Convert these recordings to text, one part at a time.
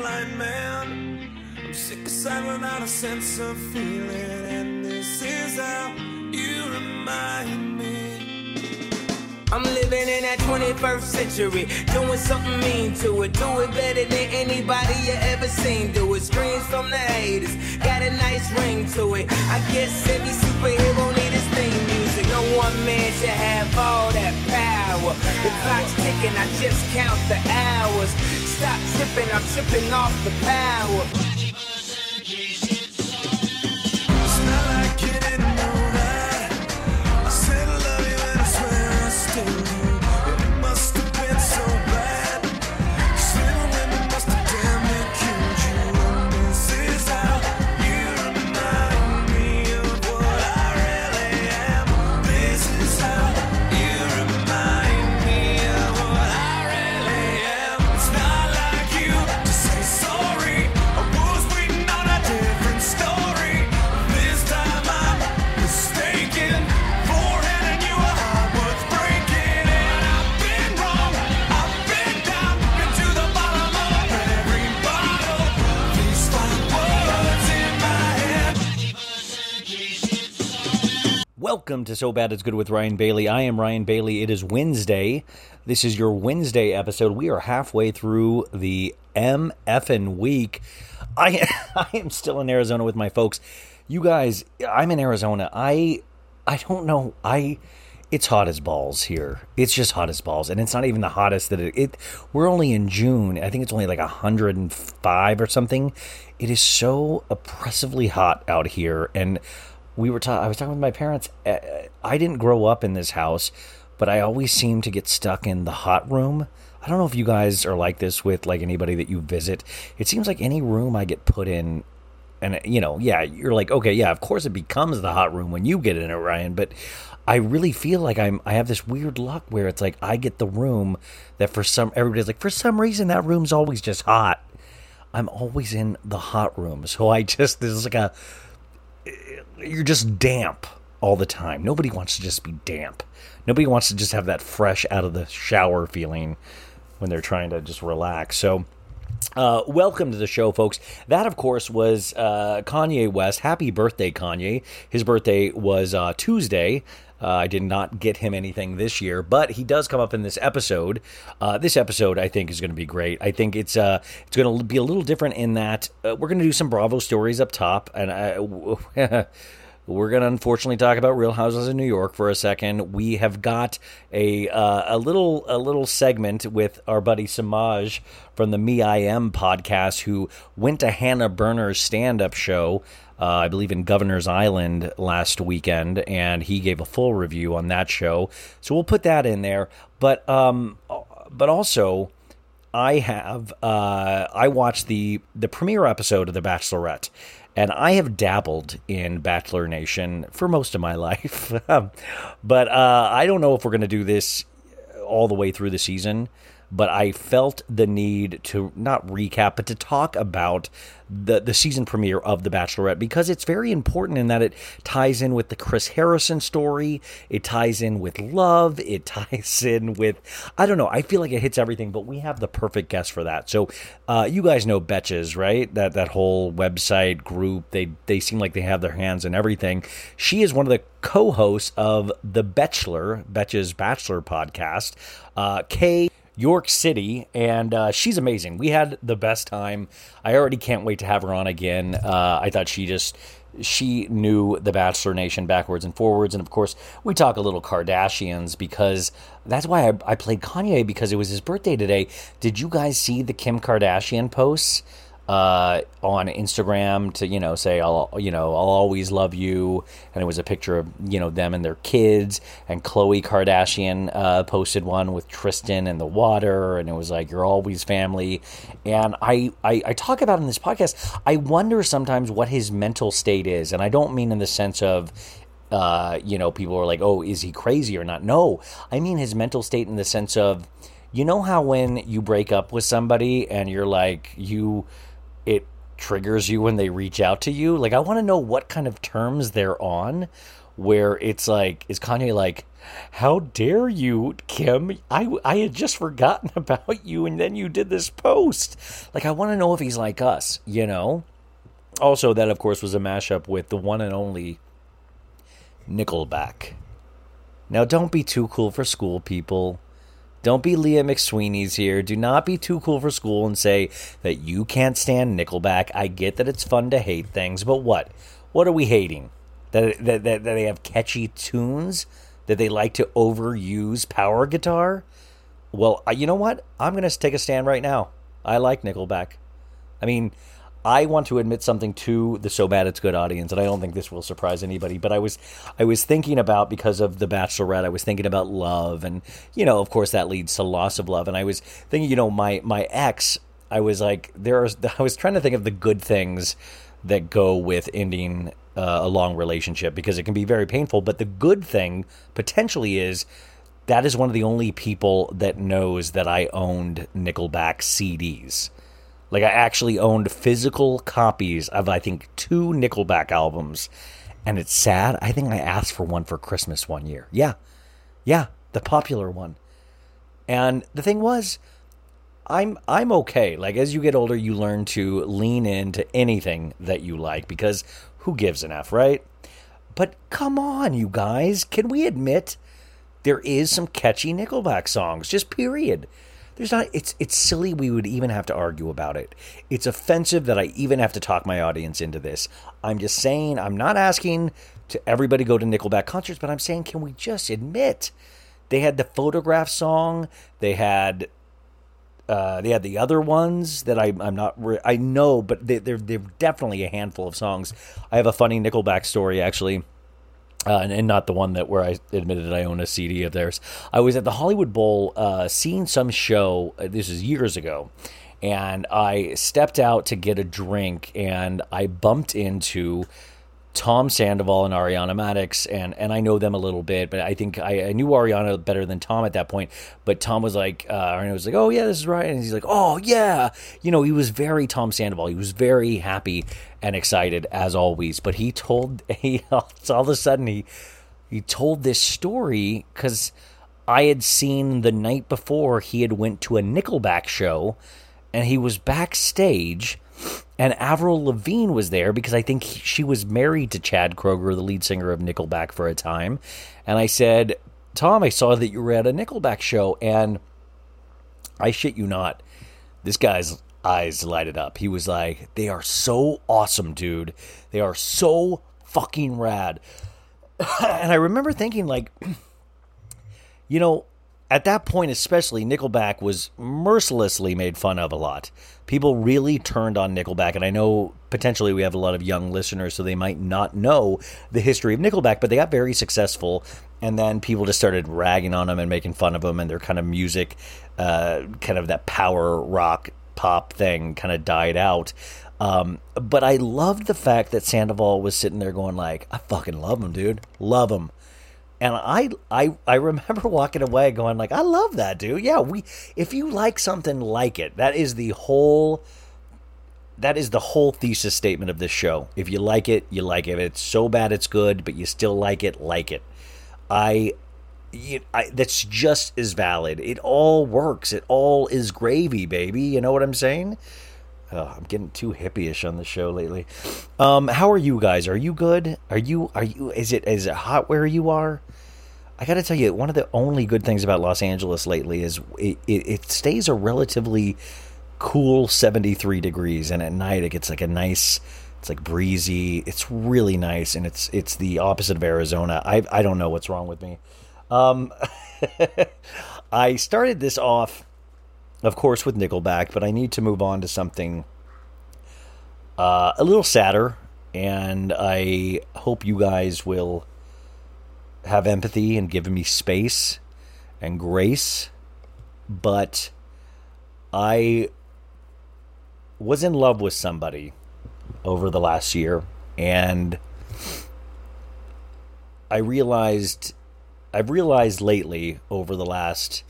Blind man. I'm sick aside without a sense of feeling. And this is how you remind me. I'm living in that 21st century, doing something mean to it. Do it better than anybody you ever seen. Do it. Screams from the haters, got a nice ring to it. I guess every superhero need his theme music. One man should have all that power. The clock's ticking, I just count the hours. Stop tripping, I'm tripping off the power. Welcome to So Bad It's Good with Ryan Bailey. I am Ryan Bailey. It is Wednesday. This is your Wednesday episode. We are halfway through the MFN week. I I am still in Arizona with my folks. You guys, I'm in Arizona. I I don't know. I it's hot as balls here. It's just hot as balls, and it's not even the hottest that it. it we're only in June. I think it's only like 105 or something. It is so oppressively hot out here, and we were. Ta- I was talking with my parents. Uh, I didn't grow up in this house, but I always seem to get stuck in the hot room. I don't know if you guys are like this with like anybody that you visit. It seems like any room I get put in and you know, yeah, you're like, okay, yeah, of course it becomes the hot room when you get in it, Ryan. But I really feel like I'm, I have this weird luck where it's like I get the room that for some everybody's like, for some reason that room's always just hot. I'm always in the hot room, so I just there's like a, you're just damp all the time. Nobody wants to just be damp. Nobody wants to just have that fresh out of the shower feeling when they're trying to just relax. So. Uh, welcome to the show, folks. That, of course, was uh, Kanye West. Happy birthday, Kanye. His birthday was uh, Tuesday. Uh, I did not get him anything this year, but he does come up in this episode. Uh, this episode, I think, is going to be great. I think it's uh, it's going to be a little different in that uh, we're going to do some Bravo stories up top, and I, we're going to unfortunately talk about Real Houses in New York for a second. We have got a uh, a little a little segment with our buddy Semajh from the Me I Am podcast, who went to Hannah Berner's stand up show. Uh, I believe in Governor's Island last weekend, and he gave a full review on that show. So we'll put that in there. But um, but also, I have uh, I watched the the premiere episode of The Bachelorette, and I have dabbled in Bachelor Nation for most of my life, but uh, I don't know if we're going to do this all the way through the season. But I felt the need to not recap, but to talk about the the season premiere of The Bachelorette because it's very important in that it ties in with the Chris Harrison story. It ties in with love. It ties in with I don't know. I feel like it hits everything. But we have the perfect guest for that. So uh, you guys know Betches, right? That that whole website group. They they seem like they have their hands in everything. She is one of the co-hosts of the Bachelor Betches Betchelor podcast. Uh, Kay. York City, and uh, she's amazing. We had the best time. I already can't wait to have her on again. Uh, I thought she just she knew the Bachelor Nation backwards and forwards, and of course we talk a little Kardashians because that's why I, I played Kanye because it was his birthday today. Did you guys see the Kim Kardashian posts? Uh, on Instagram to you know say I'll you know I'll always love you, and it was a picture of you know them and their kids, and Khloe Kardashian uh, posted one with Tristan and the water, and it was like you're always family, and I, I I talk about in this podcast. I wonder sometimes what his mental state is, and I don't mean in the sense of uh, you know, people are like, oh, is he crazy or not? No, I mean his mental state in the sense of, you know, how when you break up with somebody and you're like, you, it triggers you when they reach out to you. Like, I want to know what kind of terms they're on where it's like, is Kanye like, how dare you, Kim? I, I had just forgotten about you and then you did this post. Like, I want to know if he's like us, you know? Also, that, of course, was a mashup with the one and only Nickelback. Now, don't be too cool for school, people. Don't be Leah McSweeney's here. Do not be too cool for school and say that you can't stand Nickelback. I get that it's fun to hate things, but what? What are we hating? That, that, that, that they have catchy tunes? That they like to overuse power guitar? Well, you know what? I'm going to take a stand right now. I like Nickelback. I mean, I want to admit something to the so bad it's good audience, and I don't think this will surprise anybody. But I was, I was thinking about because of the Bachelorette, I was thinking about love, and you know, of course, that leads to loss of love. And I was thinking, you know, my my ex, I was like, there are, I was trying to think of the good things that go with ending uh, a long relationship because it can be very painful. But the good thing potentially is that is one of the only people that knows that I owned Nickelback CDs. Like I actually owned physical copies of I think two Nickelback albums. And it's sad. I think I asked for one for Christmas one year. Yeah. Yeah, the popular one. And the thing was I'm I'm okay. Like as you get older you learn to lean into anything that you like because who gives an F, right? But come on, you guys. Can we admit there is some catchy Nickelback songs? Just period. There's not it's it's silly we would even have to argue about it. It's offensive that I even have to talk my audience into this. I'm just saying I'm not asking to everybody go to Nickelback concerts, but I'm saying can we just admit they had the photograph song, they had uh, they had the other ones that I, I'm not. Re- I know, but they, they're they're definitely a handful of songs. I have a funny Nickelback story actually. Uh, and, and not the one that where I admitted I own a CD of theirs. I was at the Hollywood Bowl uh, seeing some show. uh, This is years ago, and I stepped out to get a drink, and I bumped into Tom Sandoval and Ariana Madix, and and I know them a little bit, but I think I, I knew Ariana better than Tom at that point. But Tom was like, uh, Ariana was like, "Oh yeah, this is right," and he's like, "Oh yeah," you know, he was very Tom Sandoval. He was very happy and excited as always. But he told he all of a sudden he he told this story because I had seen the night before he had went to a Nickelback show, and he was backstage and Avril Lavigne was there because I think he- she was married to Chad Kroeger, the lead singer of Nickelback, for a time. And I said, Tom, I saw that you were at a Nickelback show, and I shit you not, this guy's eyes lighted up. He was like, "They are so awesome, dude. They are so fucking rad." and I remember thinking, like, you know, at that point, especially, Nickelback was mercilessly made fun of a lot. People really turned on Nickelback, and I know potentially we have a lot of young listeners, so they might not know the history of Nickelback, but they got very successful, and then people just started ragging on them and making fun of them, and their kind of music, uh, kind of that power rock pop thing, kind of died out. Um, but I loved the fact that Sandoval was sitting there going like, "I fucking love him, dude, love him." And I, I, I remember walking away going like, I love that, dude. Yeah, we. If you like something, like it. That is the whole. That is the whole thesis statement of this show. If you like it, you like it. If it's so bad it's good, but you still like it, like it. I, you, I that's just as valid. It all works. It all is gravy, baby. You know what I'm saying? I'm getting too hippie-ish on the show lately. Um, how are you guys? Are you good? Are you are you is it is it hot where you are? I got to tell you, one of the only good things about Los Angeles lately is it, it, it stays a relatively cool 73 degrees, and at night it gets like a nice, it's like breezy. It's really nice, and it's it's the opposite of Arizona. I I don't know what's wrong with me. Um, I started this off, of course, with Nickelback, but I need to move on to something uh, a little sadder, and I hope you guys will have empathy and give me space and grace. But I was in love with somebody over the last year, and I realized I've realized lately over the last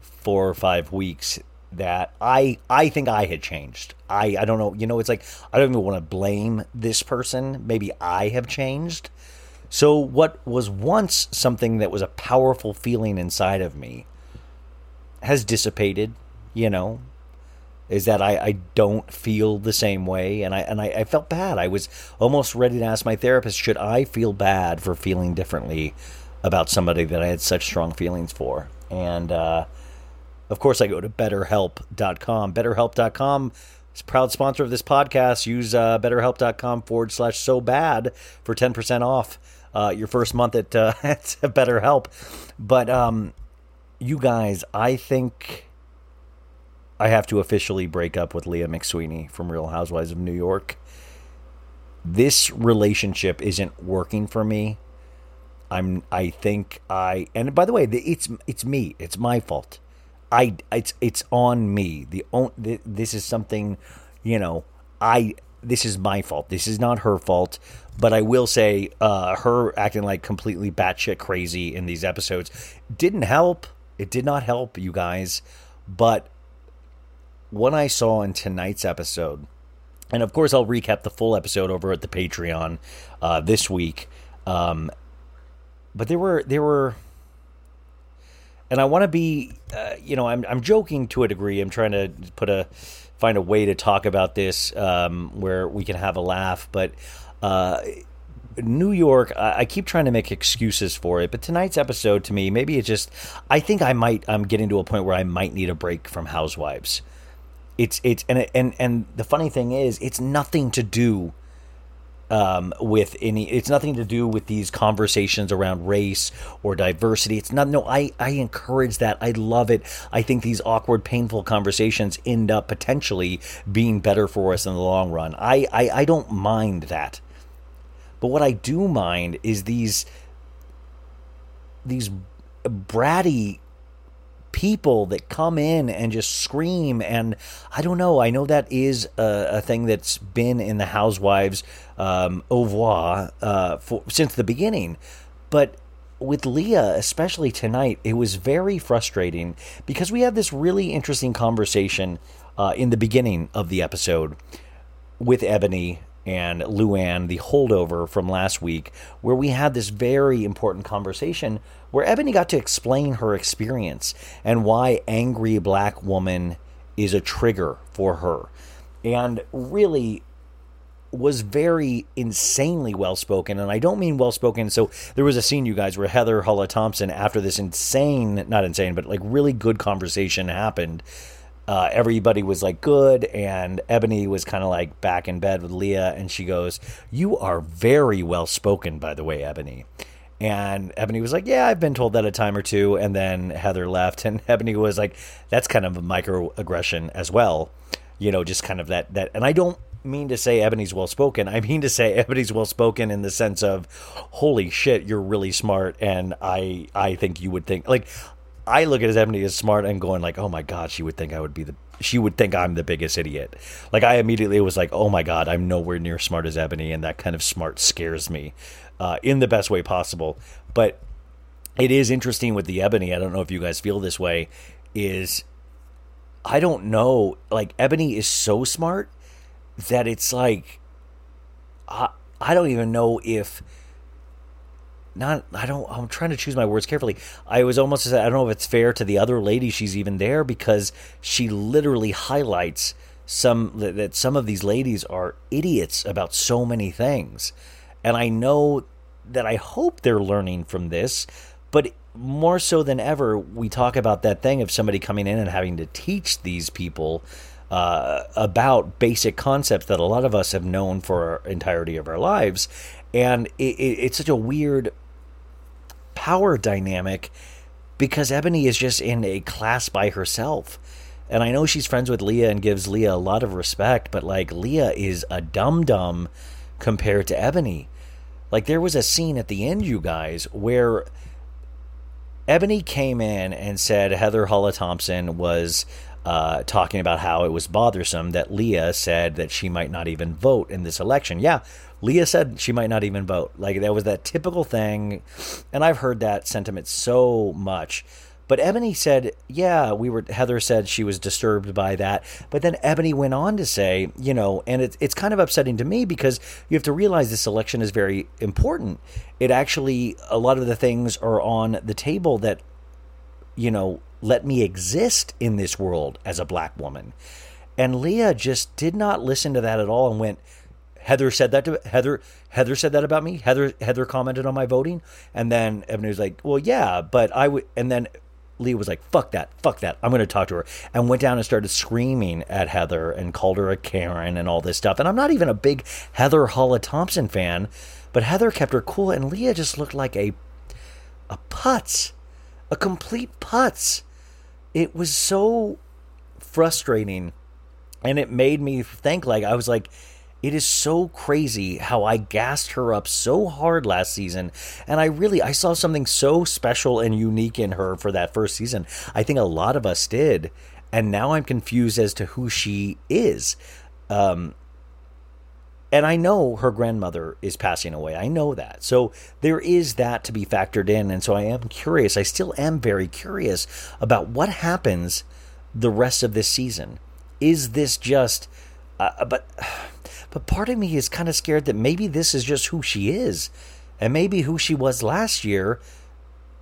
four or five weeks that I I think I had changed. I I don't know. You know, it's like I don't even want to blame this person. Maybe I have changed. So what was once something that was a powerful feeling inside of me has dissipated. You know, is that I, I don't feel the same way and I and I, I felt bad. I was almost ready to ask my therapist, should I feel bad for feeling differently about somebody that I had such strong feelings for? And uh, of course I go to betterhelp.com. Betterhelp.com is proud sponsor of this podcast. Use uh, betterhelp.com forward slash so bad for 10% off uh, your first month at, uh, at BetterHelp. But um, you guys, I think I have to officially break up with Leah McSweeney from Real Housewives of New York. This relationship isn't working for me. I'm. I think I. And by the way, it's it's me. It's my fault. I. It's it's on me. The. This is something, you know. I. This is my fault. This is not her fault. But I will say, uh, her acting like completely batshit crazy in these episodes didn't help. It did not help, you guys. But what I saw in tonight's episode, and of course I'll recap the full episode over at the Patreon uh, this week. Um, but there were there were, and I want to be, uh, you know, I'm I'm joking to a degree. I'm trying to put a find a way to talk about this um, where we can have a laugh, but. Uh, New York, I, keep trying to make excuses for it, but tonight's episode to me, maybe it just, I think I might, I'm getting to a point where I might need a break from Housewives. It's, it's, and, and, and the funny thing is, it's nothing to do um, with any. It's nothing to do with these conversations around race or diversity. It's not. No, I I encourage that. I love it. I think these awkward, painful conversations end up potentially being better for us in the long run. I I, I don't mind that. But what I do mind is these these bratty people that come in and just scream and i don't know i know that is a, a thing that's been in the housewives um, au revoir uh, for, since the beginning but with leah especially tonight it was very frustrating because we had this really interesting conversation uh, in the beginning of the episode with eboni and Luann, the holdover from last week, where we had this very important conversation where Eboni got to explain her experience and why angry black woman is a trigger for her. And really was very insanely well spoken. And I don't mean well spoken. So there was a scene, you guys, where Heather Hulla Thomson, after this insane, not insane, but like really good conversation happened, uh, everybody was like good, and Eboni was kind of like back in bed with Leah, and she goes, "You are very well spoken, by the way, Eboni." And Eboni was like, "Yeah, I've been told that a time or two. And then Heather left, and Eboni was like, "That's kind of a microaggression as well, you know, just kind of that that." And I don't mean to say Eboni's well spoken. I mean to say Eboni's well spoken in the sense of, "Holy shit, you're really smart," and I I think you would think like I look at Eboni as smart and going like, oh my god, she would think I would be the she would think I'm the biggest idiot. Like I immediately was like, oh my god, I'm nowhere near smart as Eboni, and that kind of smart scares me uh, in the best way possible. But it is interesting with the Eboni. I don't know if you guys feel this way. Is I don't know. Like Eboni is so smart that it's like I I don't even know if not I don't I'm trying to choose my words carefully. I was almost I don't know if it's fair to the other lady she's even there because she literally highlights some that some of these ladies are idiots about so many things. And I know that I hope they're learning from this, but more so than ever we talk about that thing of somebody coming in and having to teach these people uh, about basic concepts that a lot of us have known for our entirety of our lives and it, it, it's such a weird power dynamic because Eboni is just in a class by herself. And I know she's friends with Leah and gives Leah a lot of respect, but like Leah is a dum dum compared to Eboni. Like there was a scene at the end, you guys, where Eboni came in and said Heather Hulla Thomson was uh, talking about how it was bothersome that Leah said that she might not even vote in this election. Yeah, Leah said she might not even vote. Like that was that typical thing, and I've heard that sentiment so much. But Eboni said, yeah, we were. Heather said she was disturbed by that. But then Eboni went on to say, you know, and it's it's kind of upsetting to me because you have to realize this election is very important. It actually, a lot of the things are on the table that, you know, let me exist in this world as a black woman. And Leah just did not listen to that at all and went, Heather said that to Heather. Heather said that about me. Heather Heather commented on my voting, and then Eboni was like, "Well, yeah, but I would." And then Leah was like, "Fuck that, fuck that. I'm going to talk to her." And went down and started screaming at Heather and called her a Karen and all this stuff. And I'm not even a big Heather Holla Thomson fan, but Heather kept her cool, and Leah just looked like a a putz, a complete putz. It was so frustrating, and it made me think like I was like it is so crazy how I gassed her up so hard last season. And I really, I saw something so special and unique in her for that first season. I think a lot of us did. And now I'm confused as to who she is. Um, and I know her grandmother is passing away. I know that. So there is that to be factored in. And so I am curious. I still am very curious about what happens the rest of this season. Is this just, uh, but but part of me is kind of scared that maybe this is just who she is. And maybe who she was last year.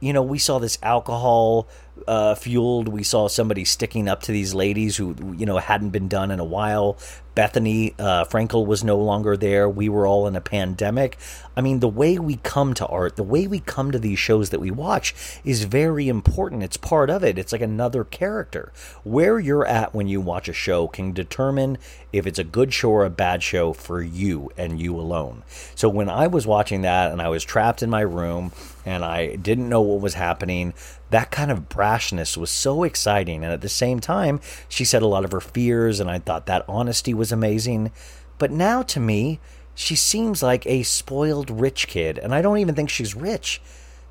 You know, we saw this alcohol uh, fueled. We saw somebody sticking up to these ladies who, you know, hadn't been done in a while. Bethenny uh, Frankel was no longer there. We were all in a pandemic. I mean, the way we come to art, the way we come to these shows that we watch is very important. It's part of it. It's like another character. Where you're at when you watch a show can determine if it's a good show or a bad show for you and you alone. So when I was watching that and I was trapped in my room and I didn't know what was happening, that kind of brashness was so exciting. And at the same time, she said a lot of her fears, and I thought that honesty was amazing. But now to me, she seems like a spoiled rich kid. And I don't even think she's rich,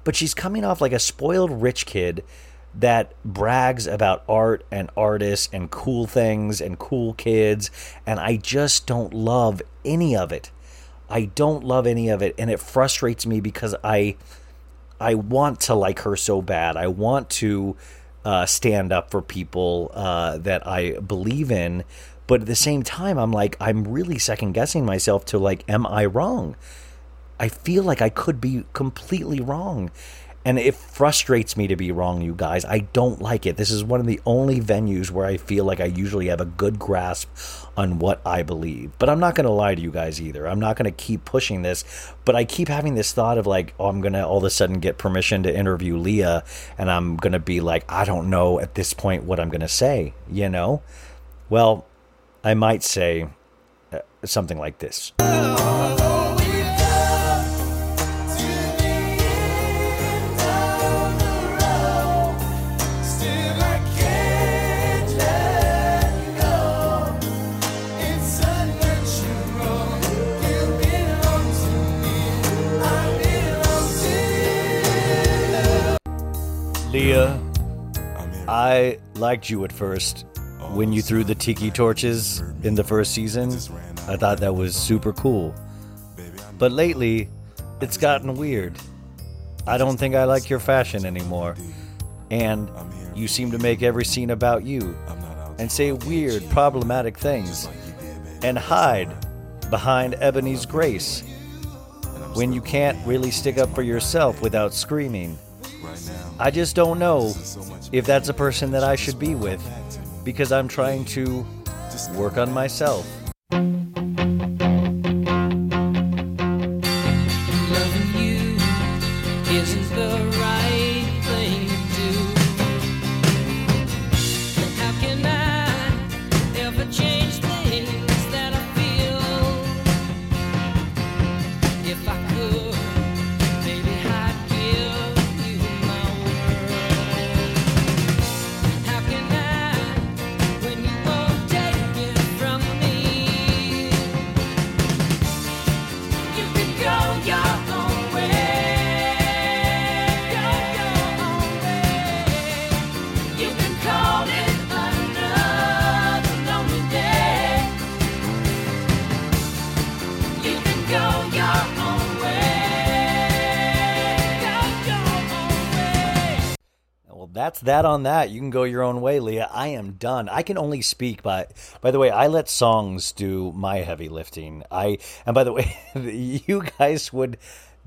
but she's coming off like a spoiled rich kid that brags about art and artists and cool things and cool kids. And I just don't love any of it. I don't love any of it. And it frustrates me because I. I want to like her so bad. I want to uh, stand up for people uh, that I believe in, but at the same time, I'm like, I'm really second guessing myself to like, am I wrong? I feel like I could be completely wrong. And it frustrates me to be wrong, you guys. I don't like it. This is one of the only venues where I feel like I usually have a good grasp on what I believe. But I'm not going to lie to you guys either. I'm not going to keep pushing this. But I keep having this thought of like, oh, I'm going to all of a sudden get permission to interview Leah. And I'm going to be like, I don't know at this point what I'm going to say, you know? Well, I might say uh, something like this. I liked you at first when you threw the tiki torches in the first season. I thought that was super cool. But lately, it's gotten weird. I don't think I like your fashion anymore. And you seem to make every scene about you and say weird, problematic things and hide behind Eboni's grace when you can't really stick up for yourself without screaming. I just don't know if that's a person that I should be with because I'm trying to work on myself. That on that. You can go your own way, Leah. I am done. I can only speak by. By the way, I let songs do my heavy lifting. I and by the way, you guys would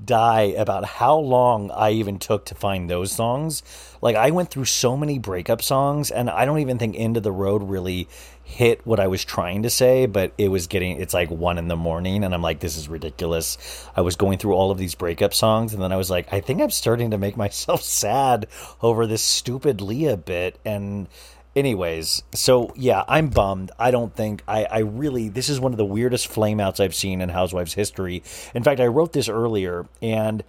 die about how long I even took to find those songs. Like I went through so many breakup songs, and I don't even think "End of the Road" really hit what I was trying to say, but it was getting it's like one in the morning and I'm like, this is ridiculous. I was going through all of these breakup songs and then I was like, I think I'm starting to make myself sad over this stupid Leah bit and anyways, so yeah, I'm bummed. I don't think I, I really this is one of the weirdest flameouts I've seen in Housewives history. In fact, I wrote this earlier and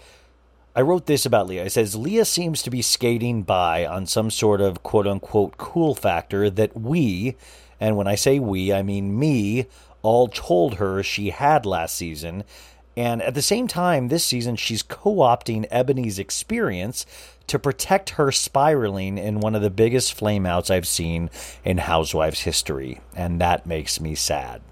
I wrote this about Leah. It says Leah seems to be skating by on some sort of quote unquote cool factor that we, and when I say we, I mean me, all told her she had last season. And at the same time, this season, she's co opting Eboni's experience to protect her spiraling in one of the biggest flameouts I've seen in Housewives history. And that makes me sad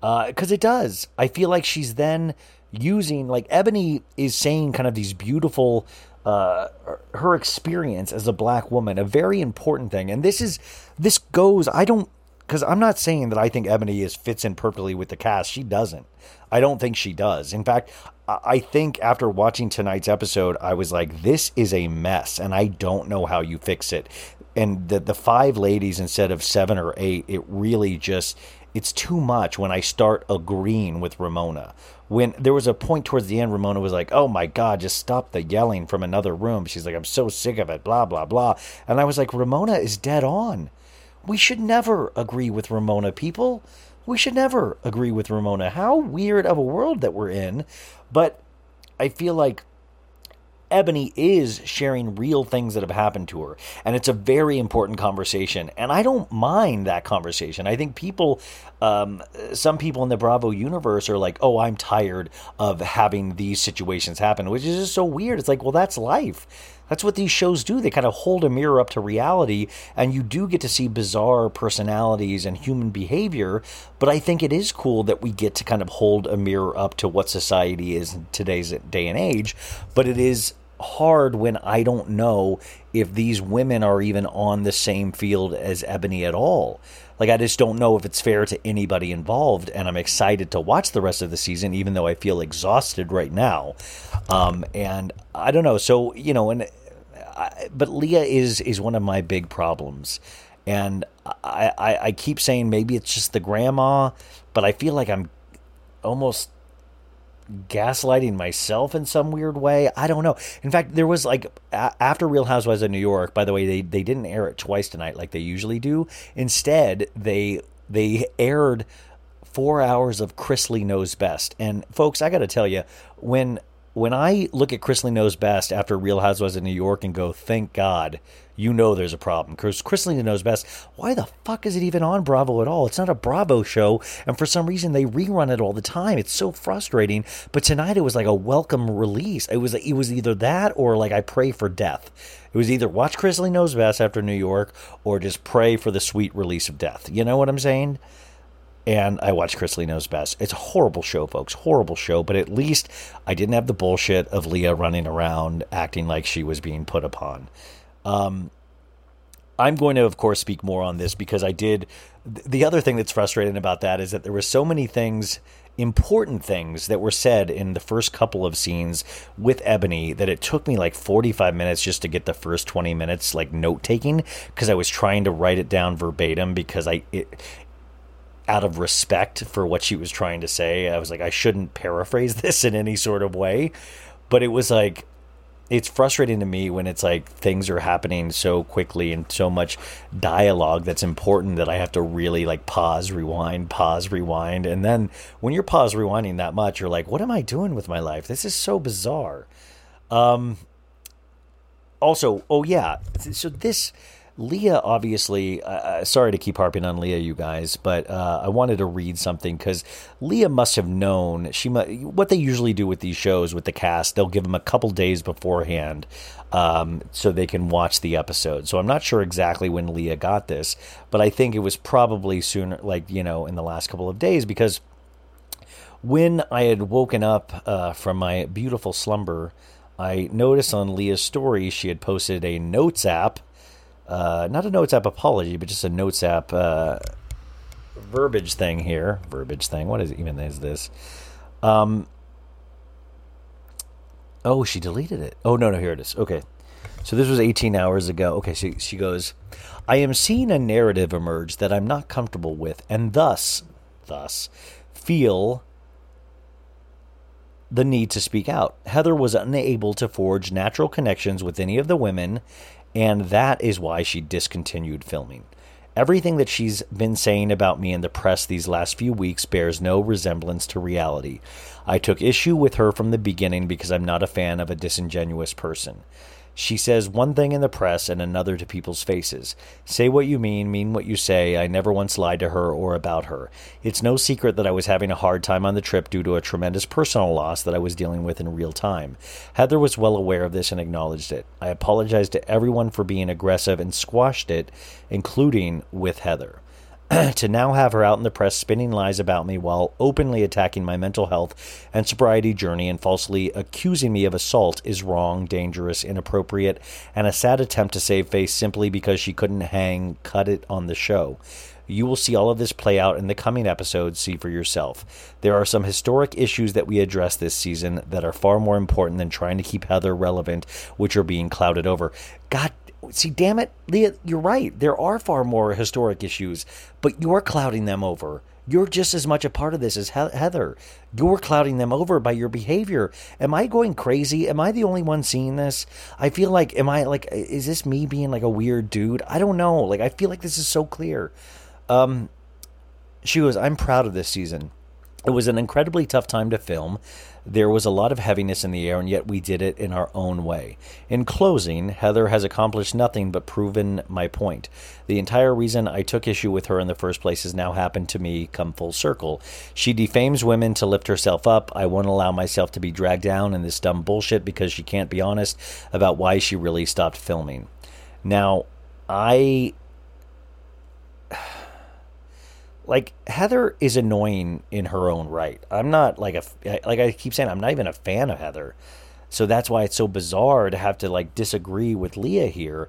because it does. I feel like she's then using like Eboni is saying kind of these beautiful uh her experience as a black woman a very important thing and this is this goes I don't because I'm not saying that I think Eboni is fits in perfectly with the cast. She doesn't. I don't think she does. In fact, I think after watching tonight's episode, I was like, this is a mess, and I don't know how you fix it. And the the five ladies instead of seven or eight, it really just it's too much when I start agreeing with Ramona. When there was a point towards the end, Ramona was like, "Oh my God, just stop the yelling from another room." She's like, "I'm so sick of it." Blah blah blah. And I was like, Ramona is dead on. We should never agree with Ramona, people. We should never agree with Ramona. How weird of a world that we're in. But I feel like Eboni is sharing real things that have happened to her. And it's a very important conversation. And I don't mind that conversation. I think people, um, some people in the Bravo universe are like, oh, I'm tired of having these situations happen, which is just so weird. It's like, well, that's life. That's what these shows do. They kind of hold a mirror up to reality, and you do get to see bizarre personalities and human behavior. But I think it is cool that we get to kind of hold a mirror up to what society is in today's day and age. But it is hard when I don't know if these women are even on the same field as Eboni at all. Like, I just don't know if it's fair to anybody involved, and I'm excited to watch the rest of the season, even though I feel exhausted right now. Um, and I don't know. So, you know, and But Leah is is one of my big problems, and I, I I keep saying maybe it's just the grandma, but I feel like I'm almost gaslighting myself in some weird way. I don't know. In fact, there was like a- after Real Housewives of New York. By the way, they they didn't air it twice tonight like they usually do. Instead, they they aired four hours of Chrisley Knows Best. And folks, I got to tell you, when when I look at Chrisley Knows Best after Real Housewives of New York and go, thank God, you know there's a problem. Because Chrisley Knows Best, why the fuck is it even on Bravo at all? It's not a Bravo show. And for some reason, they rerun it all the time. It's so frustrating. But tonight, it was like a welcome release. It was, it was either that or like I pray for death. It was either watch Chrisley Knows Best after New York or just pray for the sweet release of death. You know what I'm saying? And I watched Chrisley Knows Best. It's a horrible show, folks. Horrible show, but at least I didn't have the bullshit of Leah running around acting like she was being put upon. Um, I'm going to, of course, speak more on this because I did. The other thing that's frustrating about that is that there were so many things, important things, that were said in the first couple of scenes with Eboni that it took me like 45 minutes just to get the first 20 minutes like note taking because I was trying to write it down verbatim because I it, out of respect for what she was trying to say. I was like, I shouldn't paraphrase this in any sort of way. But it was like, it's frustrating to me when it's like things are happening so quickly and so much dialogue that's important that I have to really like pause, rewind, pause, rewind. And then when you're pause rewinding that much, you're like, what am I doing with my life? This is so bizarre. Um, also, oh yeah, so this Leah obviously. Uh, uh, sorry to keep harping on Leah, you guys, but uh, I wanted to read something because Leah must have known she mu- what they usually do with these shows with the cast. They'll give them a couple days beforehand. Um, so they can watch the episode. So I'm not sure exactly when Leah got this, but I think it was probably sooner, like, you know, in the last couple of days because when I had woken up uh, from my beautiful slumber, I noticed on Leah's story she had posted a notes app, uh, not a notes app apology, but just a notes app uh, verbiage thing here. Verbiage thing. What is even is this? Um. Oh, she deleted it. Oh no, no, here it is. Okay. So this was 18 hours ago. Okay, she she goes, I am seeing a narrative emerge that I'm not comfortable with, and thus, thus, feel the need to speak out. Heather was unable to forge natural connections with any of the women, and that is why she discontinued filming. Everything that she's been saying about me in the press these last few weeks bears no resemblance to reality. I took issue with her from the beginning because I'm not a fan of a disingenuous person. She says one thing in the press and another to people's faces. Say what you mean, mean what you say. I never once lied to her or about her. It's no secret that I was having a hard time on the trip due to a tremendous personal loss that I was dealing with in real time. Heather was well aware of this and acknowledged it. I apologized to everyone for being aggressive and squashed it, including with Heather. to now have her out in the press spinning lies about me while openly attacking my mental health and sobriety journey and falsely accusing me of assault is wrong, dangerous, inappropriate, and a sad attempt to save face simply because she couldn't hang cut it on the show. You will see all of this play out in the coming episodes. See for yourself. There are some historic issues that we address this season that are far more important than trying to keep Heather relevant, which are being clouded over. God, see, damn it, Leah, you're right. There are far more historic issues, but you're clouding them over. You're just as much a part of this as He- Heather. You're clouding them over by your behavior. Am I going crazy? Am I the only one seeing this? I feel like, am I like, is this me being like a weird dude? I don't know. Like, I feel like this is so clear. Um, she goes, I'm proud of this season. It was an incredibly tough time to film. There was a lot of heaviness in the air, and yet we did it in our own way. In closing, Heather has accomplished nothing but proven my point. The entire reason I took issue with her in the first place has now happened to me come full circle. She defames women to lift herself up. I won't allow myself to be dragged down in this dumb bullshit because she can't be honest about why she really stopped filming. Now, I like Heather is annoying in her own right. I'm not like a like I keep saying I'm not even a fan of Heather. So that's why it's so bizarre to have to like disagree with Leah here.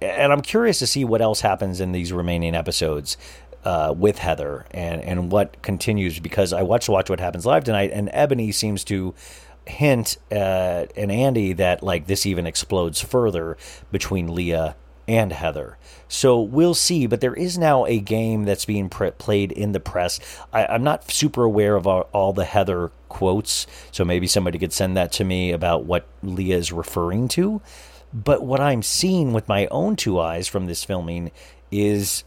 And I'm curious to see what else happens in these remaining episodes uh, with Heather and and what continues because I watched Watch What Happens Live tonight and Eboni seems to hint uh, and Andy that like this even explodes further between Leah and Heather. So we'll see, but there is now a game that's being pre- played in the press. I, I'm not super aware of all, all the Heather quotes, so maybe somebody could send that to me about what Leah is referring to. But what I'm seeing with my own two eyes from this filming is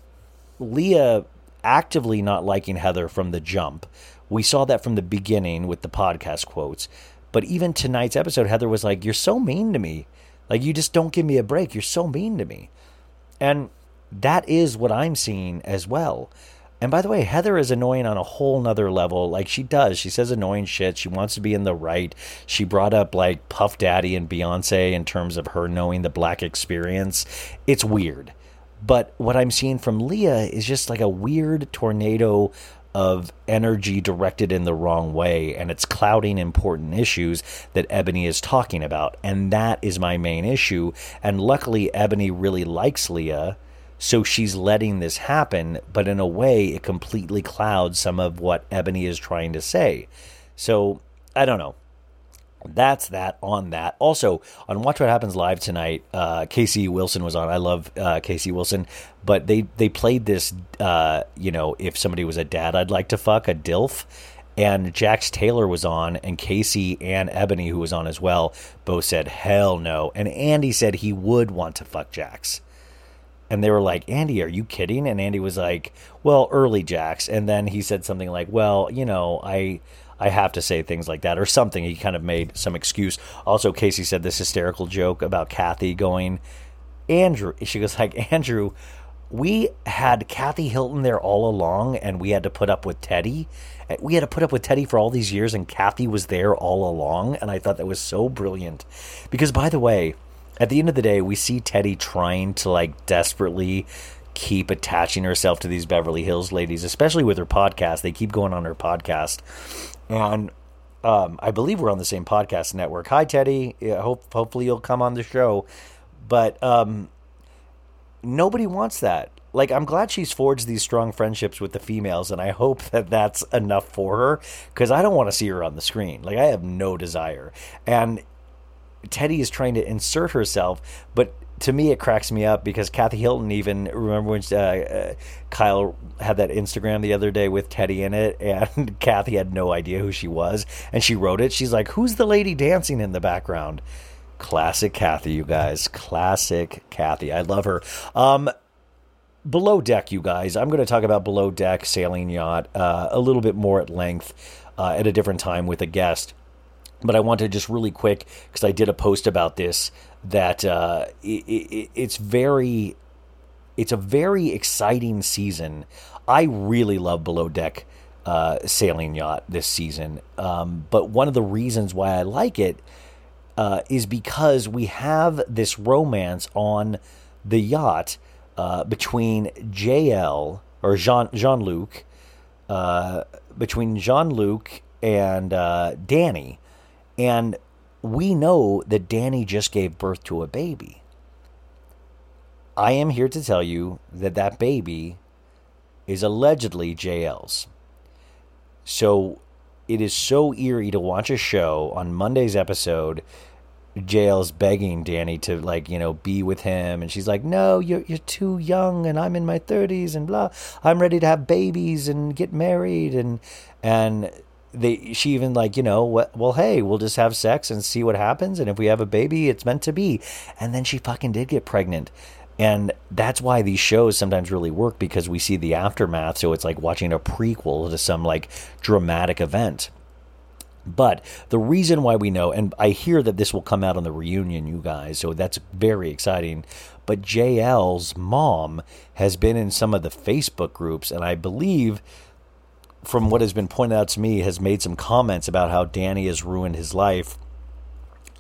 Leah actively not liking Heather from the jump. We saw that from the beginning with the podcast quotes. But even tonight's episode, Heather was like, You're so mean to me. Like, you just don't give me a break. You're so mean to me. And that is what I'm seeing as well. And by the way, Heather is annoying on a whole nother level. Like she does. She says annoying shit. She wants to be in the right. She brought up like Puff Daddy and Beyonce in terms of her knowing the black experience. It's weird. But what I'm seeing from Leah is just like a weird tornado of energy directed in the wrong way and it's clouding important issues that Eboni is talking about. And that is my main issue. And luckily Eboni really likes Leah so she's letting this happen but in a way it completely clouds some of what Eboni is trying to say. So I don't know that's that on that. Also, on Watch What Happens Live tonight, uh, Casey Wilson was on. I love uh, Casey Wilson, but they they played this. Uh, you know, if somebody was a dad, I'd like to fuck a dilf. And Jax Taylor was on, and Casey and Eboni, who was on as well, both said hell no. And Andy said he would want to fuck Jax. And they were like, Andy, are you kidding? And Andy was like, well, early Jax. And then he said something like, well, you know, I I have to say things like that or something. He kind of made some excuse. Also, Casey said this hysterical joke about Kathy going, Andrew. She goes like, Andrew, we had Kathy Hilton there all along, and we had to put up with Teddi. We had to put up with Teddi for all these years, and Kathy was there all along. And I thought that was so brilliant. Because, by the way, at the end of the day, we see Teddi trying to like desperately keep attaching herself to these Beverly Hills ladies, especially with her podcast. They keep going on her podcast. And um, I believe we're on the same podcast network. Hi, Teddi. Yeah, hope hopefully you'll come on the show. But um, nobody wants that. Like, I'm glad she's forged these strong friendships with the females, and I hope that that's enough for her because I don't want to see her on the screen. Like, I have no desire. And Teddi is trying to insert herself, but to me it cracks me up because Kathy Hilton even remember when uh, uh, Kyle had that Instagram the other day with Teddi in it, and Kathy had no idea who she was, and she wrote it. She's like, "Who's the lady dancing in the background?" Classic Kathy, you guys. Classic Kathy. I love her. Um, below deck, you guys. I'm going to talk about below deck sailing yacht uh, a little bit more at length uh, at a different time with a guest. But I want to just really quick because I did a post about this that uh, it, it, it's very, it's a very exciting season. I really love below deck uh, sailing yacht this season. Um, but one of the reasons why I like it uh, is because we have this romance on the yacht uh, between JL, or Jean Jean Luc, uh, between Jean Luc and uh, Dani, and we know that Dani just gave birth to a baby. I am here to tell you that that baby is allegedly JL's. So it is so eerie to watch a show on Monday's episode. JL's begging Dani to like you know be with him, and she's like, "No, you're you're too young, and I'm in my thirties, and blah. I'm ready to have babies and get married, and and they she even like you know what well hey we'll just have sex and see what happens and if we have a baby it's meant to be and then she fucking did get pregnant and that's why these shows sometimes really work because we see the aftermath so it's like watching a prequel to some like dramatic event but the reason why we know, and I hear that this will come out on the reunion, you guys, so that's very exciting. But JL's mom has been in some of the Facebook groups, and I believe, from what has been pointed out to me, has made some comments about how Dani has ruined his life.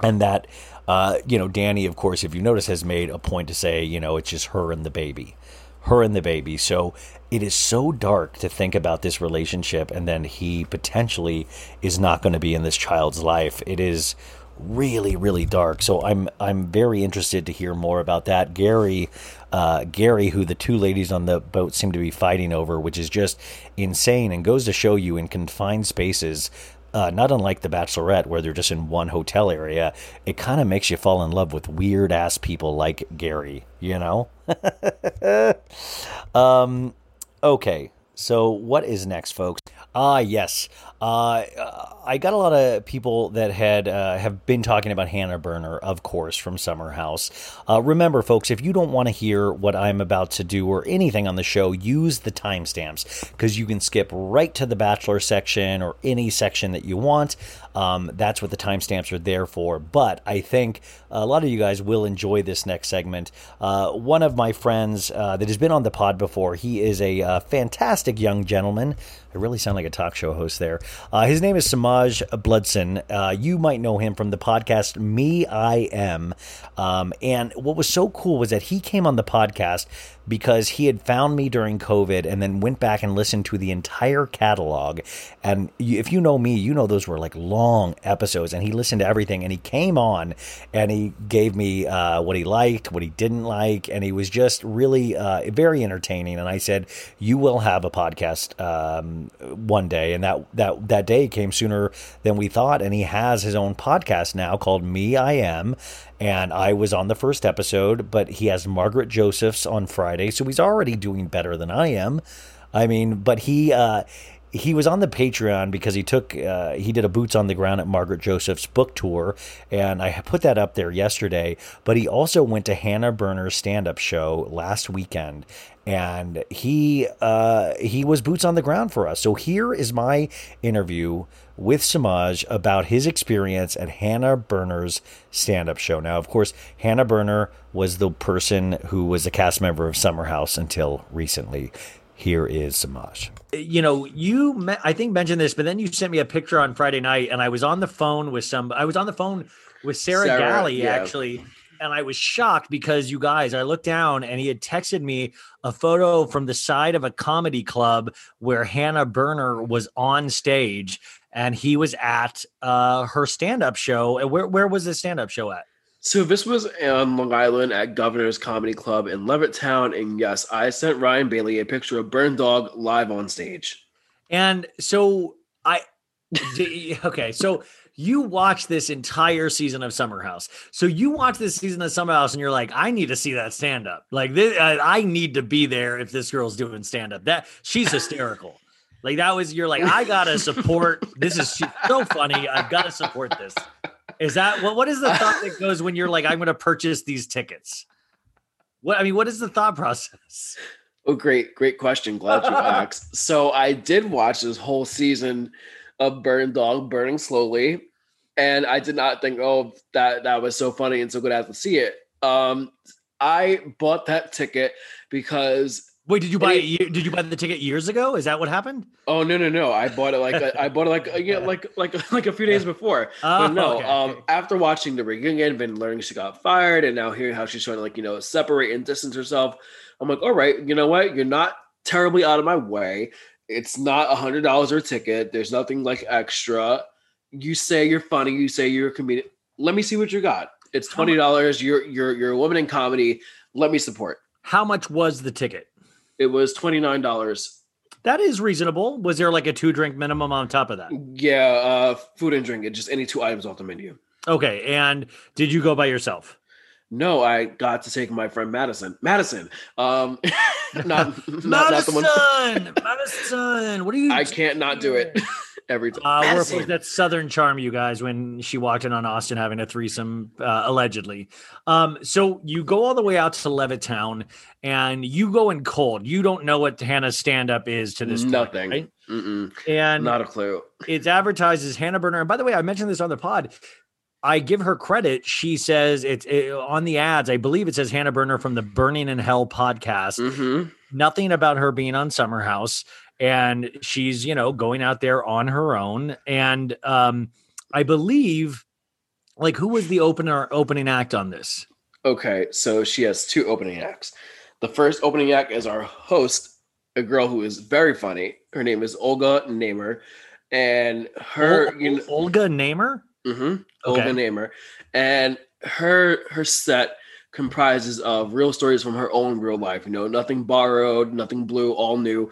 And that, uh, you know, Dani, of course, if you notice, has made a point to say, you know, it's just her and the baby her and the baby. So it is so dark to think about this relationship and then he potentially is not going to be in this child's life. It is really really dark. So I'm I'm very interested to hear more about that. Gary uh, Gary, who the two ladies on the boat seem to be fighting over, which is just insane and goes to show you in confined spaces uh, not unlike The Bachelorette, where they're just in one hotel area, it kind of makes you fall in love with weird ass people like Gary, you know? um, okay, so what is next, folks? Ah, yes. Uh, I got a lot of people that had uh, have been talking about Hannah Berner, of course, from Summer House. Uh, remember, folks, if you don't want to hear what I'm about to do or anything on the show, use the timestamps because you can skip right to the Bachelor section or any section that you want. Um, that's what the timestamps are there for. But I think a lot of you guys will enjoy this next segment. Uh, one of my friends uh, that has been on the pod before, he is a uh, fantastic young gentleman. I really sound like a talk show host there. Uh, his name is Semajh Bludson. Uh, you might know him from the podcast Me I Am. Um, and what was so cool was that he came on the podcast because he had found me during COVID and then went back and listened to the entire catalog. And if you know me, you know those were like long episodes. And he listened to everything and he came on and he gave me uh, what he liked, what he didn't like. And he was just really uh, very entertaining. And I said, You will have a podcast um, one day. And that, that, that day came sooner than we thought. And he has his own podcast now called Me I Am and I was on the first episode, but he has Margaret Josephs on Friday, so he's already doing better than I am. I mean, but he uh, he was on the Patreon because he took uh, he did a boots on the ground at Margaret Joseph's book tour, and I put that up there yesterday. But he also went to Hannah Berner's stand up show last weekend, and he uh, he was boots on the ground for us. So here is my interview with Semajh about his experience at Hannah Berner's stand up show. Now, of course, Hannah Berner was the person who was a cast member of Summer House until recently. Here is Semajh. You know, you me- I think mentioned this, but then you sent me a picture on Friday night, and I was on the phone with some. I was on the phone with Sarah, Sarah, Galley yeah. actually, and I was shocked because you guys. I looked down, and he had texted me a photo from the side of a comedy club where Hannah Berner was on stage, and he was at uh, her stand-up show. And where where was the stand-up show at? So this was on Long Island at Governor's Comedy Club in Levittown, and yes, I sent Ryan Bailey a picture of Burn Dog live on stage. And so I, okay, so you watch this entire season of Summer House. So you watch this season of Summer House, and you're like, I need to see that stand up. Like this, I, need to be there if this girl's doing stand up. That she's hysterical. like that was you're like, I gotta support. This is so funny. I've got to support this. Is that what? What is the thought that goes when you're like, I'm going to purchase these tickets? What I mean, what is the thought process? Oh, great, great question. Glad you asked. So I did watch this whole season of Burn Dog burning slowly, and I did not think, oh, that that was so funny and so good I have to see it. Um, I bought that ticket because Wait, did you buy It- it? Did you buy the ticket years ago? Is that what happened? Oh no no no! I bought it like a, I bought it like a, yeah, like like like a few days before. Oh, but no, okay, um, after watching the reunion, been learning she got fired, and now hearing how she's trying to like you know separate and distance herself, I'm like, all right, you know what? You're not terribly out of my way. It's not a hundred dollars or a ticket. There's nothing like extra. You say you're funny. You say you're a comedian. Let me see what you got. It's twenty dollars. You're you're you're a woman in comedy. Let me support. How much was the ticket? It was twenty nine dollars. That is reasonable. Was there like a two drink minimum on top of that? Yeah, uh, food and drink. Just any two items off the menu. Okay. And did you go by yourself? No, I got to take my friend Madison. Madison. Um, not, not, not the one. Madison, Madison. What are you? I can't not do it every time. Uh, we're Madison. that Southern charm, you guys, when she walked in on Austen having a threesome, uh, allegedly. Um, so you go all the way out to Levittown and you go in cold. You don't know what Hannah's stand up is to this point, Nothing. right? And Not a clue. it's advertised as Hannah Berner. And by the way, I mentioned this on the pod. I give her credit. She says it's it, on the ads. I believe it says Hannah Berner from the Burning in Hell podcast. Mm-hmm. Nothing about her being on Summer House, and she's you know going out there on her own. And um, I believe, like, who was the opener opening act on this? Okay, so she has two opening acts. The first opening act is our host, a girl who is very funny. Her name is Olga Namer, and her Ol- you know, Olga Namer. hmm Okay. Olga Namer, and her her set comprises of real stories from her own real life. You know, nothing borrowed, nothing blue, all new.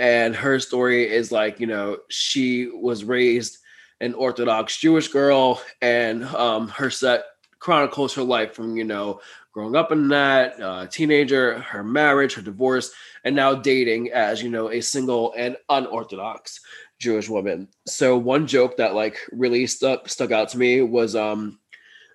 And her story is like, you know, she was raised an Orthodox Jewish girl, and um, her set chronicles her life from you know growing up in that uh, teenager, her marriage, her divorce, and now dating as you know a single and unorthodox Jewish woman. So one joke that like really stuck stuck out to me was um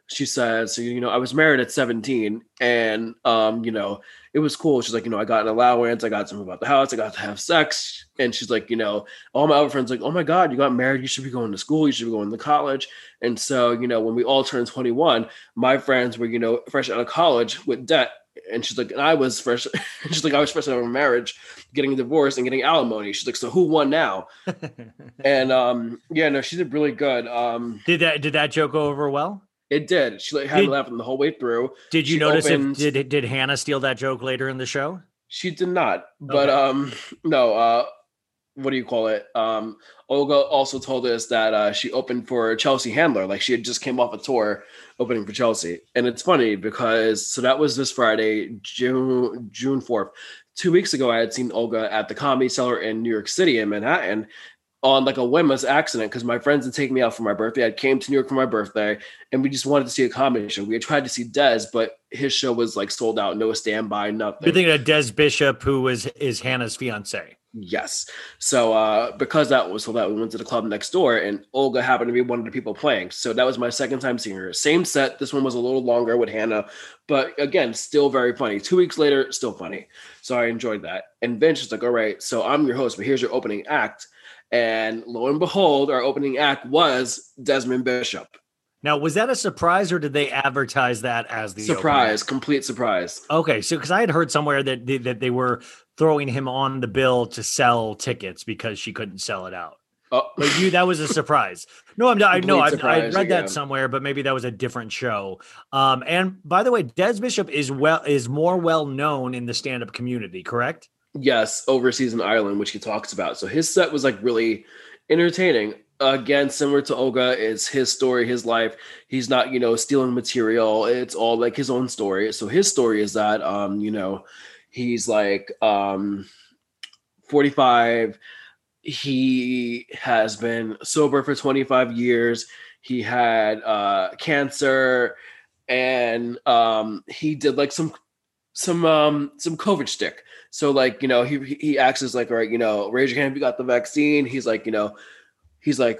she said, so you know, I was married at 17 and um, you know, it was cool. She's like, you know, I got an allowance, I got something about the house, I got to have sex. And she's like, you know, all my other friends like, oh my God, you got married, you should be going to school, you should be going to college. And so, you know, when we all turned 21, my friends were, you know, fresh out of college with debt. And she's like, and I was fresh, she's like, I was fresh out of a marriage, getting a divorce and getting alimony. She's like, so who won now? and um, yeah, no, she did really good. Um, Did that did that joke go over well? It did. She had me Did- laughing the whole way through. Did you She notice opened- if did did Hannah steal that joke later in the show? She did not, but Okay. um, no. Uh, what do you call it? Um, Olga also told us that uh, she opened for Chelsea Handler, like she had just came off a tour opening for Chelsea. And it's funny because so that was this Friday, June June fourth. Two weeks ago, I had seen Olga at the Comedy Cellar in New York City in Manhattan on like a whimless accident because my friends had taken me out for my birthday. I came to New York for my birthday and we just wanted to see a comedy show. We had tried to see Des, but his show was like sold out, no standby, nothing. You're thinking of Des Bishop, who was is Hannah's fiance. Yes. So uh because that was so that we went to the club next door and Olga happened to be one of the people playing. So that was my second time seeing her. Same set. This one was a little longer with Hannah, but again, still very funny. Two weeks later, still funny. So I enjoyed that. And Vince was like, all right, so I'm your host, but here's your opening act. And lo and behold, our opening act was Desmond Bishop. Now, was that a surprise, or did they advertise that as the Surprise, complete surprise. Okay, so because I had heard somewhere that they, that they were throwing him on the bill to sell tickets because she couldn't sell it out. Oh, But you, that was a surprise. No, I'm I know I, I read that somewhere, but maybe that was a different show. Um, and by the way, Des Bishop is well is more well known in the stand up community, correct? Yes, overseas in Ireland, which he talks about. So his set was like really entertaining. Again, similar to Olga, it's his story, his life. He's not, you know, stealing material. It's all like his own story. So his story is that, um, you know, he's like um 45. He has been sober for 25 years. He had uh cancer and um he did like some some um some COVID stick. So like you know he he- acts as like all right you know raise your hand if you got the vaccine. He's like you know he's like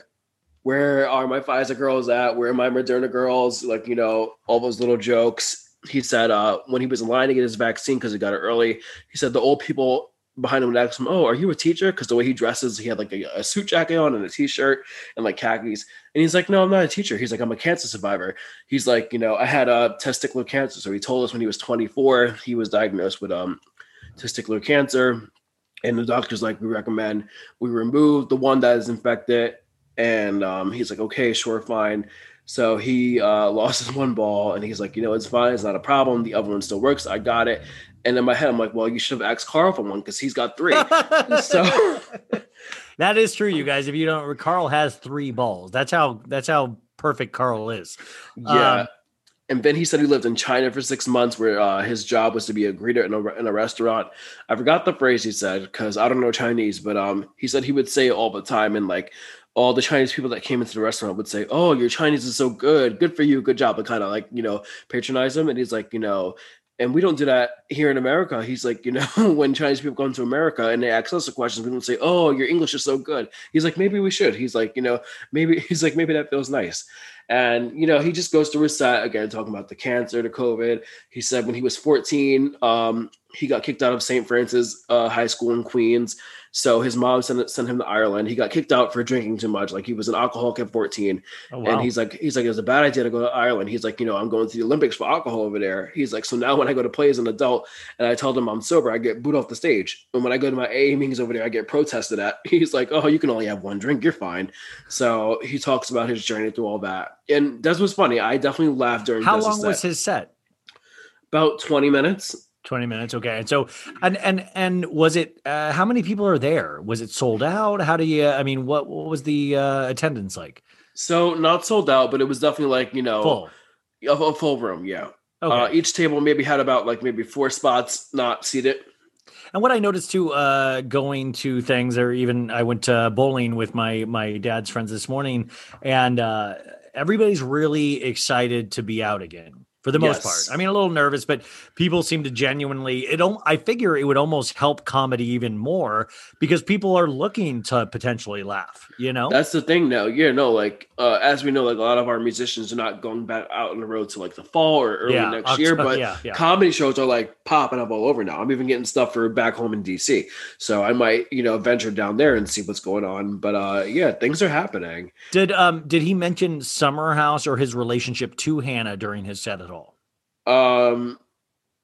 where are my Pfizer girls at? Where are my Moderna girls? Like you know all those little jokes. He said uh when he was in line to get his vaccine because he got it early. He said the old people behind him would ask him, "Oh, are you a teacher?" Because the way he dresses, he had like a, a suit jacket on and a t-shirt and like khakis. And he's like, "No, I'm not a teacher." He's like, "I'm a cancer survivor." He's like, you know, I had a testicular cancer. So he told us when he was 24, he was diagnosed with um testicular cancer. And the doctor's like, we recommend we remove the one that is infected. And um, he's like, okay, sure, fine. So he uh, lost his one ball and he's like, you know, it's fine. It's not a problem. The other one still works. I got it. And in my head, I'm like, well, you should have asked Carl for one because he's got three. so that is true, you guys. If you don't, Carl has three balls. That's how. That's how perfect Carl is. yeah. Um, and then he said he lived in China for six months, where uh, his job was to be a greeter in a, in a restaurant. I forgot the phrase he said because I don't know Chinese, but um, he said he would say it all the time, and like all the Chinese people that came into the restaurant would say, "Oh, your Chinese is so good, good for you, good job," and kind of like you know patronize him. And he's like, you know, and we don't do that here in America. He's like, you know, when Chinese people come to America and they ask us a question, we don't say, "Oh, your English is so good." He's like, maybe we should. He's like, you know, maybe he's like, maybe that feels nice. And you know, he just goes through his again, talking about the cancer, the COVID. He said when he was 14, um, he got kicked out of St. Francis uh, High School in Queens. So his mom sent sent him to Ireland. He got kicked out for drinking too much. Like he was an alcoholic at 14. Oh, wow. And he's like, he's like, it was a bad idea to go to Ireland. He's like, you know, I'm going to the Olympics for alcohol over there. He's like, so now when I go to play as an adult and I tell them I'm sober, I get booed off the stage. And when I go to my AA meetings over there, I get protested at. He's like, oh, you can only have one drink. You're fine. So he talks about his journey through all that. And Des was funny. I definitely laughed during how Des's long was his set? About 20 minutes. 20 minutes okay and so and and and was it uh how many people are there was it sold out how do you i mean what what was the uh attendance like So not sold out, but it was definitely like, you know, full a, a full room. Yeah. okay Uh, each table maybe had about like maybe four spots not seated. and what i noticed too uh going to things or even i went to bowling with my my dad's friends this morning and uh everybody's really excited to be out again for the most Yes. part i mean a little nervous but people seem to genuinely it i figure it would almost help comedy even more because people are looking to potentially laugh you know That's the thing now. Yeah, no, like uh, as we know, like a lot of our musicians are not going back out on the road to like the fall or early Yeah, next year, but yeah, yeah. comedy shows are like popping up all over now. I'm even getting stuff for back home in DC. So I might, you know, venture down there and see what's going on. But uh yeah, things are happening. Did um did he mention Summer House or his relationship to Hannah during his set at all? Um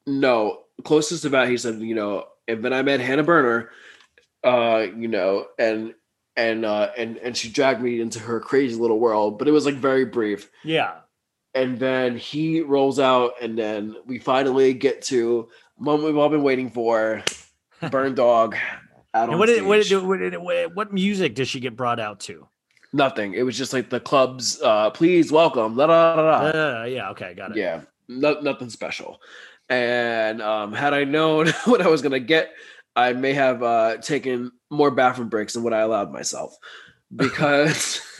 no, closest to that, he said, you know, and then I met Hannah Berner, uh, you know, and and uh and and she dragged me into her crazy little world, but it was like very brief. Yeah. and then he rolls out, and then we finally get to moment we've all been waiting for, Burn Dog. Out on And what did, what, did, what, did, what what music does she get brought out to? Nothing. It was just like the club's uh, please welcome. La, da, da, da. Uh, yeah, okay, got it. Yeah, no, nothing special. And um, had I known what I was gonna get, I may have uh, taken more bathroom breaks than what I allowed myself because.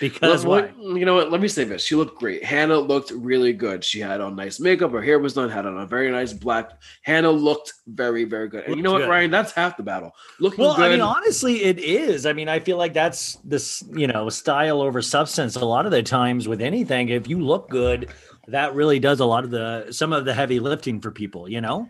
Because Let- why? you know what? Let me say this. She looked great. Hannah looked really good. She had on nice makeup. Her hair was done. Had on a very nice black. Hannah looked very, very good. And you know what, good. Ryan? That's half the battle. Looking Well, good. I mean, honestly, it is. I mean, I feel like that's this, you know, style over substance. A lot of the times with anything, if you look good, that really does a lot of the some of the heavy lifting for people. You know.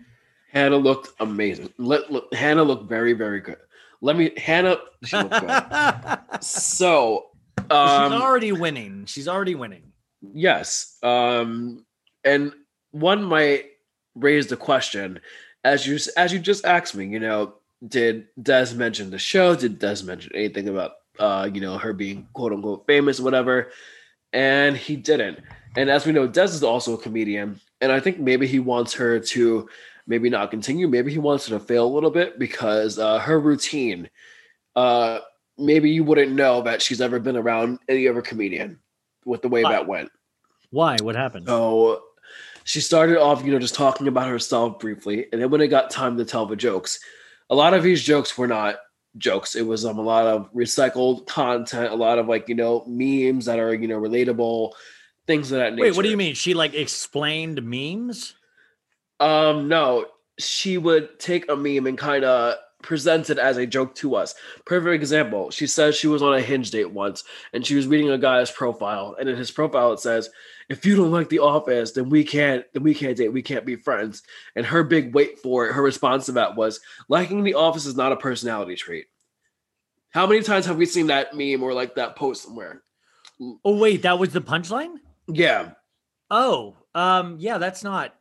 Hannah looked amazing. Let, look, Hannah looked very, very good. Let me. Hannah. She looked good. so. Um, She's already winning. She's already winning. Yes. Um, and one might raise the question, as you as you just asked me, you know, did Des mention the show? Did Des mention anything about uh, you know, her being quote unquote famous, whatever? And he didn't. And as we know, Des is also a comedian, and I think maybe he wants her to maybe not continue. Maybe he wants her to fail a little bit because uh, her routine. Uh, maybe you wouldn't know that she's ever been around any other comedian with the way Why? that went. Why? What happened? So she started off, you know, just talking about herself briefly, and then when it got time to tell the jokes, a lot of these jokes were not jokes. It was um, a lot of recycled content, a lot of like you know memes that are you know relatable, things of that nature. Wait, what do you mean? She like explained memes? Um, no, she would take a meme and kind of present it as a joke to us. Perfect example. She says she was on a hinge date once and she was reading a guy's profile, and in his profile it says, "If you don't like the office, then we can't. Then we can't date. We can't be friends." And her big wait for it. Her response to that was, "Liking the office is not a personality trait." How many times have we seen that meme or like that post somewhere? Oh wait, that was the punchline? Yeah, Oh, um, yeah, that's not.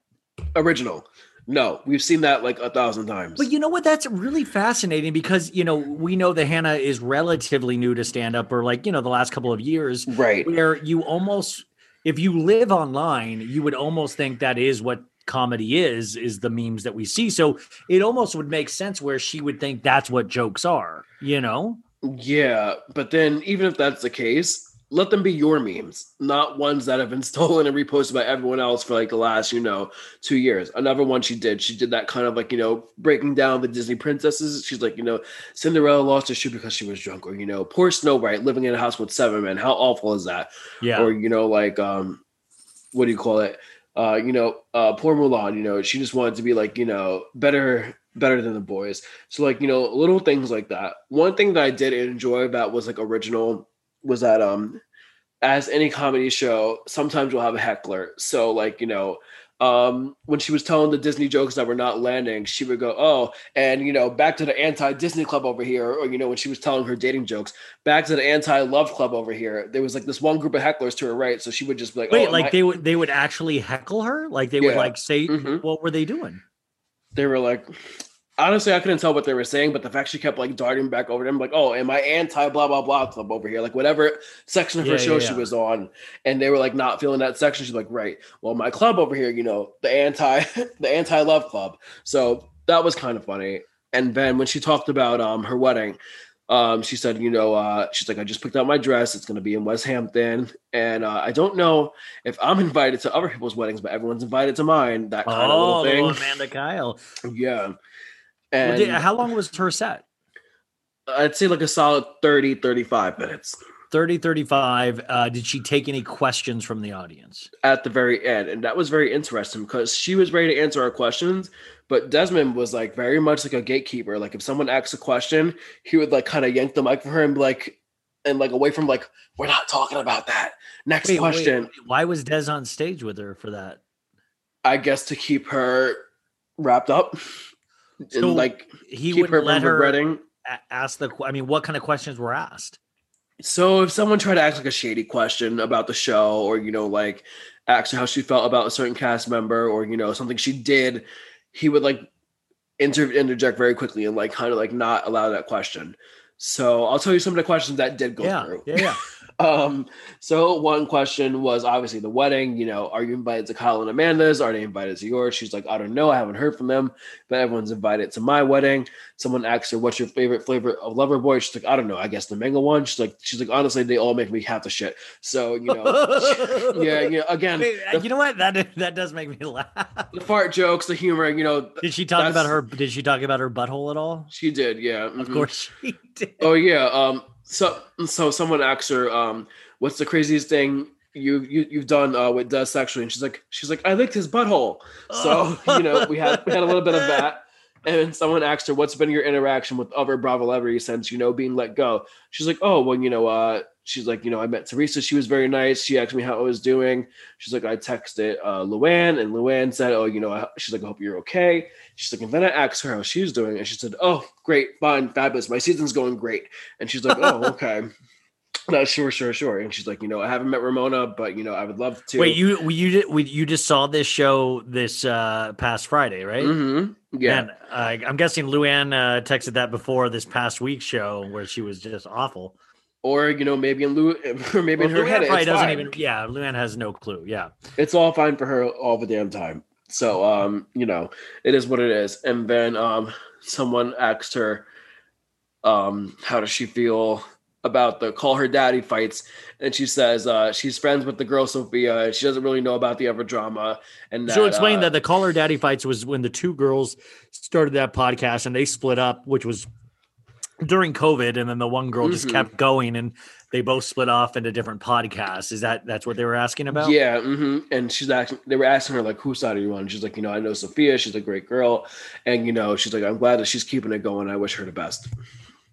Original. No, we've seen that like a thousand times. But you know what? That's really fascinating because you know we know that Hannah is relatively new to stand up, or like you know the last couple of years, right. where you almost, if you live online, you would almost think that is what comedy is is the memes that we see. So it almost would make sense where she would think that's what jokes are, you know? Yeah, but then even if that's the case, let them be your memes, not ones that have been stolen and reposted by everyone else for like the last, you know, two years. Another one she did, she did that kind of like, you know, breaking down the Disney princesses. She's like, you know, Cinderella lost her shoe because she was drunk, or you know, poor Snow White living in a house with seven men. How awful is that? Yeah. Or you know, like um, what do you call it? Uh, you know, uh, poor Mulan. You know, she just wanted to be like, you know, better, better than the boys. So like, you know, little things like that. One thing that I did enjoy about was like original was that um, as any comedy show, sometimes you'll have a heckler. So like, you know. Um, when she was telling the Disney jokes that were not landing, she would go, "Oh, and you know, back to the anti-Disney club over here." Or you know, when she was telling her dating jokes, back to the anti-love club over here. There was like this one group of hecklers to her right, so she would just be like, Wait, oh, like my-" they would they would actually heckle her? Like they would like say Mhm. what were they doing? they were like honestly i couldn't tell what they were saying but the fact she kept like darting back over them like oh am I anti blah blah blah club over here like whatever section of her Yeah, show yeah, she yeah. was on and they were like not feeling that section she's like right well my club over here you know the anti the anti love club so that was kind of funny and then when she talked about um her wedding um, she said, you know, uh, she's like, I just picked out my dress. It's going to be in West Hampton. And uh, I don't know if I'm invited to other people's weddings, but everyone's invited to mine. That kind Oh, of little thing. Amanda Kyle. Yeah. And did- how long was her set? I'd say like a solid 30, 35 minutes 30 35 uh did she take any questions from the audience at the very end. And that was very interesting because she was ready to answer our questions, but Desmond was like very much like a gatekeeper. Like if someone asks a question, he would like kind of yank the mic from her and be like, and like away from like, we're not talking about that. Next Wait, wait, question. wait, why was des on stage with her for that I guess to keep her wrapped up So like he keep would her let from her regretting. a- ask the i mean what kind of questions were asked So if someone tried to ask like a shady question about the show, or you know, like ask her how she felt about a certain cast member, or you know, something she did, he would like inter- interject very quickly and like kind of like not allow that question. So I'll tell you some of the questions that did go yeah through. yeah yeah Um, so one question was obviously the wedding. You know, are you invited to Kyle and Amanda's? Are they invited to yours? She's like, I don't know. I haven't heard from them, but everyone's invited to my wedding. Someone asked her, "What's your favorite flavor of Loverboy? She's like, I don't know. I guess the mango one. She's like, she's like, honestly, they all make me half the shit. So you know, yeah, yeah. Again, Wait, the, you know what that that does make me laugh the fart jokes, the humor. You know, did she talk about her did she talk about her butthole at all she did. Yeah, of mhm. course she did Oh yeah. Um. So so someone asked her, um, what's the craziest thing you you you've done uh, with Des sexually? And she's like, she's like, I licked his butthole. So you know, we had we had a little bit of that. And someone asked her, "What's been your interaction with other Bravo celebrities since you know being let go?" She's like, "Oh, well, you know, uh, she's like, you know, I met Teresa. She was very nice. She asked me how I was doing. She's like, I texted uh, Luann, and Luann said, "Oh, you know," I, she's like, "I hope you're okay." She's like, and then I asked her how she was doing, and she said, "Oh, great, fine, fabulous. My season's going great." And she's like, "Oh, okay." No, sure, sure, sure. And she's like, you know, I haven't met Ramona, but you know, I would love to. wait you you you just saw this show this uh past friday right hmm Yeah. Man, uh, i'm guessing luann uh texted that before this past week's show where she was just awful or you know, maybe in Lou, or maybe in her Luann head, probably doesn't fine. even yeah luann has no clue yeah it's all fine for her all the damn time. So um, you know, it is what it is. And then um someone asked her um how does she feel about the call her daddy fights and she says uh she's friends with the girl Sofia she doesn't really know about the other drama and so explain uh, that the call her daddy fights was when the two girls started that podcast and they split up which was during covid and then the one girl just Mhm. kept going and they both split off into different podcasts is that that's what they were asking about Yeah, hmm and she's asking. They were asking her like, "Whose side are you on?" She's like, "You know, I know Sofia. She's a great girl, and you know, she's like, I'm glad that she's keeping it going. I wish her the best."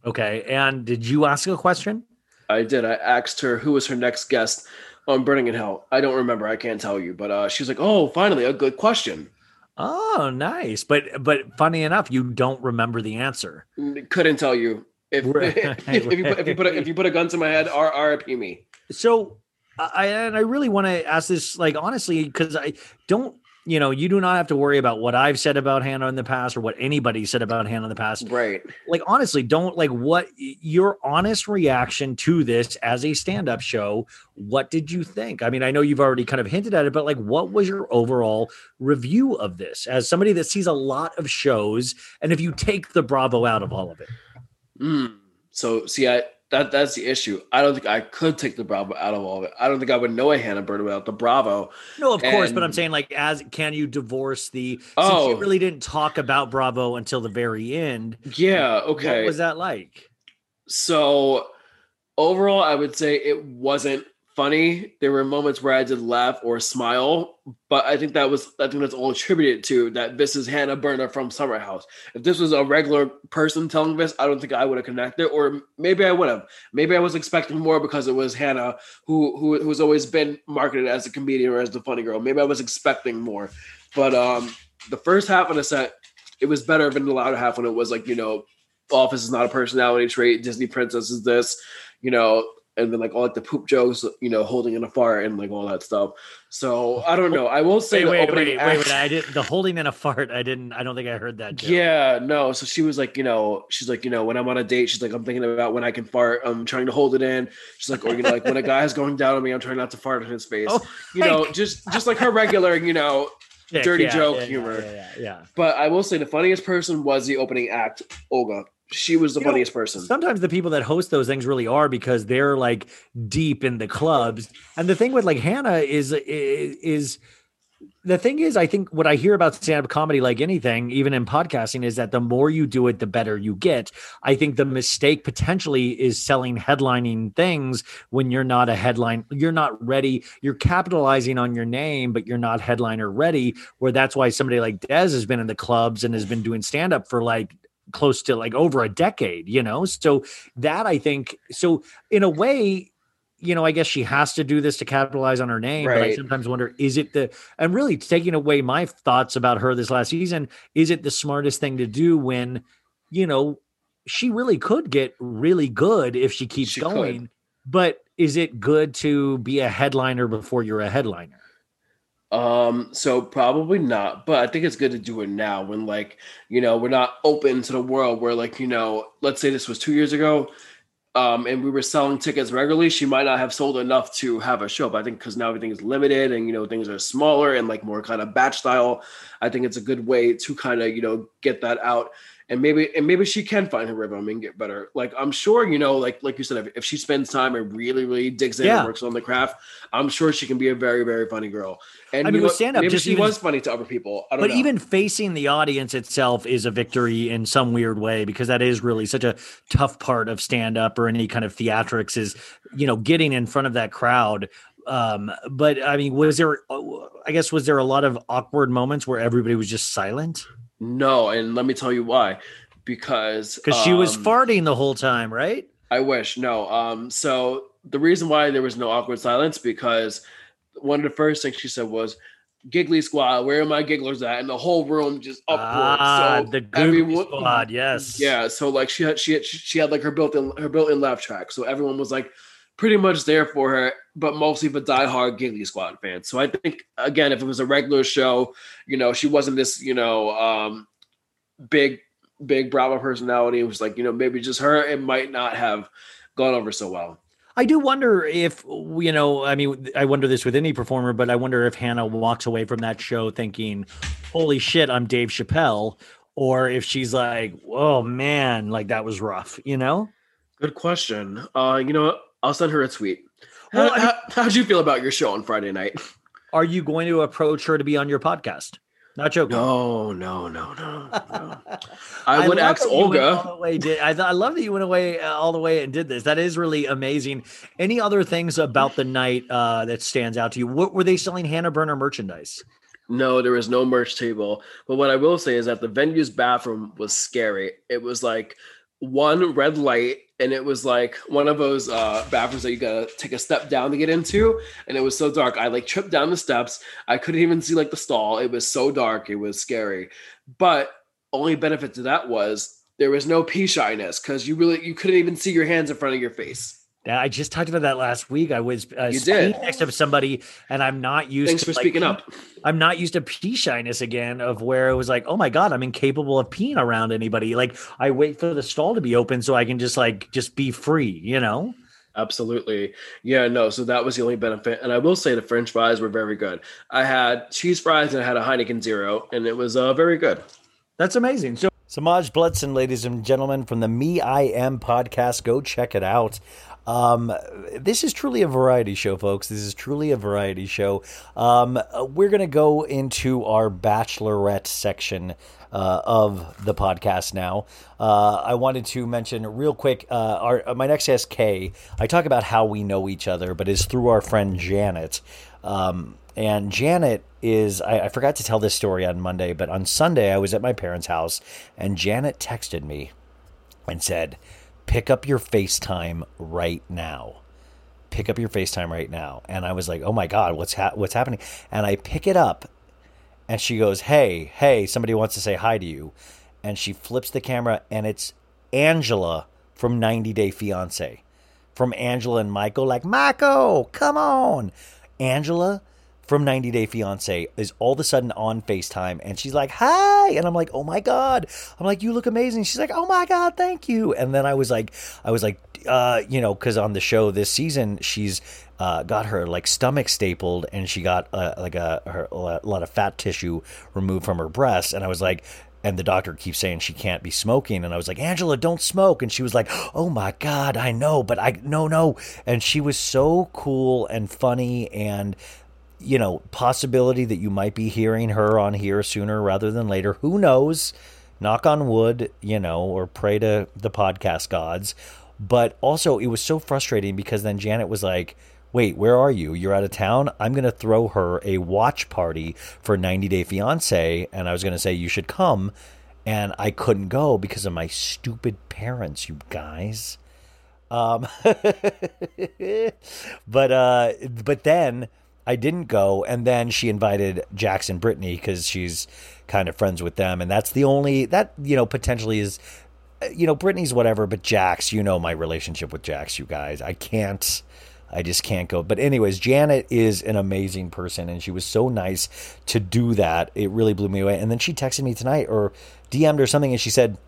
okay and did you ask a question I did. I asked her who was her next guest on Burning in Hell. I don't remember. I can't tell you, but uh, she's like, "Oh, finally, a good question." Oh nice but but funny enough you don't remember the answer mm, Couldn't tell you if Right. if, you put, if you put a, if you put a gun to my head. R RIP me. So I and I really want to ask this like honestly because I don't you know, you do not have to worry about what I've said about Hannah in the past or what anybody said about Hannah in the past. Right. Like, honestly, don't like what your honest reaction to this as a stand up show. What did you think? I mean, I know you've already kind of hinted at it, but like, what was your overall review of this as somebody that sees a lot of shows? And if you take the Bravo out of all of it, Mm. So see, I that that's the issue. I don't think I could take the Bravo out of all of it. I don't think I would know a Hannah Burn without the Bravo. no, of course, but I'm saying, like, as can you divorce the since Oh. you really didn't talk about Bravo until the very end? Yeah. Okay. What was that like? So overall, I would say it wasn't funny. There were moments where I did laugh or smile, but I think that was I think that's all attributed to that this is Hannah Berner from Summer House. If this was a regular person telling this, I don't think I would have connected, or maybe I would have. Maybe I was expecting more because it was Hannah who who who's always been marketed as a comedian or as the funny girl. Maybe I was expecting more. But um the first half of the set, it was better than the latter half when it was like, you know, Office is not a personality trait. Disney Princess is this, you know, and then like all like the poop jokes, you know, holding in a fart and like all that stuff. So I don't know. I will say Wait, wait, wait, wait, act- wait. I did the holding in a fart. I didn't. I don't think I heard that. Joke. Yeah, no. So she was like, you know, she's like, you know, when I'm on a date, she's like, I'm thinking about when I can fart. I'm trying to hold it in. She's like, or you know, like when a guy is going down on me, I'm trying not to fart in his face. Oh, you know, just just like her regular, you know, Yeah, dirty yeah, joke yeah, humor. Yeah, yeah, yeah. But I will say the funniest person was the opening act, Olga. She was the You know, funniest person. Sometimes the people that host those things really are because they're like deep in the clubs. And the thing with like Hannah is is, is the thing is, I think what I hear about stand-up comedy, like anything, even in podcasting, is that the more you do it, the better you get. I think the mistake potentially is selling headlining things when you're not a headline, you're not ready. You're capitalizing on your name, but you're not headliner ready. Where that's why somebody like Des has been in the clubs and has been doing stand-up for like close to like over a decade, you know? So that I think so in a way, you know, I guess she has to do this to capitalize on her name. But I sometimes wonder, is it the and really taking away my thoughts about her this last season, is it the smartest thing to do when, you know, she really could get really good if she keeps She could. going. But is it good to be a headliner before you're a headliner? Um, so probably not, but I think it's good to do it now when like, you know, we're not open to the world where like, you know, let's say this was two years ago, um, and we were selling tickets regularly, she might not have sold enough to have a show. But I think because now everything is limited and you know things are smaller and like more kind of batch style, I think it's a good way to kind of you know get that out and maybe and maybe she can find her rhythm and get better. Like I'm sure you know, like like you said, if, if she spends time and really really digs in Yeah. and works on the craft, I'm sure she can be a very very funny girl. And I you mean, know stand-up, maybe she even- was funny to other people. I don't but know. even facing the audience itself is a victory in some weird way because that is really such a tough part of stand up or any kind of theatrics is you know getting in front of that crowd um but i mean was there i guess was there a lot of awkward moments where everybody was just silent no, and let me tell you why. Because because she was um, farting the whole time right I wish no. Um, so the reason why there was no awkward silence because one of the first things she said was, "Giggly squad, where are my gigglers at?" And the whole room just uproar. ah, so the everyone- squad yes Yeah, so like she had she had she had like her built-in her built-in laugh track, so everyone was like pretty much there for her, but mostly for diehard Giggly Squad fans. So I think again, if it was a regular show, you know, she wasn't this you know um big big Bravo personality. It was like you know maybe just her. It might not have gone over so well. I do wonder if you know. I mean, I wonder this with any performer, but I wonder if Hannah walks away from that show thinking, "Holy shit, I'm Dave Chappelle," or if she's like, "Oh man, like that was rough," you know? Good question. Uh, you know, what? I'll send her a tweet. Well, How, I- how, how'd you feel about your show on Friday night? Are you going to approach her to be on your podcast? Not joking. No, no, no, no. no. I, would love ask that you went all Olga. did- I, I love that you went away uh, all the way and did this. That is really amazing. Any other things about the night uh, that stands out to you? What were they selling Hannah Berner merchandise? No, there was no merch table. But what I will say is that the venue's bathroom was scary. It was like one red light, and it was like one of those uh, bathrooms that you gotta take a step down to get into. And it was so dark. I like tripped down the steps. I couldn't even see like the stall. It was so dark. It was scary. But only benefit to that was there was no pee shyness because you really you couldn't even see your hands in front of your face. Now, I just talked about that last week. I was uh, You did. next to somebody, and I'm not used. Thanks to for like, speaking up. I'm not used to pee shyness again. Of where it was like, oh my god, I'm incapable of peeing around anybody. Like I wait for the stall to be open so I can just like just be free. You know. Absolutely. Yeah, no. So that was the only benefit. And I will say the French fries were very good. I had cheese fries and I had a Heineken Zero, and it was uh, very good. That's amazing. So Semajh Bludson, ladies and gentlemen, from the Me I Am podcast. Go check it out. Um, this is truly a variety show, folks. This is truly a variety show. Um, we're going to go into our bachelorette section uh, of the podcast now. Uh, I wanted to mention real quick uh, our my next Kay. I talk about how we know each other, but is through our friend Janet. Um, and Janet is, I, I forgot to tell this story on Monday, but on Sunday I was at my parents' house and Janet texted me and said, Pick up your FaceTime right now. Pick up your FaceTime right now. And I was like, Oh my God, what's, ha- what's happening? And I pick it up and she goes, Hey, hey, somebody wants to say hi to you. And she flips the camera and it's Angela from 90 Day Fiance. From Angela and Michael, like, Michael, come on. Angela from 90 Day Fiance is all of a sudden on FaceTime and she's like, Hi. And I'm like, Oh my God. I'm like, You look amazing. She's like, Oh my God, thank you. And then I was like, I was like, uh, you know, because on the show this season, she's uh, got her like stomach stapled and she got uh, like a, her, a lot of fat tissue removed from her breast. And I was like, and the doctor keeps saying she can't be smoking and i was like angela don't smoke and she was like oh my god i know but i no no and she was so cool and funny and you know possibility that you might be hearing her on here sooner rather than later who knows knock on wood you know or pray to the podcast gods but also it was so frustrating because then janet was like wait, where are you? You're out of town? I'm going to throw her a watch party for 90 Day Fiance. And I was going to say, you should come. And I couldn't go because of my stupid parents, you guys. Um, but, uh, but then I didn't go. And then she invited Jax and Brittany because she's kind of friends with them. And that's the only, that, you know, potentially is, you know, Brittany's whatever, but Jax, you know, my relationship with Jax, you guys. I can't. I just can't go. But anyways, Janet is an amazing person, and she was so nice to do that. It really blew me away. And then she texted me tonight or DM'd or something, and she said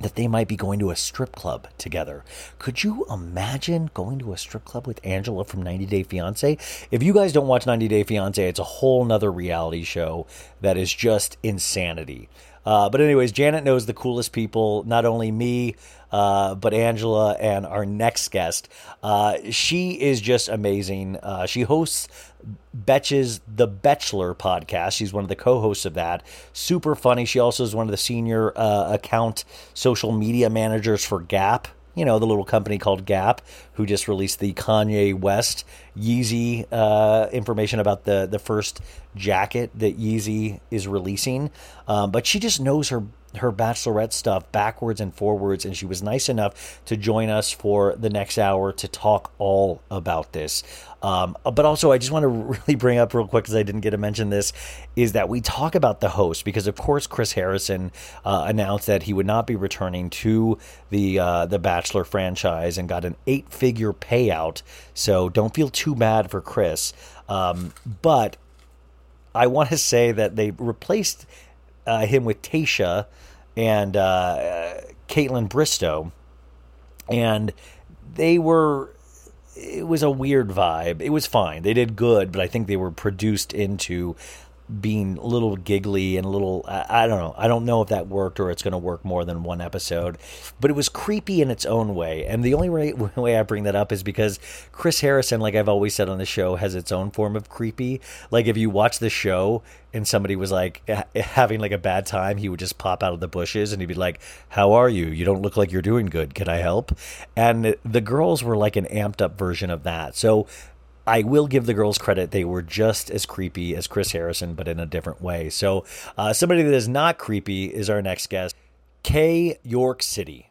that they might be going to a strip club together. Could you imagine going to a strip club with Angela from 90 Day Fiance? If you guys don't watch 90 Day Fiance, it's a whole nother reality show that is just insanity. Uh, but anyways, Janet knows the coolest people, not only me, uh, but Angela and our next guest. Uh, she is just amazing. Uh, she hosts Betches the Betchelor podcast. She's one of the co-hosts of that. Super funny. She also is one of the senior uh, account social media managers for Gap. You know, the little company called Gap, who just released the Kanye West Yeezy uh, information about the the first jacket that Yeezy is releasing. Um, but she just knows her her bachelorette stuff backwards and forwards and she was nice enough to join us for the next hour to talk all about this. Um, but also i just want to really bring up real quick because i didn't get to mention this is that we talk about the host because of course chris harrison uh, announced that he would not be returning to the uh, the bachelor franchise and got an eight figure payout. So don't feel too bad for chris. Um, but I want to say that they replaced uh, him with Tayshia and uh, Kaitlyn Bristowe, and they were. It was a weird vibe. It was fine. They did good, but I think they were produced into being a little giggly and a little I, I don't know. I don't know if that worked or it's going to work more than one episode but it was creepy in its own way. And the only way, way i bring that up is because chris harrison like i've always said on the show has its own form of creepy. Like if you watch the show and somebody was like ha- having like a bad time he would just pop out of the bushes and he'd be like how are you? You don't look like you're doing good. Can i help? And the girls were like an amped up version of that. So I will give the girls credit. They were just as creepy as Chris Harrison, but in a different way. So, uh, somebody that is not creepy is our next guest, Kay York City.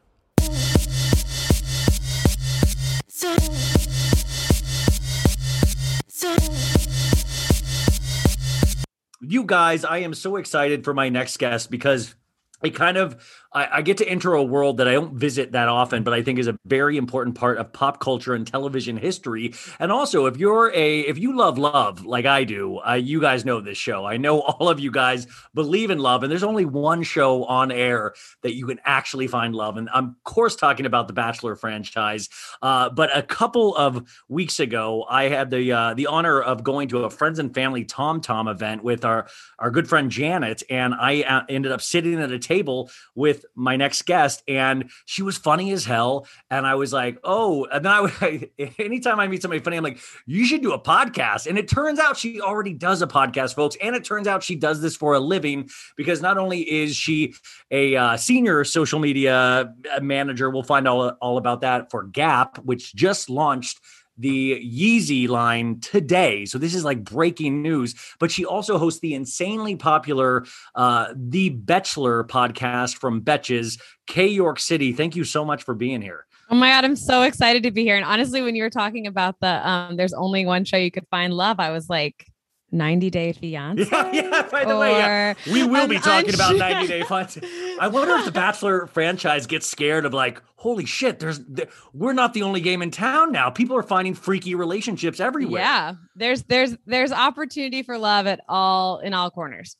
you guys, I am so excited for my next guest because it kind of I, I get to enter a world that I don't visit that often, but I think is a very important part of pop culture and television history. And also, if you're a if you love love like I do, uh, you guys know this show. I know all of you guys believe in love, and there's only one show on air that you can actually find love. And I'm of course talking about the Bachelor franchise. Uh, but a couple of weeks ago, I had the uh, the honor of going to a friends and family Tom Tom event with our our good friend Janet, and I uh, ended up sitting at a table with my next guest, and she was funny as hell. And I was like, oh, and then I would anytime I meet somebody funny, I'm like, you should do a podcast. And it turns out she already does a podcast, folks, and it turns out she does this for a living because not only is she a uh, senior social media uh, manager, we'll find all all about that for Gap, which just launched the Yeezy line today. So this is like breaking news. But she also hosts the insanely popular uh, The Betchelor podcast from Betches, Kay York City. Thank you so much for being here. Oh my god, I'm so excited to be here. And honestly, when you were talking about the um, there's only one show you could find love, I was like, 90 Day Fiance. Yeah, yeah. By the way, yeah. We will be talking about 90 Day Fiance. I wonder if the Bachelor franchise gets scared of like, holy shit, there's there, we're not the only game in town now. People are finding freaky relationships everywhere. Yeah, there's there's there's opportunity for love at all in all corners.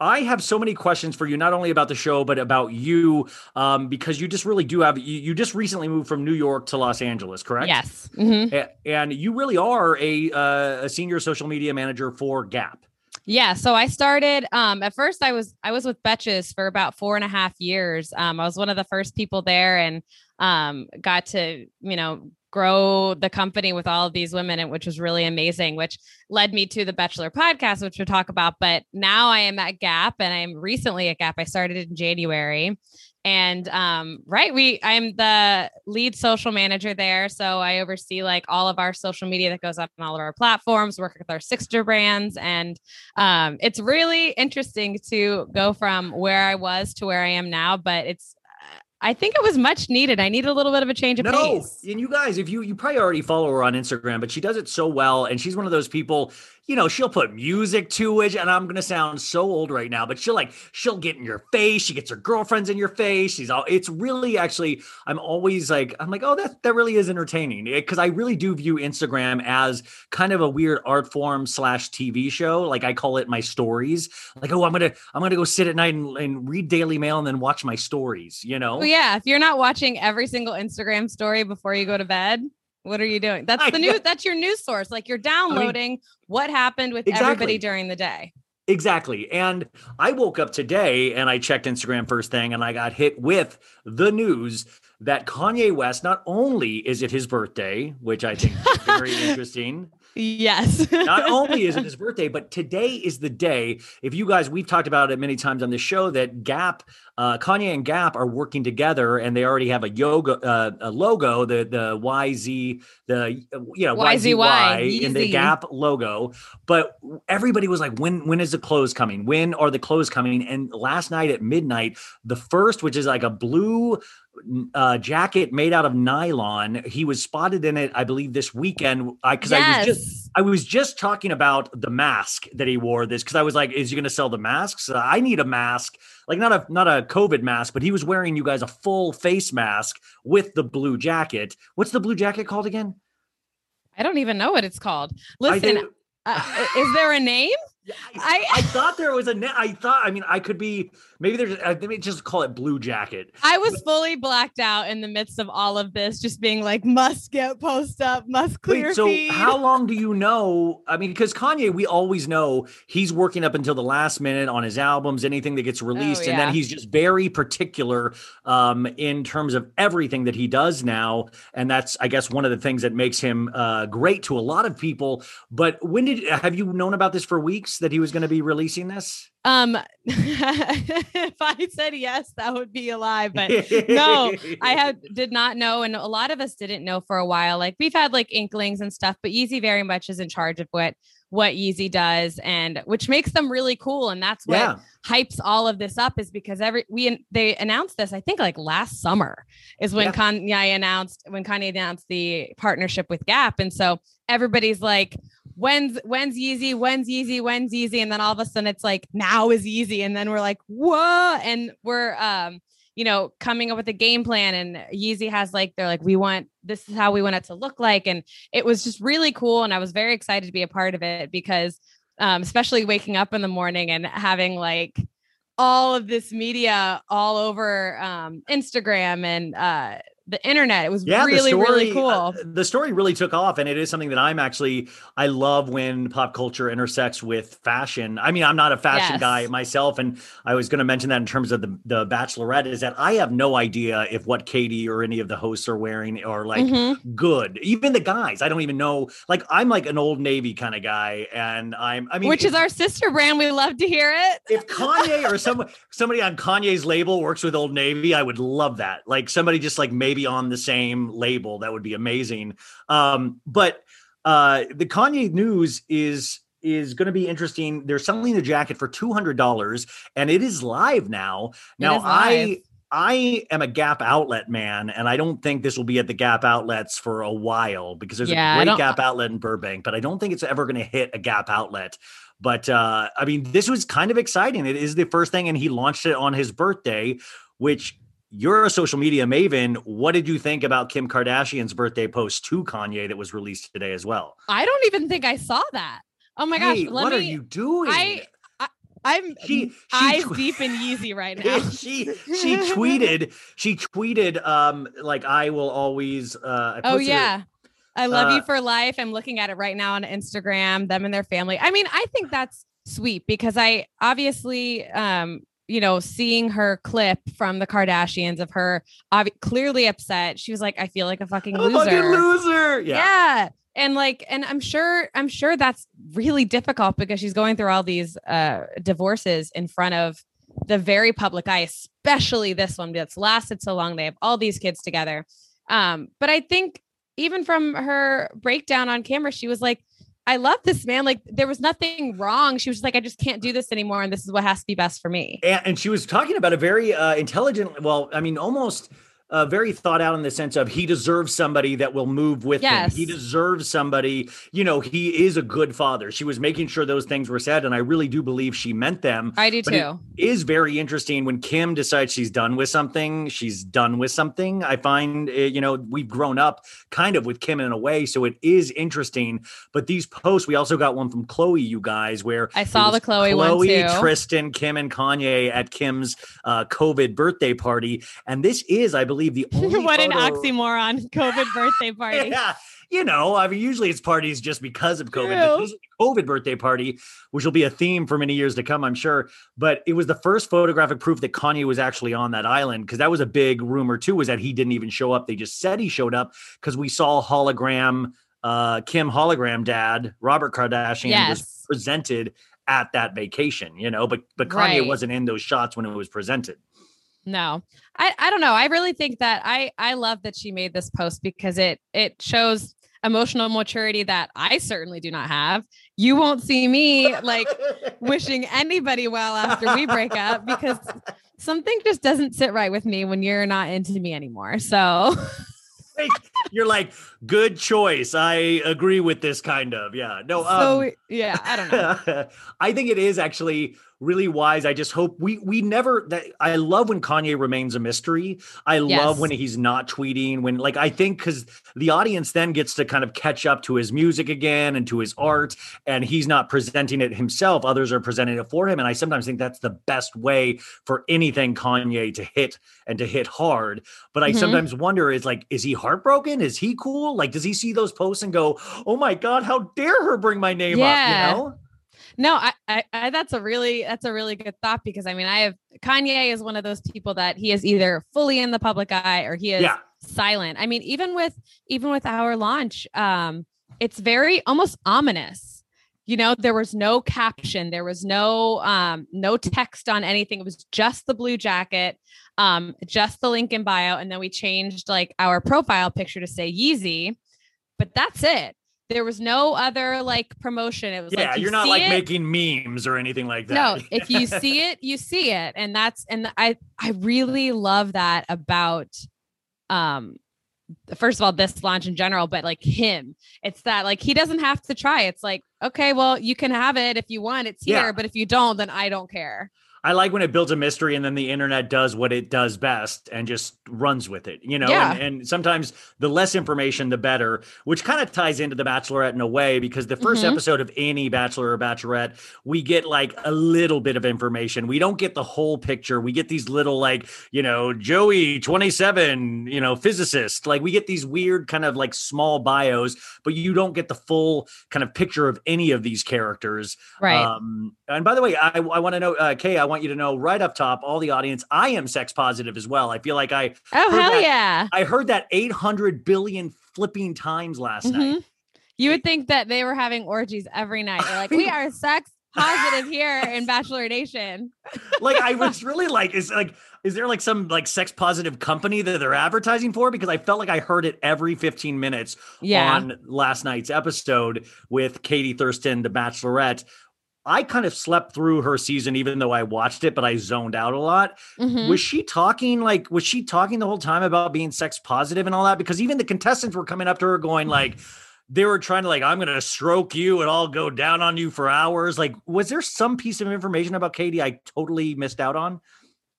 I have so many questions for you, not only about the show, but about you, um, because you just really do have, you, you just recently moved from New York to Los Angeles, correct? Yes. Mhm. A- And you really are a, uh, a senior social media manager for Gap. Yeah. So I started um at first I was I was with Betches for about four and a half years. Um I was one of the first people there and um got to, you know, grow the company with all of these women which was really amazing, which led me to the Betchelor podcast, which we'll talk about. But now I am at Gap and I'm recently at Gap. I started in January. And um, right, we I'm the lead social manager there. So I oversee like all of our social media that goes up on all of our platforms, work with our sister brands. And um, it's really interesting to go from where I was to where I am now, but it's I think it was much needed. I need a little bit of a change of No, pace. and you guys, if you you probably already follow her on Instagram, but she does it so well, and she's one of those people. You know, she'll put music to it, and I'm gonna sound so old right now, but she'll like she'll get in your face. She gets her girlfriends in your face. She's all. It's really actually. I'm always like I'm like, oh, that that really is entertaining eh, because I really do view Instagram as kind of a weird art form slash TV show. Like I call it my stories. Like oh, I'm gonna I'm gonna go sit at night and, and read Daily Mail and then watch my stories. You know. Well, yeah, if you're not watching every single Instagram story before you go to bed, what are you doing? That's I the know. news. That's your news source. Like you're downloading what happened with everybody during the day. Exactly. And I woke up today and I checked Instagram first thing and I got hit with the news that Kanye West, not only is it his birthday, which I think is very interesting. Yes. Not only is it his birthday, but today is the day. If you guys, we've talked about it many times on the show that Gap, uh, Kanye and Gap are working together, and they already have a yoga uh, a logo, the the YZ, the you know YZY, YZY in the Gap logo. But everybody was like, when when is the clothes coming? When are the clothes coming? And last night at midnight, the first, which is like a blue uh, jacket made out of nylon. He was spotted in it, I believe, this weekend. I because I was just I was just talking about the mask that he wore this because I was like, is he going to sell the masks? Uh, I need a mask, like not a not a COVID mask, but he was wearing you guys a full face mask with the blue jacket. What's the blue jacket called again? I don't even know what it's called. Listen, uh, is there a name? I, I thought there was a. ne- I thought. I mean, I could be. Maybe there's. I think just call it blue jacket. I was fully blacked out in the midst of all of this, just being like, must get post up, must clear Wait, so feed. how long do you know? I mean, because Kanye, we always know he's working up until the last minute on his albums, anything that gets released, and Oh, yeah. then he's just very particular um, in terms of everything that he does now, and that's, I guess, one of the things that makes him uh, great to a lot of people. But when did have you known about this for weeks that he was going to be releasing this? Um, if I said yes, that would be a lie, but no, I had did not know, and a lot of us didn't know for a while. Like we've had like inklings and stuff, but Yeezy very much is in charge of what what Yeezy does, and which makes them really cool. And that's what Yeah. hypes all of this up is because every we they announced this, I think like last summer is when Yeah. Kanye announced when Kanye announced the partnership with Gap, and so everybody's like. When's when's Yeezy? When's Yeezy? When's Yeezy? And then all of a sudden it's like now is Yeezy, and then we're like, whoa! And we're um, you know, coming up with a game plan. And Yeezy has like, they're like, we want this is how we want it to look like. And it was just really cool. And I was very excited to be a part of it because, um, especially waking up in the morning and having like all of this media all over um, Instagram and uh, the internet. It was yeah, really, story, really cool. uh, the story really took off, and it is something that I'm actually I love when pop culture intersects with fashion. I mean, I'm not a fashion Yes. guy myself, and I was going to mention that in terms of the the Bachelorette is that I have no idea if what Katie or any of the hosts are wearing are like Mhm. good. Even the guys, I don't even know. Like I'm like an old Navy kind of guy, and I'm I mean, Which if- is our sister brand. We love to hear it. if Kanye or some somebody on Kanye's label works with Old Navy, I would love that. Like somebody just like maybe on the same label, that would be amazing. Um, but uh, the Kanye news is is going to be interesting. They're selling the jacket for two hundred dollars, and it is live now. Now live. I. I am a Gap outlet man, and I don't think this will be at the Gap outlets for a while because there's Yeah, a great Gap outlet in Burbank, but I don't think it's ever going to hit a Gap outlet. But uh, I mean, this was kind of exciting. It is the first thing, and he launched it on his birthday, which you're a social media maven. What did you think about Kim Kardashian's birthday post to Kanye that was released today as well? I don't even think I saw that. Oh my gosh. Hey, let what me, are you doing? I, I I'm She- she eyes tw- deep in Yeezy right now. she she tweeted she tweeted um like I will always uh I Oh posted it- yeah. I love Uh, you for life. I'm looking at it right now on Instagram, them and their family. I mean, I think that's sweet because I obviously um you know, seeing her clip from the Kardashians of her obvi- clearly upset. She was like, I feel like a fucking a loser. fucking loser. Yeah. yeah. And like, and I'm sure, I'm sure that's really difficult because she's going through all these uh divorces in front of the very public eye, especially this one that's lasted so long. They have all these kids together. Um, but I think even from her breakdown on camera, she was like, I love this man. Like there was nothing wrong. She was just like, I just can't do this anymore. And this is what has to be best for me. and, and she was talking about a very uh, intelligent well i mean almost uh, very thought out in the sense of he deserves somebody that will move with Yes. him he deserves somebody you know he is a good father she was making sure those things were said and i really do believe she meant them I do But too. is very interesting when kim decides she's done with something she's done with something i find uh, you know we've grown up kind of with kim in a way so it is interesting but these posts we also got one from khloe you guys where I saw the Khloe one Khloe, too. Tristan, Kim, and Kanye at Kim's uh, COVID birthday party, and this is, I believe, the only what an oxymoron COVID birthday party. Yeah, you know, I mean, usually it's parties just because of COVID. True. This is a COVID birthday party, which will be a theme for many years to come, I'm sure. But it was the first photographic proof that Kanye was actually on that island because that was a big rumor too, was that he didn't even show up. They just said he showed up because we saw hologram, uh, Kim hologram dad, Robert Kardashian was presented at that vacation, you know, but but Kanye Right. wasn't in those shots when it was presented. No, I, I don't know. I really think that I, I love that she made this post because it, it shows emotional maturity that I certainly do not have. You won't see me like wishing anybody well after we break up because something just doesn't sit right with me when you're not into me anymore. So You're like, good choice. I agree with this kind of. Yeah. No, um, so yeah, I don't know. I think it is actually really wise. I just hope we we never that I love when Kanye remains a mystery. I Yes. love when he's not tweeting when like I think cuz the audience then gets to kind of catch up to his music again and to his art and he's not presenting it himself. Others are presenting it for him and I sometimes think that's the best way for anything Kanye to hit and to hit hard. But I Mhm. sometimes wonder is like is he heartbroken? Is he cool? Like does he see those posts and go, "Oh my god, how dare her bring my name Yeah. up?" You know? No, I, I, I that's a really that's a really good thought because I mean I have Kanye is one of those people that he is either fully in the public eye or he is Yeah. silent. I mean, even with even with our launch, um, it's very almost ominous. You know, there was no caption, there was no um, no text on anything. It was just the blue jacket, um, just the link in bio, and then we changed like our profile picture to say Yeezy, but that's it. There was no other like promotion. It was Yeah, like you you're not like it, making memes or anything like that. no, if you see it, you see it. And that's and I I really love that about um first of all this launch in general, but like him. It's that like he doesn't have to try. It's like, okay, well, you can have it if you want, it's here, Yeah. but if you don't, then I don't care. I like when it builds a mystery and then the internet does what it does best and just runs with it, you know. Yeah. And, and sometimes the less information, the better, which kind of ties into the Bachelorette in a way because the 1st Mhm. episode of any Bachelor or Bachelorette, we get like a little bit of information. We don't get the whole picture. We get these little like, you know, Joey 27, you know, physicist. Like we get these weird kind of like small bios, but you don't get the full kind of picture of any of these characters. Right. Um, and by the way, I, I want to know, uh, Kay, I want you to know right up top, all the audience, I am sex positive as well. I feel like I, oh hell that- yeah. I heard that 800 billion flipping times last night. Mhm. You would think that they were having orgies every night. They're like, we are sex positive here in Bachelor Nation. Like I was really like, is like, is there like some like sex positive company that they're advertising for? Because I felt like I heard it every 15 minutes Yeah. on last night's episode with Katie Thurston, the Bachelorette. I kind of slept through her season, even though I watched it, but I zoned out a lot. Mhm. Was she talking like was she talking the whole time about being sex positive and all that? Because even the contestants were coming up to her going like they were trying to like, I'm gonna stroke you and I'll go down on you for hours. Like, was there some piece of information about Katie I totally missed out on?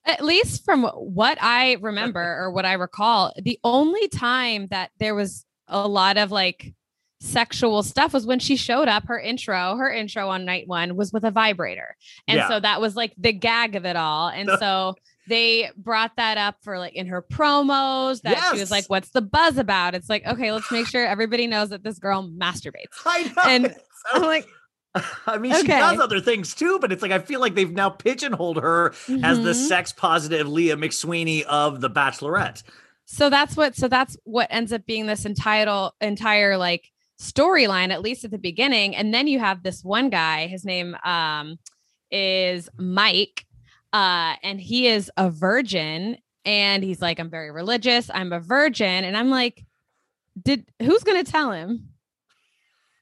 At least from what I remember or what I recall, the only time that there was a lot of like sexual stuff was when she showed up. Her intro, her intro on night one was with a vibrator. And Yeah. so that was like the gag of it all. And so they brought that up for like in her promos that she was like, What's the buzz about? It's like, okay, let's make sure everybody knows that this girl masturbates. I know. And it's I'm like, I mean, she Okay. does other things too, but it's like I feel like they've now pigeonholed her as the Mhm. sex positive Leah McSweeney of the Bachelorette. so that's what so that's what ends up being this entire entire like storyline at least at the beginning and then you have this one guy his name um is mike uh and he is a virgin and he's like i'm very religious i'm a virgin and i'm like did who's gonna tell him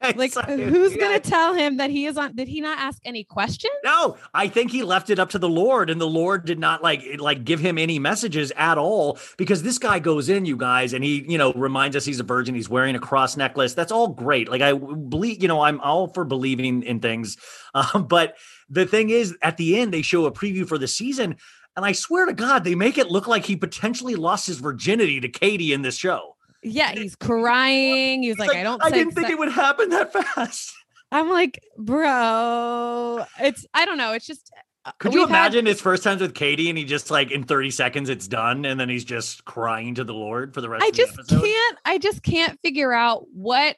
like who's yeah. gonna tell him that he is on did he not ask any questions No, I think he left it up to the Lord, and the Lord did not like like give him any messages at all because this guy goes in, you guys, and he you know reminds us he's a virgin. He's wearing a cross necklace. That's all great. Like I believe, you know, I'm all for believing in things, um, but the thing is, at the end they show a preview for the season, and I swear to God, they make it look like he potentially lost his virginity to Katie in this show. Yeah he's crying he's It's like, i don't I didn't think se- it would happen that fast. I'm like, bro, it's I don't know. It's just uh, Could you we've had- imagine his first times with Katie and he just like in 30 seconds it's done and then he's just crying to the Lord for the rest I of the. I just episode? can't. I just can't figure out what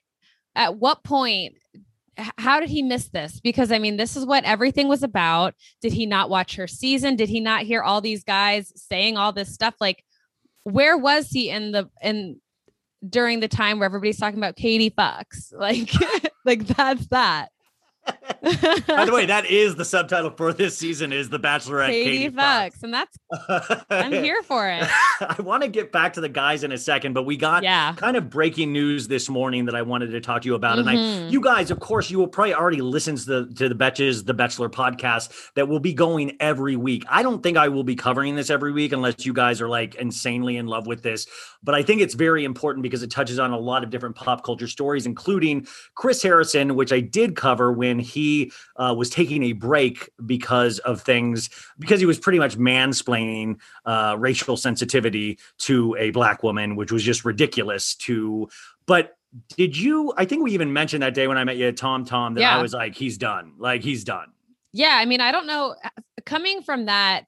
at what point. How did he miss this? Because I mean, this is what everything was about. Did he not watch her season? Did he not hear all these guys saying all this stuff? Like, where was he in the in during the time where everybody's talking about Katie fucks? Like, like that's that. By the way, that is the subtitle for this season is The Bachelorette Katie, Katie, fucks, and that's I'm here for it. I want to get back to the guys in a second, but we got Yeah. kind of breaking news this morning that I wanted to talk to you about. And I, Mhm. you guys, of course, you will probably already listen to the to the Betches, the Betchelor podcast that will be going every week. I don't think I will be covering this every week unless you guys are like insanely in love with this. But I think it's very important because it touches on a lot of different pop culture stories, including Chris Harrison, which I did cover when he uh, was taking a break because of things, because he was pretty much mansplaining uh, racial sensitivity to a black woman, which was just ridiculous to. But did you? I think we even mentioned that day when I met you at Tom Tom that Yeah. I was like, he's done. Like he's done. Yeah, I mean, I don't know. uh, Coming from that,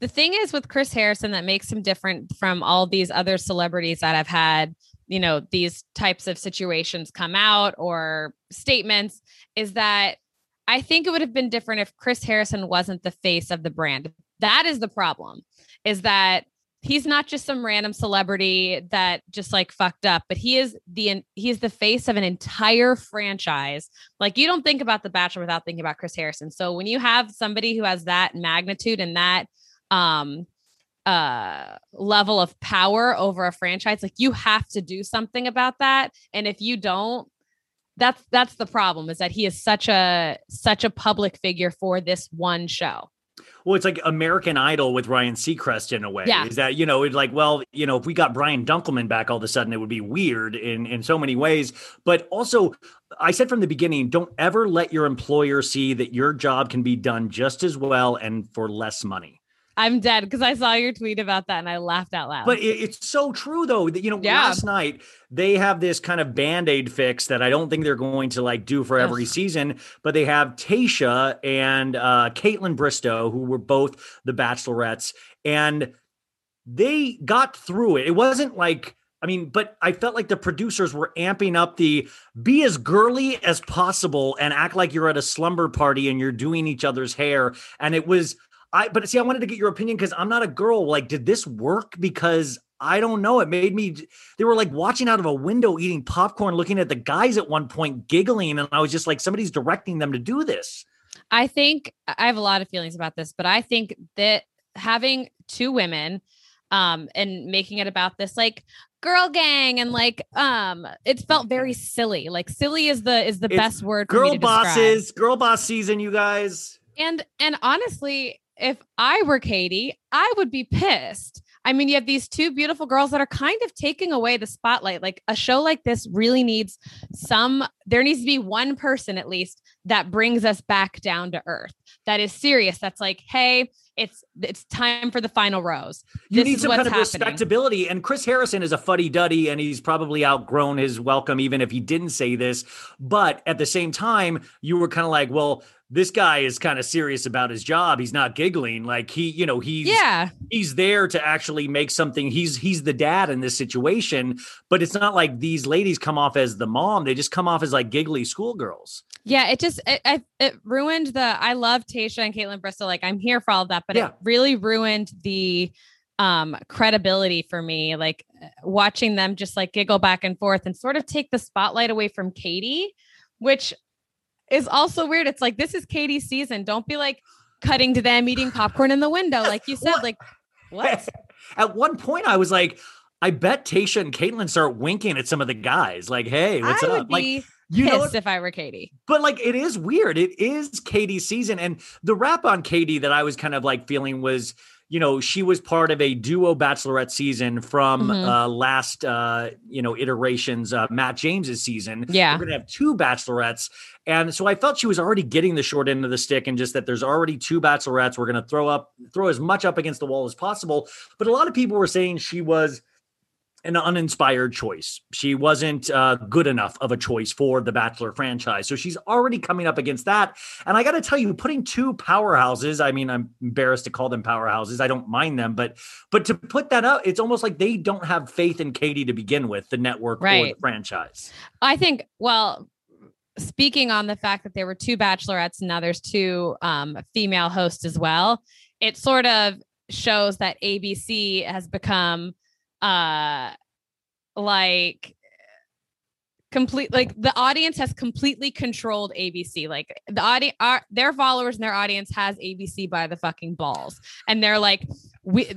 the thing is with Chris Harrison that makes him different from all these other celebrities that I've had, you know, these types of situations come out or statements is that I think it would have been different if Chris Harrison wasn't the face of the brand. That is the problem, is that he's not just some random celebrity that just like fucked up, but he is the he's the face of an entire franchise like you don't think about the bachelor without thinking about chris harrison so when you have somebody who has that magnitude and that um uh level of power over a franchise like you have to do something about that and if you don't that's that's the problem is that he is such a such a public figure for this one show well, it's like American Idol with Ryan Seacrest in a way. Yeah. Is that, you know, it's like, well, you know, if we got Brian Dunkleman back all of a sudden, it would be weird in, in so many ways. But also, I said from the beginning, don't ever let your employer see that your job can be done just as well and for less money. I'm dead because I saw your tweet about that and I laughed out loud. But it, it's so true though that you know Yeah. last night they have this kind of band-aid fix that I don't think they're going to like do for every season, but they have Tayshia and uh Kaitlyn Bristowe, who were both the bachelorettes, and they got through it. It wasn't like I mean, but I felt like the producers were amping up the be as girly as possible and act like you're at a slumber party and you're doing each other's hair. And it was I but see, I wanted to get your opinion because I'm not a girl. Like, did this work? Because I don't know. It made me they were like watching out of a window eating popcorn, looking at the guys at one point giggling, and I was just like, somebody's directing them to do this. I think I have a lot of feelings about this, but I think that having two women um and making it about this like girl gang and like um it felt very silly. Like silly is the is the It's best word Girl to describe. bosses, girl boss season, you guys. And and honestly, if I were Katie, I would be pissed. I mean, you have these two beautiful girls that are kind of taking away the spotlight. Like a show like this really needs some there needs to be one person at least that brings us back down to earth. That is serious. That's like, hey, it's it's time for the final rose. You This need is some kind of happening. respectability. And Chris Harrison is a fuddy duddy, and he's probably outgrown his welcome, even if he didn't say this. But at the same time, you were kind of like, well, this guy is kind of serious about his job. He's not giggling. Like he, you know, he's Yeah. he's there to actually make something. He's he's the dad in this situation, but it's not like these ladies come off as the mom. They just come off as like giggly schoolgirls. Yeah, it just it, it, it ruined the. I love Tayshia and Kaitlyn Bristowe. Like I'm here for all of that, but Yeah. it really ruined the um credibility for me. Like watching them just like giggle back and forth and sort of take the spotlight away from Katie, which is also weird. It's like this is Katie's season. Don't be like cutting to them eating popcorn in the window, like you said. What? Like what? At one point, I was like, I bet Tayshia and Kaitlyn start winking at some of the guys, like, "Hey, what's I up?" like, you know, if I were Katie. But like it is weird. It is Katie's season. And the rap on Katie that I was kind of like feeling was, you know, she was part of a duo bachelorette season from Mhm. uh last uh, you know, iterations, uh Matt James's season. Yeah. We're gonna have two bachelorettes. And so I felt she was already getting the short end of the stick and just that there's already two bachelorettes. We're gonna throw up throw as much up against the wall as possible. But a lot of people were saying she was an uninspired choice. She wasn't uh, good enough of a choice for the Bachelor franchise. So she's already coming up against that. And I got to tell you, putting two powerhouses, I mean, I'm embarrassed to call them powerhouses. I don't mind them, but but to put that up, it's almost like they don't have faith in Katie to begin with, the network or Right. the franchise. I think, well, speaking on the fact that there were two bachelorettes and now there's two um, female hosts as well, it sort of shows that ABC has become uh like complete like the audience has completely controlled ABC like the audience our their followers and their audience has ABC by the fucking balls and they're like we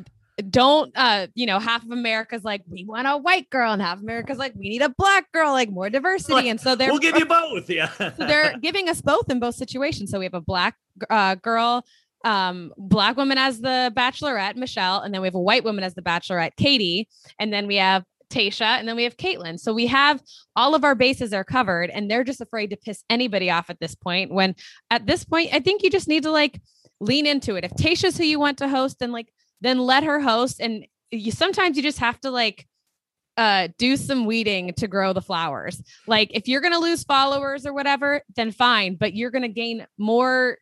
don't uh you know half of america's like we want a white girl and half america's like we need a black girl like more diversity and so they're We'll give you both. Yeah. so they're giving us both in both situations. So we have a black uh, girl, um, black woman as the bachelorette, Michelle, and then we have a white woman as the bachelorette, Katie, and then we have Tayshia, and then we have Kaitlyn. So we have all of our bases are covered, and they're just afraid to piss anybody off at this point. When at this point, I think you just need to like lean into it. If Tayshia's who you want to host, then like then let her host. And you sometimes you just have to like uh do some weeding to grow the flowers. Like if you're going to lose followers or whatever, then fine, but you're going to gain more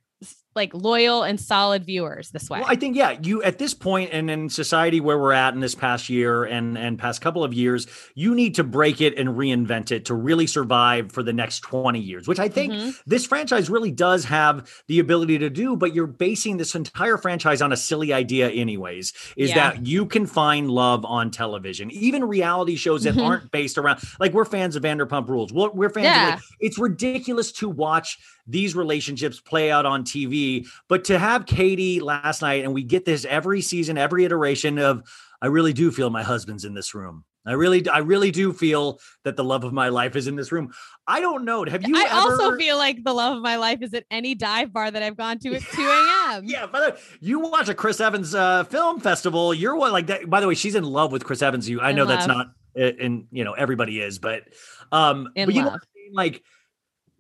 like loyal and solid viewers this way. Well, I think yeah, you at this point and in society where we're at in this past year and and past couple of years, you need to break it and reinvent it to really survive for the next 20 years, which I think Mhm. this franchise really does have the ability to do, but you're basing this entire franchise on a silly idea anyways, is Yeah. that you can find love on television. Even reality shows that Mhm. aren't based around like we're fans of Vanderpump Rules. We're, we're fans of Yeah. like, it's ridiculous to watch these relationships play out on TV. But to have Katie last night, and we get this every season, every iteration of, I really do feel my husband's in this room. I really, I really do feel that the love of my life is in this room. I don't know. Have you? I also feel like the love of my life is at any dive bar that I've gone to at 2 a.m. Yeah, by the way, you watch a Chris Evans uh, film festival. You're what like that. By the way, she's in love with Chris Evans. You, I In know that's not, and you know everybody is, but um, In but you know, love. Like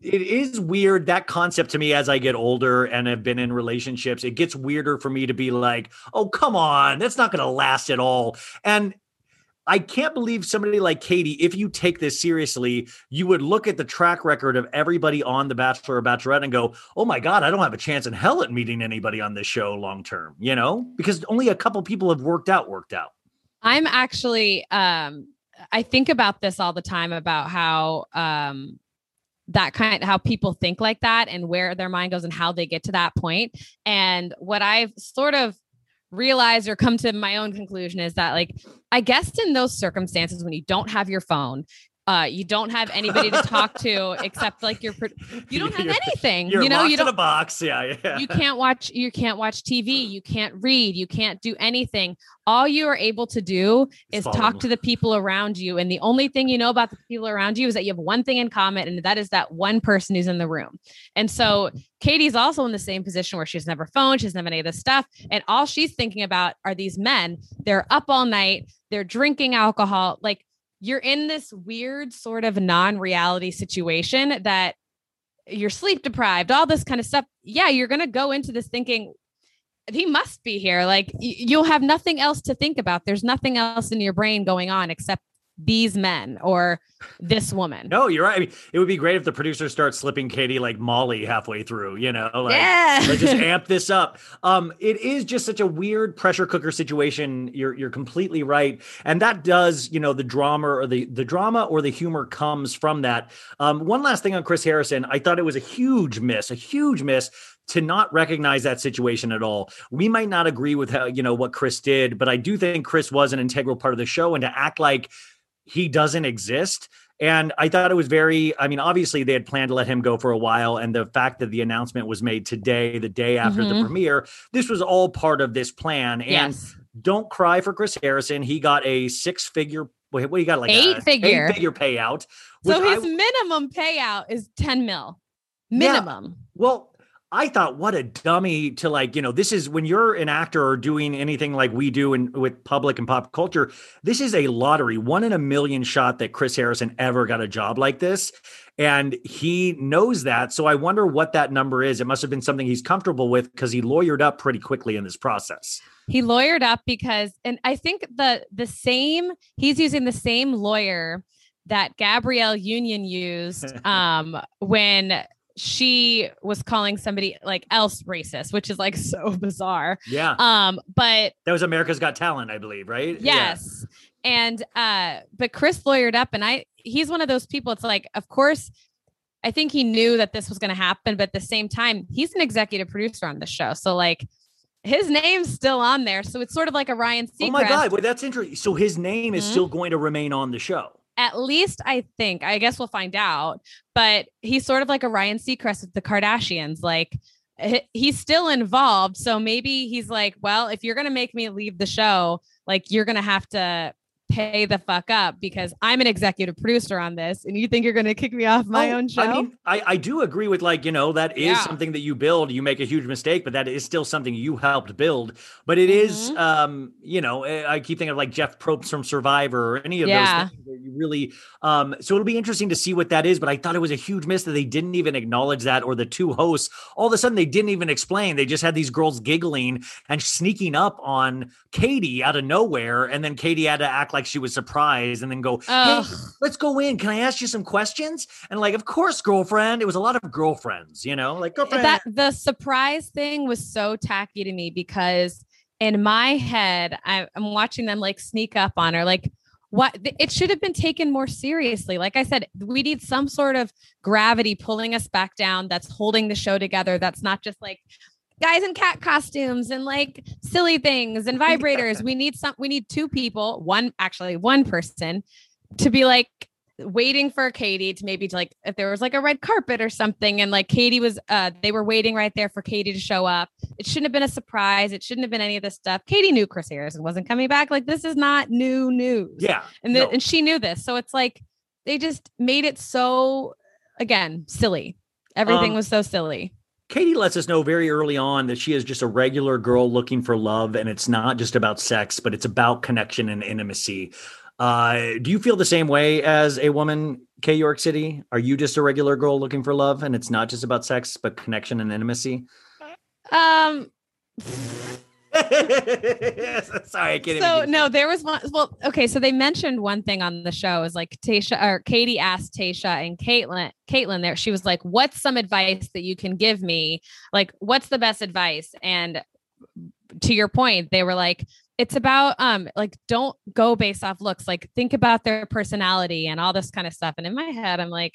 it is weird that concept to me as I get older and have been in relationships. It gets weirder for me to be like, oh come on, that's not going to last at all, and. I can't believe somebody like Katie, if you take this seriously, you would look at the track record of everybody on The Bachelor or Bachelorette and go, oh my God, I don't have a chance in hell at meeting anybody on this show long term, you know, because only a couple people have worked out, worked out. I'm actually um I think about this all the time about how um that kind of how people think like that and where their mind goes and how they get to that point. And what I've sort of realized or come to my own conclusion is that like I guess in those circumstances when you don't have your phone uh, you don't have anybody to talk to except like your, pro- you don't have You're- anything. You're you know, locked you in a don't box. Yeah. Yeah. you can't watch you can't watch TV, you can't read, you can't do anything. All you are able to do is follow talk them. to the people around you and the only thing you know about the people around you is that you have one thing in common and that is that one person who's in the room. And so Katie's also in the same position where she's never phone, she's never any of this stuff and all she's thinking about are these men. They're up all night, they're drinking alcohol, like you're in this weird sort of non-reality situation that you're sleep deprived, all this kind of stuff. Yeah, you're going to go into this thinking he must be here. Like y- you'll have nothing else to think about. There's nothing else in your brain going on except these men or this woman. No, you're right. I mean, it would be great if the producers start slipping Katie like Molly halfway through, you know, like Yeah. let's just amp this up. Um, it is just such a weird pressure cooker situation. You're you're completely right, and that does, you know, the drama or the the drama or the humor comes from that. Um, one last thing on Chris Harrison, I thought it was a huge miss, a huge miss to not recognize that situation at all. We might not agree with how, you know what Chris did, but I do think Chris was an integral part of the show, and to act like he doesn't exist. And I thought it was very, I mean, obviously they had planned to let him go for a while. And the fact that the announcement was made today, the day after the Mhm. premiere, this was all part of this plan. And Yes. don't cry for Chris Harrison. He got a six figure, what what he got like Eight a figure. eight figure payout. So which I- his minimum payout is 10 mil. Yeah. Minimum. Well, I thought, what a dummy to like, you know, this is when you're an actor or doing anything like we do in with public and pop culture. This is a lottery, one in a million shot that Chris Harrison ever got a job like this. And he knows that. So I wonder what that number is. It must have been something he's comfortable with because he lawyered up pretty quickly in this process. He lawyered up because and I think the the same he's using the same lawyer that Gabrielle Union used um when she was calling somebody like else racist, which is like so bizarre. Yeah. Um, but that was America's Got Talent, I believe, right? Yeah. Yes. And uh but Chris lawyered up and I he's one of those people it's like of course I think he knew that this was going to happen but at the same time he's an executive producer on the show. So like his name's still on there. So it's sort of like a Ryan Seacrest. Oh my God. Well, that's interesting. So his name is Mhm. still going to remain on the show. At least I think. I guess we'll find out. But he's sort of like a Ryan Seacrest with the Kardashians. Like he's still involved. So maybe he's like, well, if you're gonna make me leave the show, like you're gonna have to pay the fuck up because I'm an executive producer on this, and you think you're gonna kick me off my Oh, own show? I mean, I, I do agree with like, you know, that is Yeah. something that you build. You make a huge mistake, but that is still something you helped build. But it is, Mhm. um, you know, eh, I keep thinking of like Jeff Probst from Survivor or any of Yeah. those you really um so it'll be interesting to see what that is. But I thought it was a huge miss that they didn't even acknowledge that or the two hosts, all of a sudden they didn't even explain. They just had these girls giggling and sneaking up on Katie out of nowhere. And then Katie had to act like she was surprised and then go, Hey, let's go in. Can I ask you some questions? And like, of course, girlfriend. It was a lot of girlfriends, you know, like girlfriend. that the surprise thing was so tacky to me because in my head I, i'm watching them like sneak up on her like what it should have been taken more seriously like i said we need some sort of gravity pulling us back down that's holding the show together that's not just like guys in cat costumes and like silly things and vibrators we need some we need two people one actually one person to be like waiting for Katie to maybe to like if there was like a red carpet or something and like Katie was uh they were waiting right there for Katie to show up. It shouldn't have been a surprise. It shouldn't have been any of this stuff. Katie knew Chris Harrison wasn't coming back. Like this is not new news. Yeah. And the, no. and she knew this. So it's like they just made it so again silly. Everything Um, was so silly. Katie lets us know very early on that she is just a regular girl looking for love, and it's not just about sex, but it's about connection and intimacy. Uh, do you feel the same way as a woman, Kay York City? Are you just a regular girl looking for love, and it's not just about sex, but connection and intimacy? Um Sorry, I can't. so no, there was one. Well, okay, so they mentioned one thing on the show is like Tayshia or Katie asked Tayshia and Kaitlyn, Kaitlyn there. She was like, "What's some advice that you can give me? Like, what's the best advice?" And to your point, they were like, "It's about um, like don't go based off looks. Like, think about their personality and all this kind of stuff." And in my head, I'm like,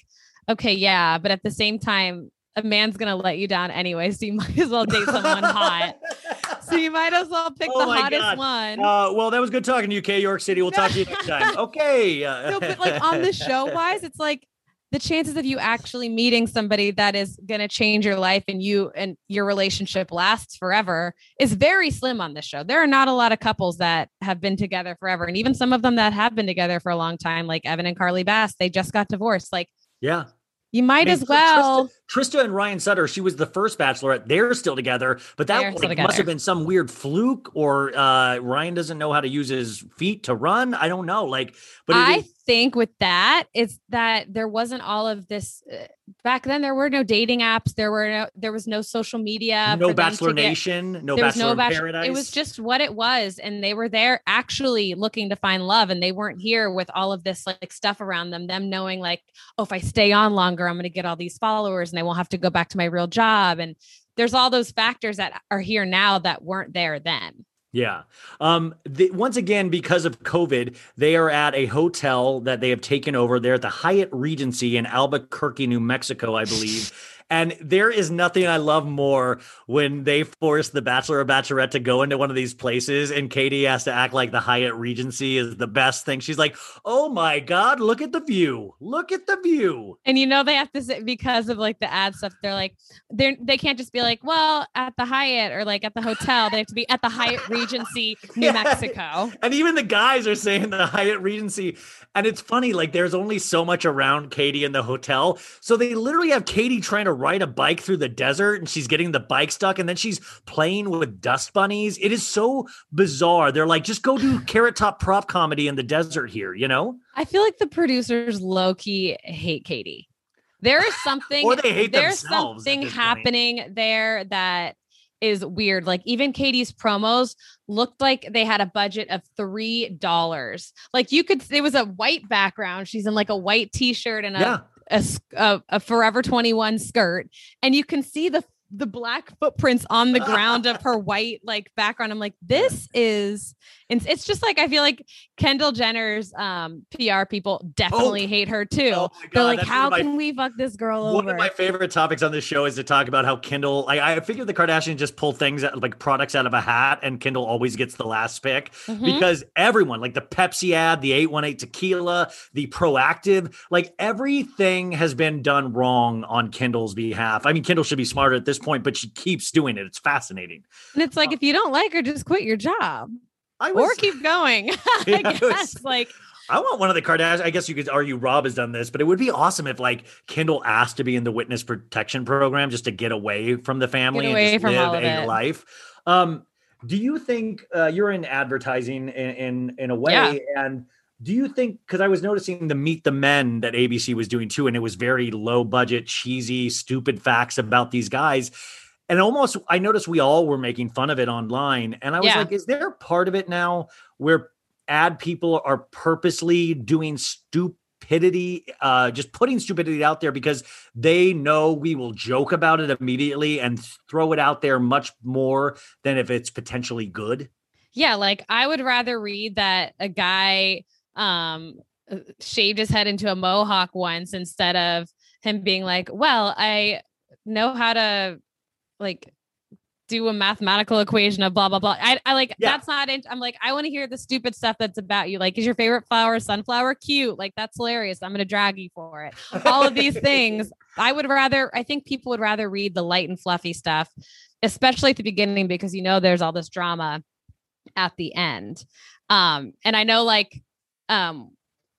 "Okay, yeah," but at the same time. A man's gonna let you down anyway, so you might as well date someone hot. So you might as well pick Oh the hottest God. one. Uh, well, that was good talking to you, Kay York City. We'll talk to you next time. Okay. Uh, no, but like on the show wise, it's like the chances of you actually meeting somebody that is to change your life and you and your relationship lasts forever is very slim on this show. There are not a lot of couples that have been together forever. And even some of them that have been together for a long time, like Evan and Carly Bass, they just got divorced. Like yeah. You might I mean, as well. Trista, Trista and Ryan Sutter, she was the first bachelorette. They're still together, but that like, must have been some weird fluke, or uh, Ryan doesn't know how to use his feet to run. I don't know. Like, but it I is- think with that, it's that there wasn't all of this uh, back then. There were no dating apps. There were no, there was no social media. no Bachelor get- Nation, no there was Bachelor no in bachelor. Paradise. It was just what it was, and they were there actually looking to find love, and they weren't here with all of this like stuff around them. Them knowing like, oh, if I stay on longer, I'm going to get all these followers, and I won't have to go back to my real job. And there's all those factors that are here now that weren't there then. Yeah. Um, the, once again, because of COVID, they are at a hotel that they have taken over. They're at the Hyatt Regency in Albuquerque, New Mexico, I believe. And there is nothing I love more when they force the Bachelor or Bachelorette to go into one of these places and Katie has to act like the Hyatt Regency is the best thing. She's like, oh my God, look at the view. Look at the view. And you know they have to say because of like the ad stuff. They're like they're they can't just be like, well, at the Hyatt or like at the hotel. They have to be at the Hyatt Regency, New Yeah. Mexico. And even the guys are saying the Hyatt Regency. And it's funny, like there's only so much around Katie in the hotel. So they literally have Katie trying to ride a bike through the desert and she's getting the bike stuck and then she's playing with dust bunnies. It is so bizarre. They're like, just go do carrot top prop comedy in the desert here, you know? I feel like the producers low key hate Katie. There is something Or they hate there's something this point. happening there that is weird. Like even Katie's promos looked like they had a budget of three dollars. Like you could, it was a white background. She's in like a white t-shirt and a Yeah. A, a Forever 21 skirt, and you can see the the black footprints on the ground of her white like background. I'm like, this is, and it's just like I feel like Kendall Jenner's um PR people definitely hate her too. Oh my They're like, how my- can we fuck this girl One over? One of my favorite topics on this show is to talk about how Kendall Like, I figure the Kardashians just pull things out, like products out of a hat, and Kendall always gets the last pick Mhm. because everyone, like the Pepsi ad, the 818 tequila, the Proactiv, like everything has been done wrong on Kendall's behalf. I mean, Kendall should be smarter at this point, but she keeps doing it. It's fascinating. and it's like, if you don't like her, just quit your job I or keep going. Yeah, I I was- guess like I want one of the Kardashians. I guess you could argue Rob has done this, but it would be awesome if like Kendall asked to be in the witness protection program just to get away from the family and just live a it. life. Um, do you think uh, you're in advertising in in, in a way? Yeah. And do you think because I was noticing the Meet the Men that ABC was doing too, and it was very low budget, cheesy, stupid facts about these guys. And almost, I noticed we all were making fun of it online. And I was Yeah. like, is there part of it now where ad people are purposely doing stupidity, uh, just putting stupidity out there because they know we will joke about it immediately and throw it out there much more than if it's potentially good? Yeah, like I would rather read that a guy um uh, shaved his head into a mohawk once instead of him being like, "Well, I know how to like do a mathematical equation of blah blah blah. I, I like Yeah. that's not. In, I'm like I want to hear the stupid stuff that's about you. Like, is your favorite flower sunflower? Cute. Like that's hilarious. I'm gonna drag you for it. All of these things. I would rather. I think people would rather read the light and fluffy stuff, especially at the beginning because you know there's all this drama at the end. Um, and I know like um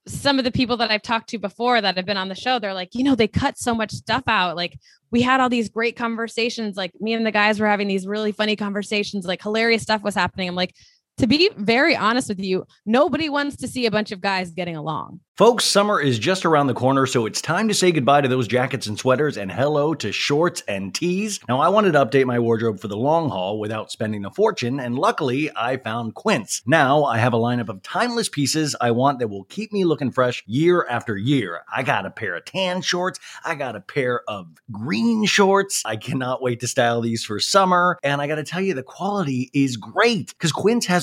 some of the people that I've talked to before that have been on the show, they're like, you know, they cut so much stuff out. Like we had all these great conversations. Like me and the guys were having these really funny conversations, like hilarious stuff was happening. I'm like, to be very honest with you, nobody wants to see a bunch of guys getting along. Folks, summer is just around the corner, so it's time to say goodbye to those jackets and sweaters and hello to shorts and tees. Now, I wanted to update my wardrobe for the long haul without spending a fortune, and luckily, I found Quince. Now, I have a lineup of timeless pieces I want that will keep me looking fresh year after year. I got a pair of tan shorts, I got a pair of green shorts. I cannot wait to style these for summer, and I gotta tell you, the quality is great because Quince has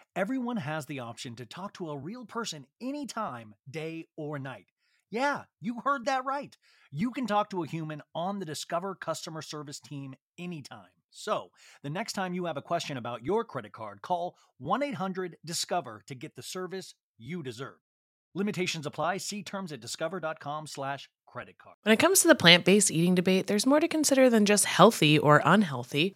everyone has the option to talk to a real person anytime, day or night. Yeah, you heard that right. You can talk to a human on the Discover customer service team anytime. So, the next time you have a question about your credit card, call 1 800 Discover to get the service you deserve. Limitations apply. See terms at discover.com/slash credit card. When it comes to the plant based eating debate, there's more to consider than just healthy or unhealthy.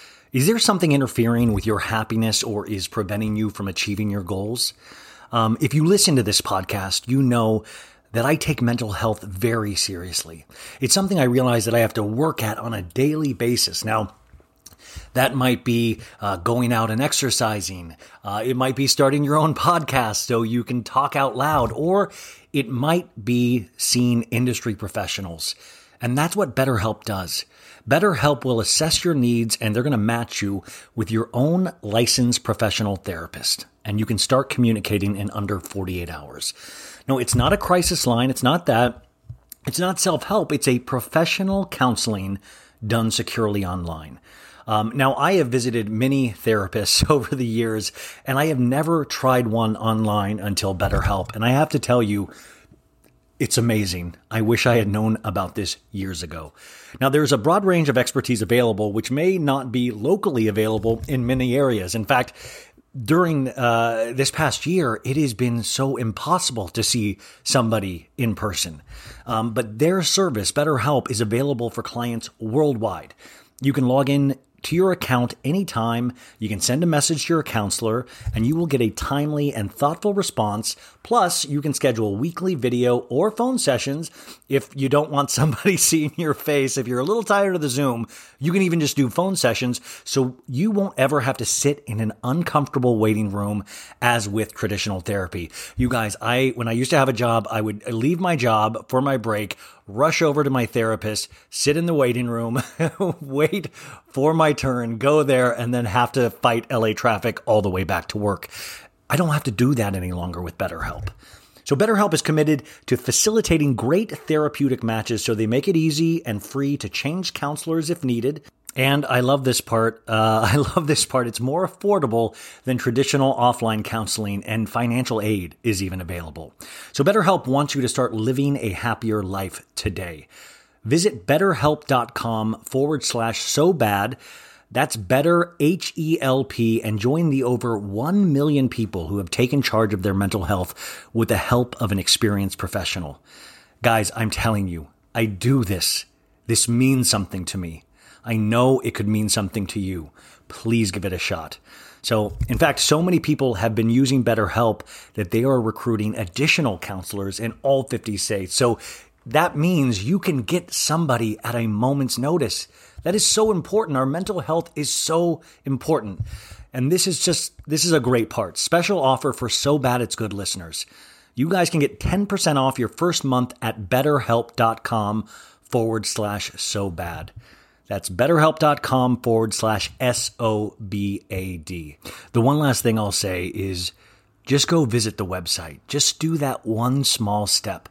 Is there something interfering with your happiness or is preventing you from achieving your goals? Um, if you listen to this podcast, you know that I take mental health very seriously. It's something I realize that I have to work at on a daily basis. Now, that might be uh, going out and exercising. Uh, it might be starting your own podcast so you can talk out loud, or it might be seeing industry professionals. And that's what BetterHelp does. BetterHelp will assess your needs and they're going to match you with your own licensed professional therapist. And you can start communicating in under 48 hours. No, it's not a crisis line. It's not that. It's not self help. It's a professional counseling done securely online. Um, now, I have visited many therapists over the years, and I have never tried one online until BetterHelp. And I have to tell you, it's amazing. I wish I had known about this years ago. Now, there's a broad range of expertise available, which may not be locally available in many areas. In fact, during uh, this past year, it has been so impossible to see somebody in person. Um, but their service, BetterHelp, is available for clients worldwide. You can log in to your account anytime. You can send a message to your counselor and you will get a timely and thoughtful response. Plus, you can schedule weekly video or phone sessions if you don't want somebody seeing your face. If you're a little tired of the Zoom, you can even just do phone sessions so you won't ever have to sit in an uncomfortable waiting room as with traditional therapy. You guys, I when I used to have a job, I would leave my job for my break, rush over to my therapist, sit in the waiting room, wait for my turn, go there, and then have to fight LA traffic all the way back to work. I don't have to do that any longer with BetterHelp. So, BetterHelp is committed to facilitating great therapeutic matches so they make it easy and free to change counselors if needed. And I love this part. Uh, I love this part. It's more affordable than traditional offline counseling, and financial aid is even available. So, BetterHelp wants you to start living a happier life today. Visit betterhelp.com forward slash so bad. That's better H E L P and join the over 1 million people who have taken charge of their mental health with the help of an experienced professional. Guys, I'm telling you, I do this. This means something to me. I know it could mean something to you. Please give it a shot. So, in fact, so many people have been using BetterHelp that they are recruiting additional counselors in all 50 states. So, that means you can get somebody at a moment's notice. That is so important. Our mental health is so important. And this is just, this is a great part. Special offer for So Bad It's Good listeners. You guys can get 10% off your first month at betterhelp.com forward slash so bad. That's betterhelp.com forward slash S O B A D. The one last thing I'll say is just go visit the website. Just do that one small step.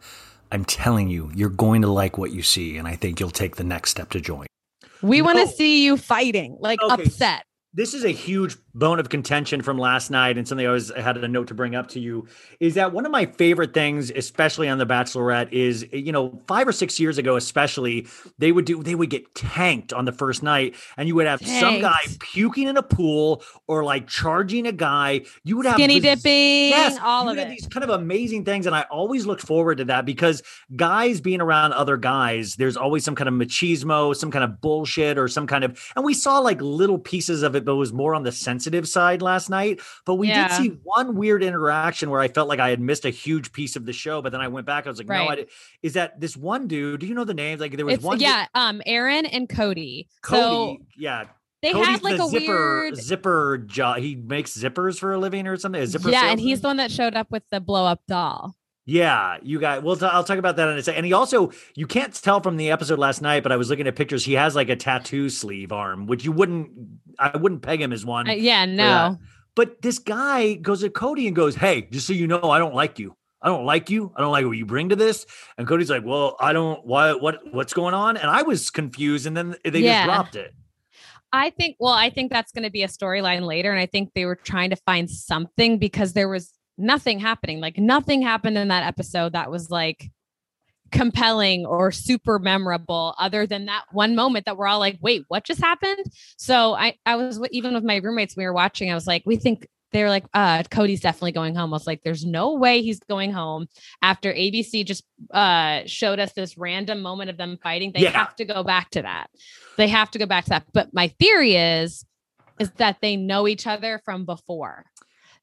I'm telling you, you're going to like what you see, and I think you'll take the next step to join. We want to oh. see you fighting, like Okay. upset. This is a huge bone of contention from last night and something I I had a note to bring up to you is that one of my favorite things especially on the bachelorette is you know 5 or 6 years ago especially they would do they would get tanked on the first night and you would have some guy puking in a pool or like charging a guy you would have Skinny this- dipping, Yes, all of it. These kind of amazing things, and I always looked forward to that because guys being around other guys, there's always some kind of machismo, some kind of bullshit, or some kind of. And we saw like little pieces of it, but it was more on the sensitive side last night. But we Yeah. did see one weird interaction where I felt like I had missed a huge piece of the show. But then I went back, I was like, no, I did. Is that this one dude? Do you know the names? Like there was It's one. dude- yeah, um, Aaron and Cody. Cody. So yeah. they Cody's had like a zipper weird zipper job. He makes zippers for a living or something. A zipper yeah, and he's the one that showed up with the blow up doll. Yeah, you got. Well, t- I'll talk about that in a second. And he also, you can't tell from the episode last night, but I was looking at pictures. He has like a tattoo sleeve arm, which you wouldn't. I wouldn't peg him as one. Uh, yeah, no. But this guy goes to Cody and goes, "Hey, just so you know, I don't like you. I don't like you. I don't like what you bring to this." And Cody's like, "Well, I don't. Why? What? What's going on?" And I was confused, and then they Yeah. just dropped it. I think, well, I think that's going to be a storyline later. And I think they were trying to find something because there was nothing happening. Like nothing happened in that episode that was like compelling or super memorable other than that one moment that we're all like, wait, what just happened? So I, I was even with my roommates, we were watching, I was like, we think they were like, uh, Cody's definitely going home. I was like, there's no way he's going home after ABC just uh showed us this random moment of them fighting. They Yeah. have to go back to that. They have to go back to that. But my theory is is that they know each other from before.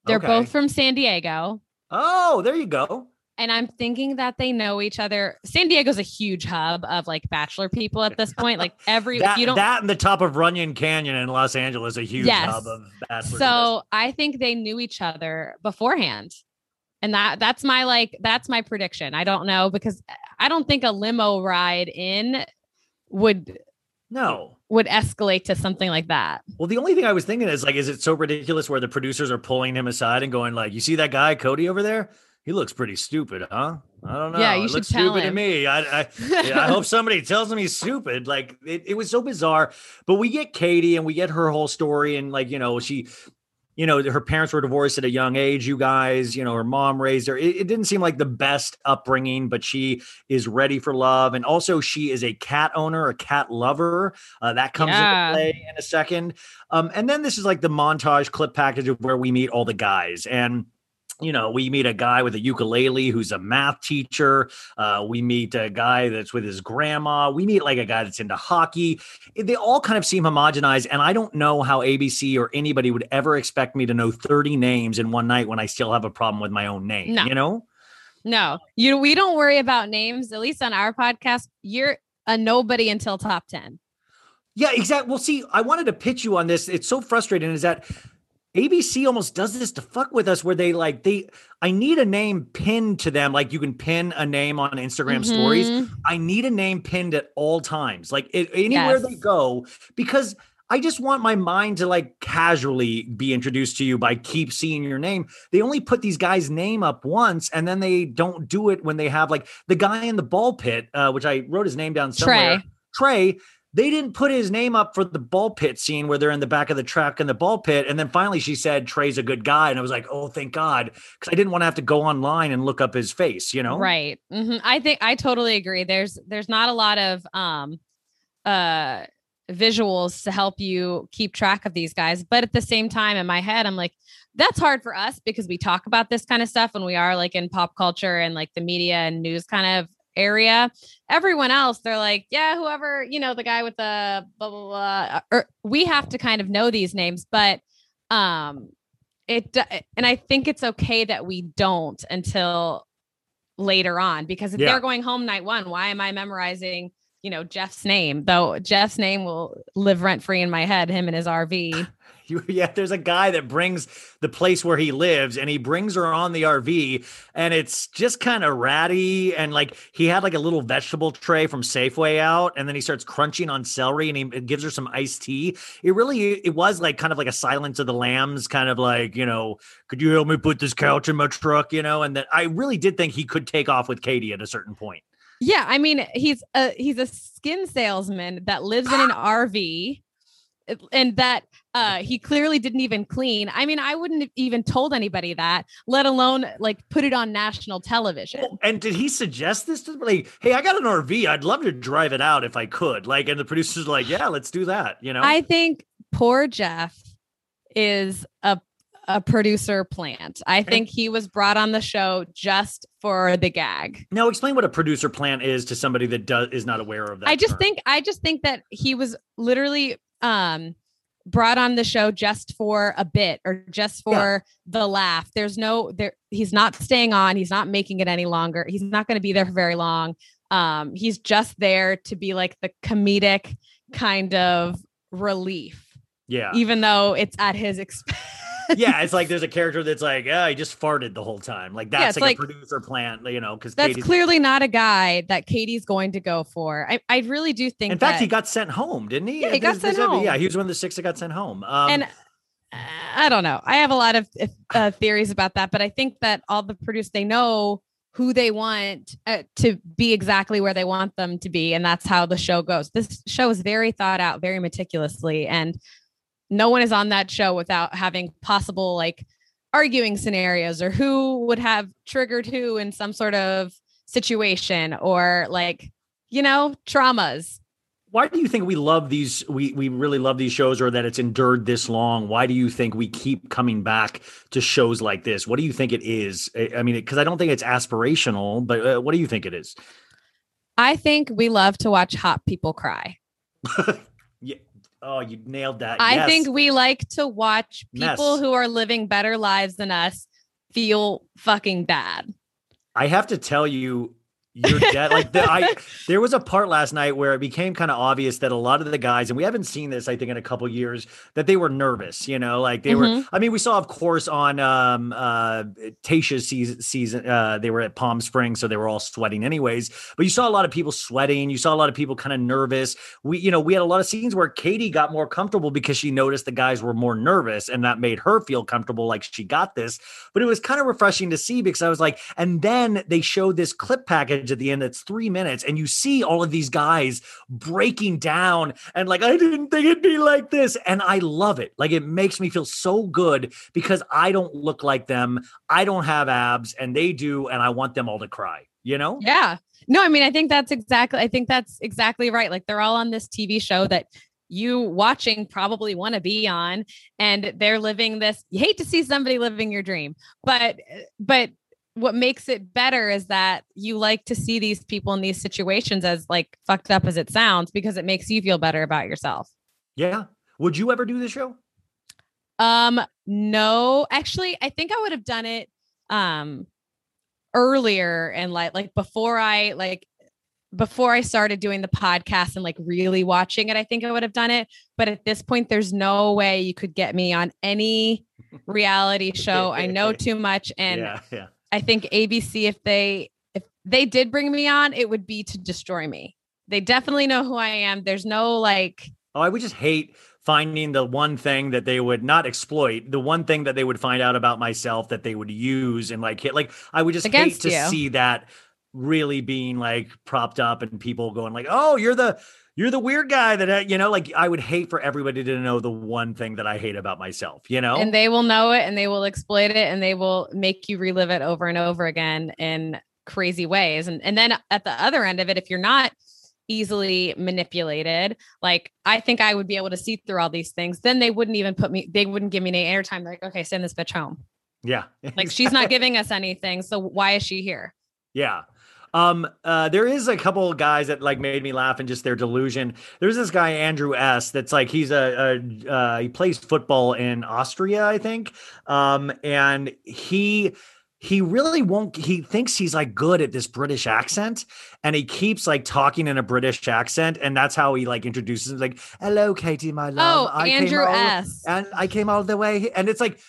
They're Okay. both from San Diego. Oh, there you go. And I'm thinking that they know each other. San Diego's a huge hub of like bachelor people at this point. Like every That, you don't that and the top of Runyon Canyon in Los Angeles, a huge Yes. hub of bachelors. so I think they knew each other beforehand. And that that's my like that's my prediction. I don't know because eh, I don't think a limo ride in would no. Would escalate to something like that. Well, the only thing I was thinking is like, is it so ridiculous where the producers are pulling him aside and going like, "You see that guy Cody over there? He looks pretty stupid, huh? I don't know. Yeah, you It should looks tell stupid to me. I, I, yeah, I hope somebody tells him he's stupid. Like it, it was so bizarre. But we get Katie and we get her whole story, and like you know, she, you know, her parents were divorced at a young age. You guys, you know, her mom raised her. It, it didn't seem like the best upbringing, but she is ready for love, and also she is a cat owner, a cat lover. Uh, that comes Yeah. into play in a second. Um, and then this is like the montage clip package of where we meet all the guys and you know, we meet a guy with a ukulele who's a math teacher. Uh, we meet a guy that's with his grandma. We meet like a guy that's into hockey. They all kind of seem homogenized. And I don't know how ABC or anybody would ever expect me to know 30 names in one night when I still have a problem with my own name, No. you know? No, you we don't worry about names. At least on our podcast, you're a nobody until top ten. Yeah, exactly. Well, see, I wanted to pitch you on this. It's so frustrating is that ABC almost does this to fuck with us where they like they I need a name pinned to them like you can pin a name on Instagram stories. Mhm. I need a name pinned at all times. Like it, anywhere they go because I just want my mind to like casually be introduced to you by keep seeing your name. They only put these guys' name up once and then they don't do it when they have like the guy in the ball pit, uh, which I wrote his name down somewhere. Trey. Trey, they didn't put his name up for the ball pit scene where they're in the back of the truck in the ball pit. And then finally she said Trey's a good guy. And I was like, oh, thank God. Because I didn't want to have to go online and look up his face, you know? Right. hmm I think I totally agree. There's there's not a lot of um uh visuals to help you keep track of these guys. But at the same time, in my head, I'm like, that's hard for us because we talk about this kind of stuff when we are like in pop culture and like the media and news kind of area. Everyone else, they're like, yeah, whoever, you know, the guy with the blah blah blah. Or we have to kind of know these names, but um it do- eh, and I think it's okay that we don't until later on because if Yeah. they're going home night one, why am I memorizing, you know, Jeff's name? Though Jeff's name will live rent free in my head, him and his RV. You, yeah, there's a guy that brings the place where he lives and he brings her on the RV and it's just kind of ratty. And like he had like a little vegetable tray from Safeway out and then he starts crunching on celery and he gives her some iced tea. It really, it was like kind of like a Silence of the Lambs kind of like, you know, could you help me put this couch in my truck, you know? And that I really did think he could take off with Katie at a certain point. yeah, I mean, he's a he's a skin salesman that lives in an RV and that uh he clearly didn't even clean. I mean, I wouldn't have even told anybody that, let alone like put it on national television. And did he suggest this to like, hey, I got an RV. I'd love to drive it out if I could. Like, and the producer's like, yeah, let's do that. You know? I think poor Jeff is a a producer plant. I think he was brought on the show just for the gag. Now explain what a producer plant is to somebody that does is not aware of that. I just term. think I just think that he was literally um brought on the show just for a bit or just for the laugh. There's no there he's not staying on, he's not making it any longer. He's not going to be there for very long. Um he's just there to be like the comedic kind of relief yeah, even though it's at his expense. Yeah. It's like there's a character that's like, yeah, he just farted the whole time. Like that's it's like, like- a producer plant, you know, because That's clearly not a guy that Katie's going to go for. I, I really do think In fact, he got sent home, didn't he? Yeah, he got This- this- sent home. Yeah, he was one of the six that got sent home. Um, and uh, I don't know. I have a lot of uh, theories about that, but I think that all the producers they know who they want uh, to be exactly where they want them to be, and that's how the show goes. This show is very thought out, very meticulously, and no one is on that show without having possible like arguing scenarios or who would have triggered who in some sort of situation or like you know traumas why do you think we love these? We we really love these shows, or that it's endured this long? Why do you think we keep coming back to shows like this? What do you think it is? I mean, because I don't think it's aspirational, but uh, what do you think it is? i think we love to watch hot people cry. Oh, you nailed that. I Yes. think we like to watch people Mess. who are living better lives than us feel fucking bad. I have to tell you, you're dead. like the, I, there was a part last night where it became kind of obvious that a lot of the guys, and we haven't seen this, I think, in a couple years, that they were nervous. You know, like they were. Mhm. I mean, we saw, of course, on um, uh, Tayshia's season. season uh, they were at Palm Springs, so they were all sweating, anyways. But you saw a lot of people sweating. You saw a lot of people kind of nervous. We, you know, we had a lot of scenes where Katie got more comfortable because she noticed the guys were more nervous, and that made her feel comfortable, like she got this. But it was kind of refreshing to see because I was like, and then they showed this clip package at the end that's three minutes, and you see all of these guys breaking down and like, I didn't think it'd be like this. And I love it. Like, it makes me feel so good because I don't look like them. I don't have abs, and they do, and I want them all to cry, you know? Yeah. No, I mean, I think that's exactly, I think that's exactly right. Like they're all on this TV show that you watching probably want to be on and they're living this you hate to see somebody living your dream but but what makes it better is that you like to see these people in these situations as like fucked up as it sounds because it makes you feel better about yourself Yeah. Would you ever do the show? um no actually i think i would have done it um earlier and like like before i like before i started doing the podcast and like really watching it i think i would have done it but at this point there's no way you could get me on any reality show i know too much and yeah, yeah. I think abc if they if they did bring me on it would be to destroy me they definitely know who i am there's no like Oh, I would just hate finding the one thing that they would not exploit, the one thing that they would find out about myself that they would use and like hit. Like I would just Against hate to you. see that really being like propped up and people going like, "Oh, you're the you're the weird guy that uh," you know." Like I would hate for everybody to know the one thing that I hate about myself. You know? and they will know it and they will exploit it and they will make you relive it over and over again in crazy ways and and then at the other end of it if you're not easily manipulated like i think i would be able to see through all these things then they wouldn't even put me they wouldn't give me any airtime They're like okay send this bitch home yeah. like she's not giving us anything so why is she here Yeah. Um, uh, there is a couple of guys that like made me laugh and just their delusion. There's this guy Andrew S. That's like he's a, a uh, he plays football in Austria, I think. Um, and he he really won't. He thinks he's like good at this British accent, and he keeps like talking in a British accent, and that's how he like introduces him, like "Hello, Katie, my love." oh came andrew all- s and I came all the way, and it's like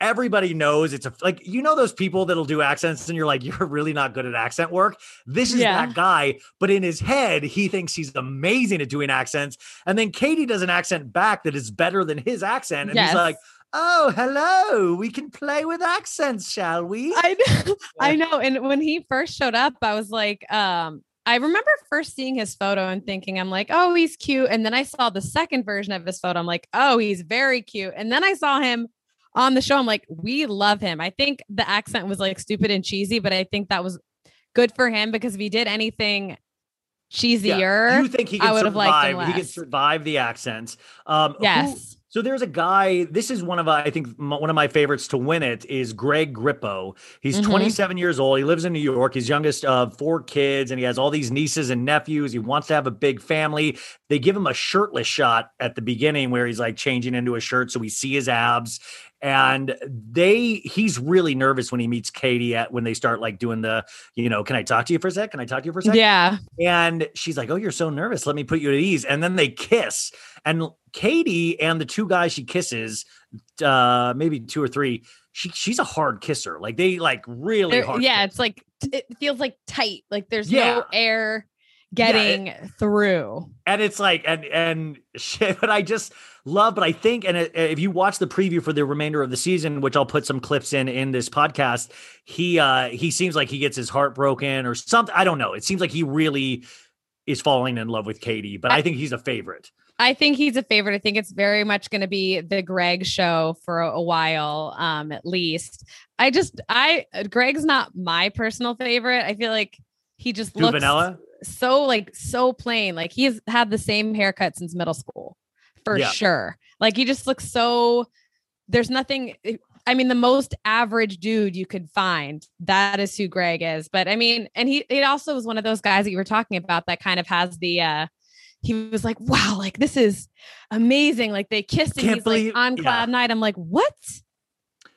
everybody knows it's a like you know those people that'll do accents and you're like you're really not good at accent work this is Yeah. that guy but in his head he thinks he's amazing at doing accents and then katie does an accent back that is better than his accent and Yes. he's like oh hello we can play with accents shall we I know, I know. And when he first showed up, I was like, um, I remember first seeing his photo and thinking, I'm like, oh, he's cute. And then I saw the second version of his photo. I'm like, oh, he's very cute. And then I saw him on the show. I'm like, we love him. I think the accent was like stupid and cheesy, but I think that was good for him because if he did anything cheesier, you think he I can would have liked him survive he can survive the accents um who- yes. So there's a guy. This is one of I think one of my favorites to win it is Greg Grippo. He's Mhm. 27 years old. He lives in New York. He's youngest of four kids, and he has all these nieces and nephews. He wants to have a big family. They give him a shirtless shot at the beginning where he's like changing into a shirt so we see his abs. And they he's really nervous when he meets Katie at when they start like doing the, you know, can I talk to you for a sec? Can I talk to you for a sec? Yeah. And she's like, Oh, you're so nervous. Let me put you at ease. And then they kiss. And Katie and the two guys she kisses, uh, maybe two or three, she she's a hard kisser. Like they like really yeah. kiss. It's like, it feels like tight. Like there's Yeah. no air Yeah, it- getting through. and it's like and and shit. But I just love. But I think, and if you watch the preview for the remainder of the season, which I'll put some clips in in this podcast, he uh he seems like he gets his heart broken or something. I don't know. It seems like he really is falling in love with Katie. But I think he's a favorite. I think he's a favorite. I think it's very much going to be the Greg show for a, a while, um, at least. I just, I, Greg's not my personal favorite. I feel like he just Too looks vanilla. so like so plain. Like he's had the same haircut since middle school, for Yeah. sure. Like he just looks so. There's nothing. I mean, the most average dude you could find. That is who Greg is. But I mean, and he it also was one of those guys that you were talking about that kind of has the. uh he was like, wow, like this is amazing. Like they kissed and Can't he's believe- like on yeah. cloud nine. I'm like, what?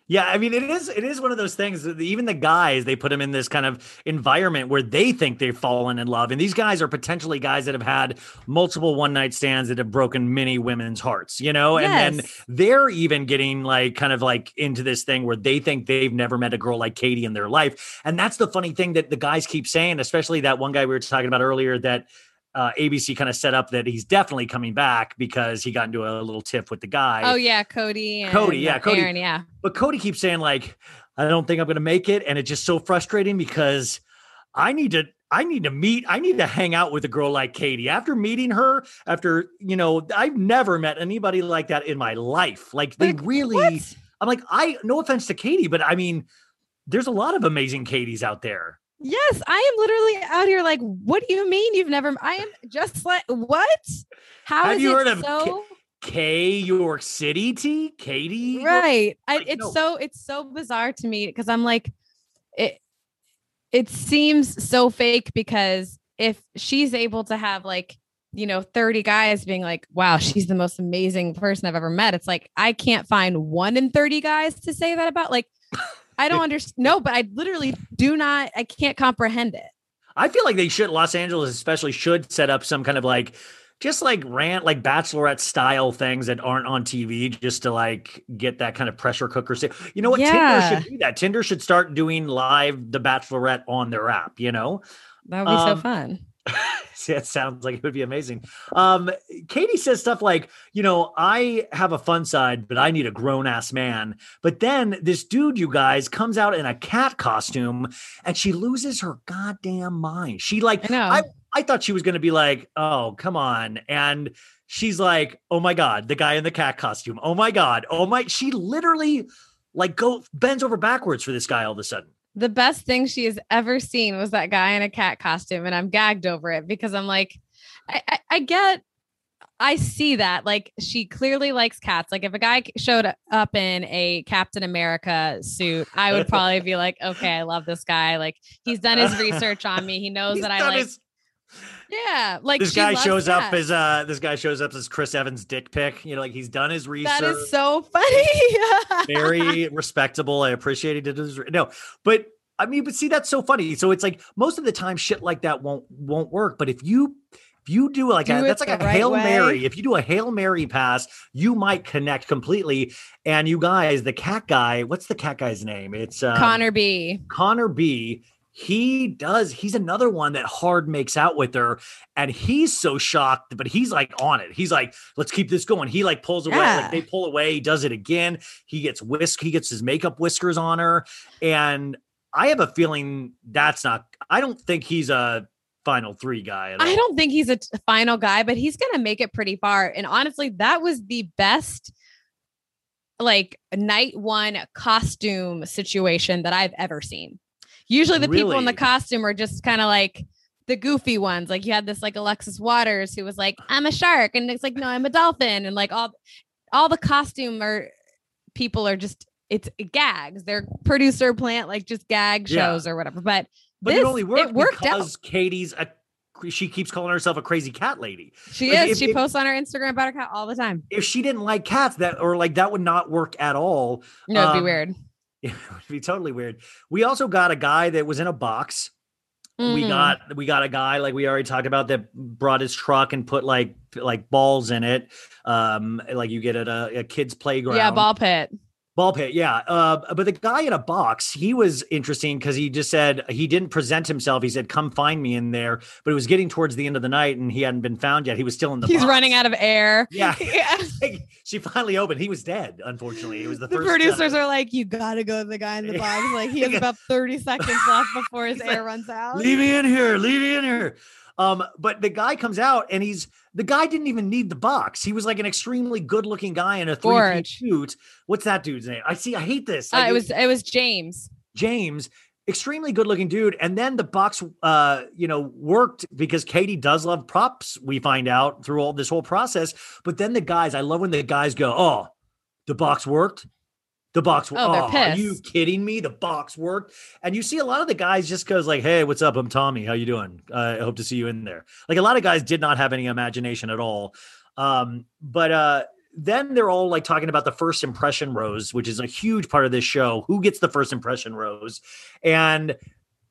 Yeah, I mean, it is. It is one of those things. That even the guys, they put them in this kind of environment where they think they've fallen in love, and these guys are potentially guys that have had multiple one night stands that have broken many women's hearts. You know, and then they're even getting like kind of like into this thing where they think they've never met a girl like Katie in their life, and that's the funny thing that the guys keep saying, especially that one guy we were talking about earlier that. Uh, ABC kind of set up that he's definitely coming back because he got into a little tiff with the guy. Oh yeah, Cody. And Cody, yeah, Cody. Aaron, yeah. But Cody keeps saying like, I don't think I'm going to make it, and it's just so frustrating because I need to. I need to meet, I need to hang out with a girl like Katie. After meeting her, after, you know, I've never met anybody like that in my life. Like they Like, really, What? I'm like, I, no offense to Katie, but I mean, there's a lot of amazing Katies out there. Yes, I am literally out here like, what do you mean you've never? I am just like, what? How Have is you it heard of so Kay York City T? Katie? Right? I, it's no. so it's so bizarre to me because I'm like, it. It seems so fake because if she's able to have like you know 30 guys being like wow she's the most amazing person i've ever met it's like i can't find one in 30 guys to say that about like i don't understand no but i literally do not i can't comprehend it I feel like they should Los Angeles especially should set up some kind of like just like rant like bachelorette style things that aren't on TV just to like get that kind of pressure cooker. You know what? Yeah. Tinder should do that. Tinder should start doing live the bachelorette on their app, you know? that would be so Um, fun See, it sounds like it would be amazing. Um, Katie says stuff like, you know, I have a fun side, but I need a grown ass man. But then this dude, you guys, comes out in a cat costume and she loses her goddamn mind. She like, I. I, I thought she was going to be like, oh, come on. And she's like, oh my God, the guy in the cat costume. Oh my God. Oh my, she literally like go bends over backwards for this guy all of a sudden. The best thing she has ever seen was that guy in a cat costume and i'm gagged over it because i'm like I, I, I get i see that like she clearly likes cats. Like if a guy showed up in a captain america suit i would probably be like okay i love this guy. Like he's done his research on me. He knows He's that i like his- yeah like this guy shows up as uh this guy shows up as Chris Evans dick pic. You know, like he's done his research. that is so funny very respectable. I appreciate it. his no, but I mean, but see, that's so funny. So it's like most of the time shit like that won't won't work. But if you if you do like Do a, that's like a right hail way. mary. If you do a hail mary pass, you might connect completely. And you guys, the cat guy, what's the cat guy's name? It's um, connor b Connor B. He does. He's another one that hard makes out with her, and he's so shocked, but he's like on it. He's like, "Let's keep this going." He like pulls away, Yeah. like they pull away. He does it again. He gets whisk. He gets his makeup whiskers on her, and I have a feeling that's not. I don't think he's a final three guy. I don't think he's a t- final guy, but he's gonna make it pretty far. And honestly, that was the best like night one costume situation that I've ever seen. Usually the people in the costume are just kind of like the goofy ones. Like you had this like Alexis Waters who was like, I'm a shark, and it's like, no, I'm a dolphin, and like all all the costume or people are just it's gags. They're producer plant like just gag Yeah. shows or whatever. But But this, it only worked, it worked out. because Katie's a. She keeps calling herself a crazy cat lady. She Like, is. if- she if- posts on her Instagram about her cat all the time. If she didn't like cats, that or like that would not work at all. No, it'd be Um, weird. It would be totally weird. We also got a guy that was in a box. We Mm. got we got a guy like we already talked about that brought his truck and put like like balls in it, um, like you get at a, a kid's playground. yeah, ball pit. Ball pit, yeah. Uh, but the guy in a box, he was interesting because he just said he didn't present himself. He said, "Come find me in there." But it was getting towards the end of the night, and he hadn't been found yet. He was still in the. He's box. running out of air. Yeah. Yeah. she finally opened. He was dead. Unfortunately, it was the, The first. producers uh, are like, you gotta go to the guy in the box. Like he has about 30 seconds left before his He's like, air runs out. leave me in here leave me in here um but the guy comes out and he's the guy didn't even need the box. He was like an extremely good looking guy in a three piece Gorge. suit. What's that dude's name? I see i hate this. Uh, Like, it was it was James. james extremely good looking dude. And then the box uh you know worked because katie does love props we find out through all this whole process. But then the guys i love when the guys go oh the box worked the box Oh, they're are you kidding me? The box worked? And you see a lot of the guys just goes like hey what's up? I'm tommy. How you doing? Uh, i hope to see you in there. Like a lot of guys did not have any imagination at all. Um but uh then they're all like talking about the first impression rose which is a huge part of this show. Who gets the first impression rose? And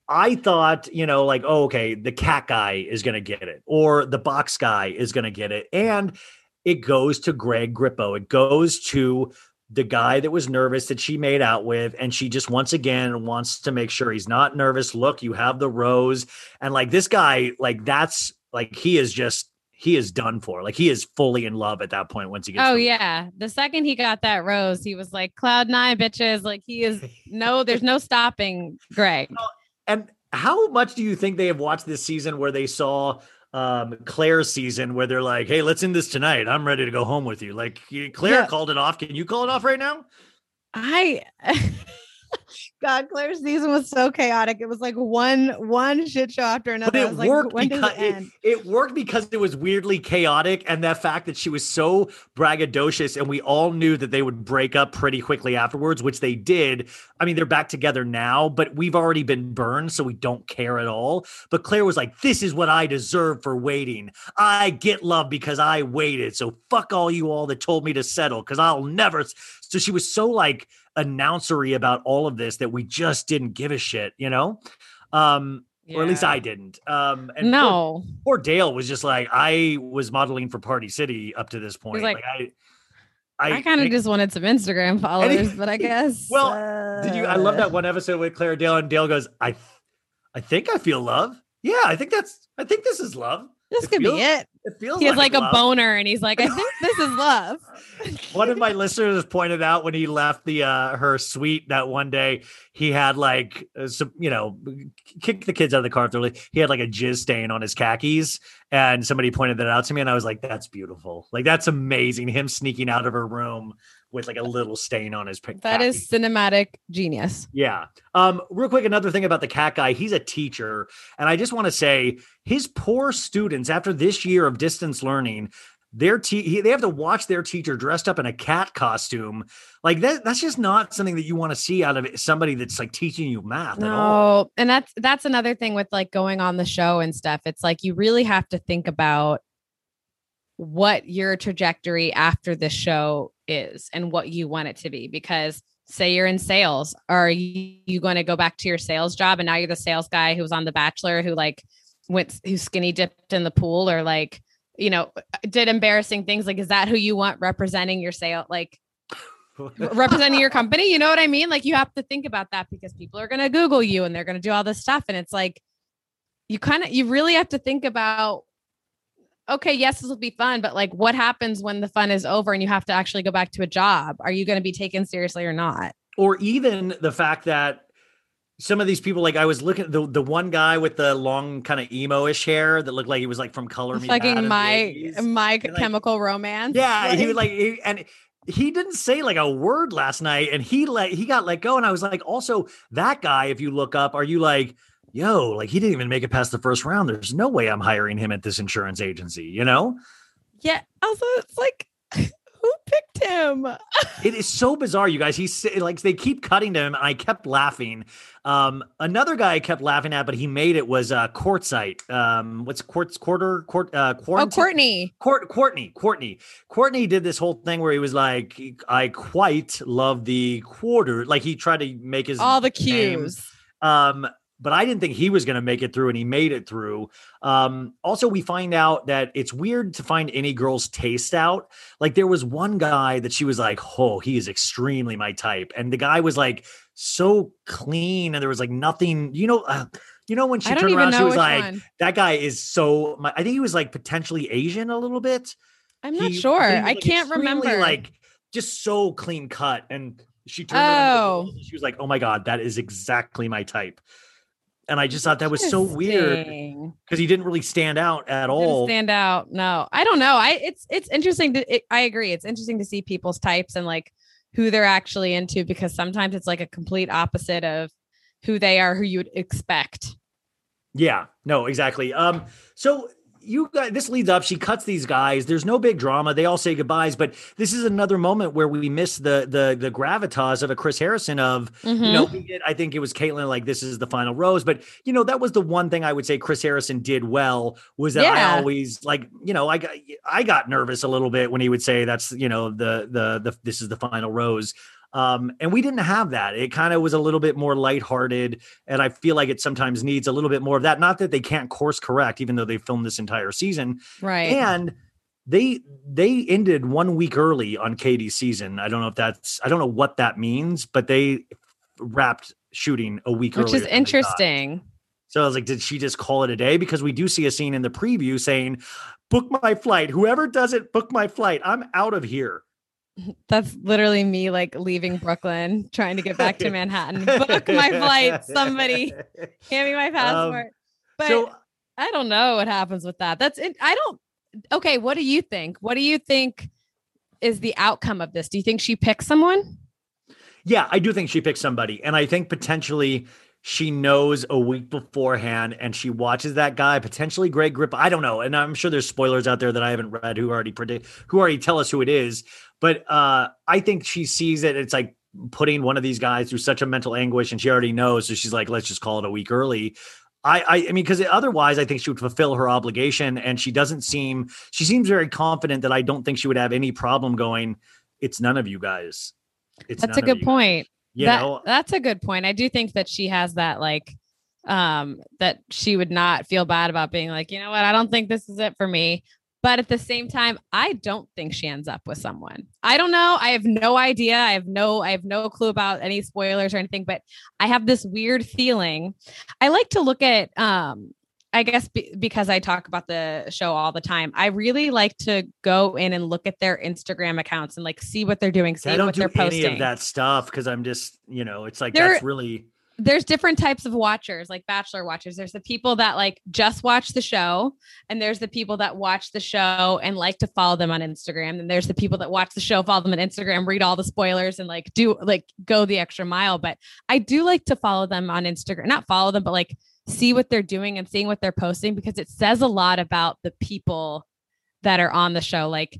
I thought, you know, like, oh, okay, the cat guy is going to get it, or the box guy is going to get it. And it goes to Greg Grippo. It goes to the guy that was nervous that she made out with. And she just once again wants to make sure he's not nervous. Look, you have the rose. And like this guy, like, that's like, he is just, he is done for. Like, he is fully in love at that point once he gets. Oh yeah. The second he got that rose, he was like, Cloud nine bitches. Like he is no, there's no stopping Greg. And how much do you think they have watched this season where they saw um Claire's season where they're like, "Hey, let's end this tonight. I'm ready to go home with you." Like Claire Yeah. called it off. Can you call it off right now? I God, Claire's season was so chaotic. It was like one one shit show after another. But it was like, worked because it it, end? it worked because it was weirdly chaotic, and that fact that she was so braggadocious, and we all knew that they would break up pretty quickly afterwards, which they did. I mean, they're back together now, but we've already been burned, so we don't care at all. But Claire was like, "This is what I deserve for waiting. I get love because I waited. So fuck all you all that told me to settle, because I'll never." So she was so like announcery about all of this that we just didn't give a shit, you know. Um, or at least I didn't. Um, and No. poor, Dale was just like I was modeling for Party City up to this point. like, like, I, I, kind of just wanted some Instagram followers, but I guess. Well, did you? I love that one episode with Claire Dale, and Dale goes, "I, I think I feel love. Yeah, I think that's. I think this is love. This It could feels- be it. It feels He has like, a love." boner, and he's like, "I think this is love." One of my listeners pointed out when he left the uh her suite that one day, he had like uh, some, you know, kick the kids out of the car if they're like he had like a jizz stain on his khakis, and somebody pointed that out to me, and I was like, "That's beautiful. Like that's amazing." Him sneaking out of her room with like a little stain on his. pa- That is cinematic genius. Yeah. Um, real quick, another thing about the cat guy, he's a teacher. And I just want to say his poor students, after this year of distance learning, their te- he, they have to watch their teacher dressed up in a cat costume. Like that, that's just not something that you want to see out of somebody that's like teaching you math at all. No, and that's that's another thing with like going on the show and stuff. It's like you really have to think about what your trajectory after this show is and what you want it to be because say you're in sales are you, going to go back to your sales job and now you're the sales guy who was on the bachelor who like went who skinny dipped in the pool or like you know uh, did embarrassing things like is that who you want representing your sale like representing your company. You know what I mean? Like you have to think about that because people are going to Google you and they're going to do all this stuff. And it's like, you kind of, you really have to think about, okay, yes, this will be fun, but like what happens when the fun is over and you have to actually go back to a job? Are you going to be taken seriously or not? or even the fact that some of these people, like I was looking the the one guy with the long kind of emo-ish hair that looked like he was like from Color Me Fucking my, my And, like, chemical romance. Yeah, he was like, he- and he didn't say like a word last night, and he let he got let go. And I was like, also that guy, if you look up, are you like, yo, like he didn't even make it past the first round. There's no way I'm hiring him at this insurance agency. You know, yeah. Also, it's like, who picked him? it is so bizarre, you guys. He's like they keep cutting to him, and I kept laughing. Um, another guy I kept laughing at, but he made it was uh Quartzite. Um, what's Quartz quarter court uh Oh. Courtney. Court, Courtney, Courtney, Courtney did this whole thing where he was like, "I quite love the quarter." Like he tried to make his All the name, cues. Um, but I didn't think he was going to make it through, and he made it through. Um, also, we find out that it's weird to find any girl's taste out. Like there was one guy that she was like, "Oh, he is extremely my type," and the guy was like so clean, and there was like nothing. You know, uh, you know when she turned around, she was like, one. "That guy is so." My, I think he was like potentially Asian a little bit. I'm not He- sure. he was, I can't remember. Like just so clean cut, and she turned around. Oh. and She was like, "Oh my god, that is exactly my type." And I just thought that was so weird because he didn't really stand out at Didn't all. stand out. No, I don't know. I it's it's interesting to. It, I agree. It's interesting to see people's types and like who they're actually into because sometimes it's like a complete opposite of who they are, who you would expect. Yeah, no, exactly. Um, so you guys, this leads up. She cuts these guys. There's no big drama. They all say goodbyes, but this is another moment where we miss the the the gravitas of a Chris Harrison. Of you know, mm-hmm. we I think it was Kaitlyn. Like this is the final rose, but you know that was the one thing I would say Chris Harrison did well was that I always like you know I got I got nervous a little bit when he would say that's you know the the the this is the final rose. Um, and we didn't have that. It kind of was a little bit more lighthearted. And I feel like it sometimes needs a little bit more of that. Not that they can't course correct, even though they filmed this entire season. Right. And they they ended one week early on Katie's season. I don't know if that's I don't know what that means, but they wrapped shooting a week Which is than they thought. interesting. So I was like, did she just call it a day? Because we do see a scene in the preview saying, book my flight. Whoever does it, book my flight. I'm out of here. That's literally me like leaving Brooklyn, trying to get back to Manhattan. Book my flight. Somebody hand me my passport. but Um, so I don't know what happens with that. That's it. I don't. Okay, what do you think? What do you think is the outcome of this? Do you think she picks someone? Yeah, I do think she picked somebody. And I think potentially she knows a week beforehand and she watches that guy, potentially Greg Grip. I don't know. And I'm sure there's spoilers out there that I haven't read who already predict who already tell us who it is. But uh I think she sees it. It's like putting one of these guys through such a mental anguish and she already knows. So she's like, let's just call it a week early. I, I, I mean, because otherwise, I think she would fulfill her obligation, and she doesn't seem. She seems very confident that I don't think she would have any problem going. It's none of you guys. It's That's a good you." point. You that, that's a good point. I do think that she has that like um that she would not feel bad about being like, you know what, I don't think this is it for me. But at the same time, I don't think she ends up with someone. I don't know. I have no idea. I have no I have no clue about any spoilers or anything, but I have this weird feeling. I like to look at um I guess be, because I talk about the show all the time, I really like to go in and look at their Instagram accounts and like see what they're doing, see I don't what do they're any posting of that stuff because I'm just, you know, it's like There- that's really there's different types of watchers, like bachelor watchers. There's the people that like just watch the show, and there's the people that watch the show and like to follow them on Instagram. And there's the people that watch the show, follow them on Instagram, read all the spoilers, and like do like go the extra mile. But I do like to follow them on Instagram, not follow them, but like see what they're doing and seeing what they're posting because it says a lot about the people that are on the show. Like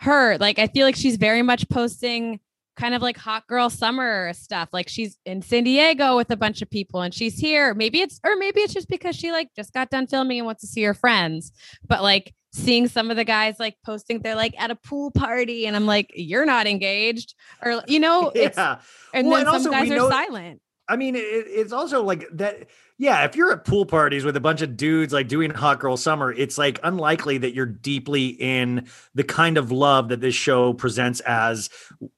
her, like I feel like she's very much posting kind of like hot girl summer stuff. Like she's in San Diego with a bunch of people and she's here. Maybe it's or maybe it's just because she like just got done filming and wants to see her friends. But like seeing some of the guys like posting they're like at a pool party and I'm like, you're not engaged. Or you know, it's yeah. and Well, then and some guys are silent. I mean, it, it's also like that. Yeah, if you're at pool parties with a bunch of dudes like doing hot girl summer, it's like unlikely that you're deeply in the kind of love that this show presents as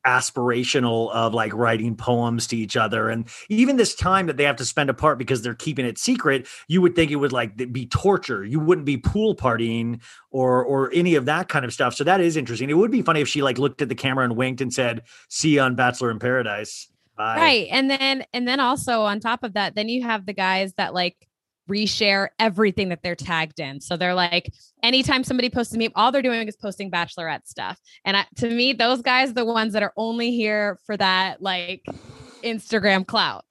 aspirational of like writing poems to each other. And even this time that they have to spend apart because they're keeping it secret, you would think it would like be torture. You wouldn't be pool partying or or any of that kind of stuff. So that is interesting. It would be funny if she like looked at the camera and winked and said, "See you on Bachelor in Paradise." Bye. Right. And then and then also on top of that, then you have the guys that like reshare everything that they're tagged in. So they're like, anytime somebody posts a meme, all they're doing is posting bachelorette stuff. And I, to me, those guys are the ones that are only here for that like Instagram clout.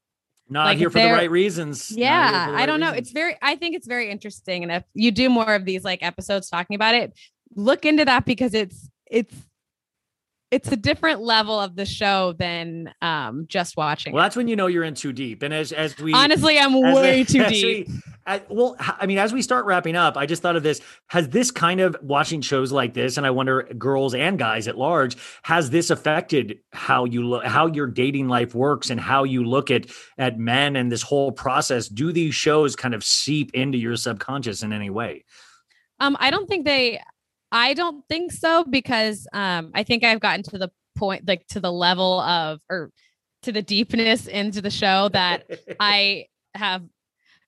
Not Like, here for the right reasons. Yeah, I don't know. reasons. It's very I think it's very interesting and if you do more of these like episodes talking about it, look into that because it's it's it's a different level of the show than um just watching. Well, it. that's when you know you're in too deep. And as as we Honestly, I'm way too deep. we- I- well, I mean, as we start wrapping up, I just thought of this. Has this kind of watching shows like this, and I wonder, girls and guys at large, has this affected how you look, how your dating life works, and how you look at at men and this whole process? Do these shows kind of seep into your subconscious in any way? Um, I don't think they. I don't think so because um, I think I've gotten to the point, like to the level of, or to the deepness into the show that I have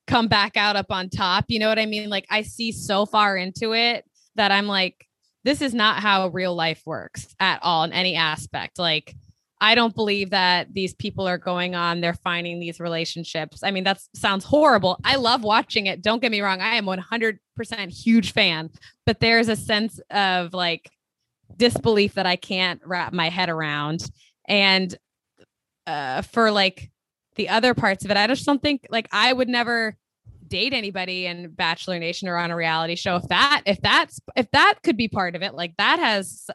come back out up on top. You know what I mean? Like I see so far into it that I'm like, this is not how real life works at all in any aspect. Like, I don't believe that these people are going on, they're finding these relationships. I mean, that sounds horrible. I love watching it. Don't get me wrong. I am 100% huge fan, but there's a sense of like disbelief that I can't wrap my head around. And uh, for like the other parts of it, I just don't think like I would never date anybody in Bachelor Nation or on a reality show. If that, if that's, if that could be part of it, like that has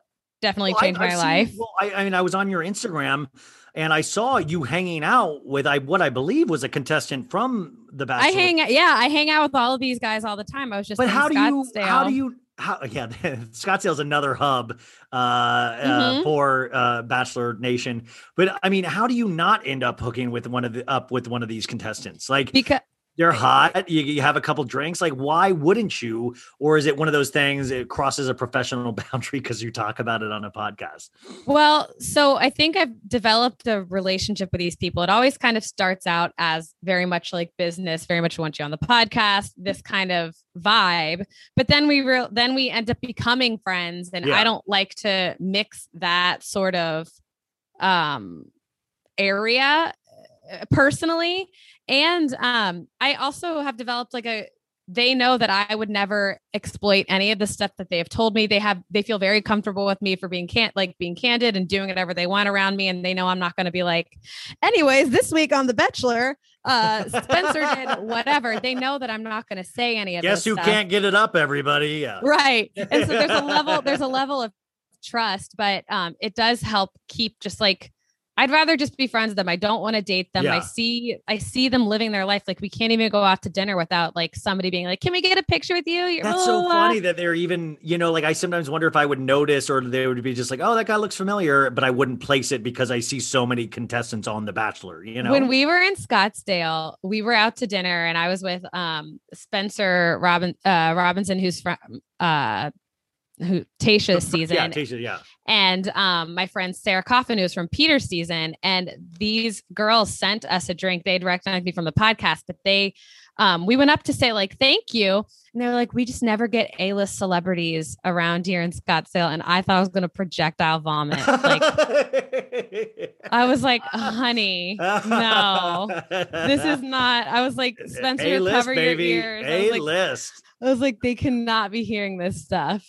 definitely Well, changed I've my seen- life. Well, I, I mean, I was on your Instagram and I saw you hanging out with I what I believe was a contestant from the Bachelor. I hang, yeah, I hang out with all of these guys all the time. I was just, but how do you how do you how yeah Scottsdale's another hub uh, uh Mhm. for uh Bachelor Nation but I mean how do you not end up hooking with one of the up with one of these contestants like because they're hot you, you have a couple drinks like why wouldn't you or is it one of those things it crosses a professional boundary because you talk about it on a podcast Well, so I think I've developed a relationship with these people. It always kind of starts out as very much like business, very much want you on the podcast, this kind of vibe. But then we real then we end up becoming friends, and Yeah. I don't like to mix that sort of um area uh, personally. And um I also have developed like a they know that I would never exploit any of the stuff that they have told me. They have they feel very comfortable with me for being can like being candid and doing whatever they want around me. And they know I'm not going to be like, anyways, this week on The Bachelor, uh Spencer did whatever. They know that I'm not going to say any of Guess who stuff. can't get it up, everybody? Yeah. right and so there's a level there's a level of trust but um it does help keep just like i'd rather just be friends with them. I don't want to date them. I see i see them living their life. Like we can't even go out to dinner without like somebody being like can we get a picture with you? You're That's blah, so blah, blah." funny that they're even, you know, like I sometimes wonder if I would notice or they would be just like, oh, that guy looks familiar, but I wouldn't place it because I see so many contestants on The Bachelor, you know? when we were in Scottsdale, we were out to dinner and I was with um Spencer Robin uh Robinson who's from uh who Tayshia's season yeah, Tasha, yeah. and um, my friend Sarah Coffin, who's from Peter's season, and these girls sent us a drink. They'd recognized me from the podcast, but they, um, we went up to say like thank you, and they were like, we just never get A list celebrities around here in Scottsdale, and I thought I was gonna projectile vomit. Like I was like, honey, no, this is not. I was like, Spencer, A-list, cover baby. your ears. I was, like, A-list. I was like, they cannot be hearing this stuff.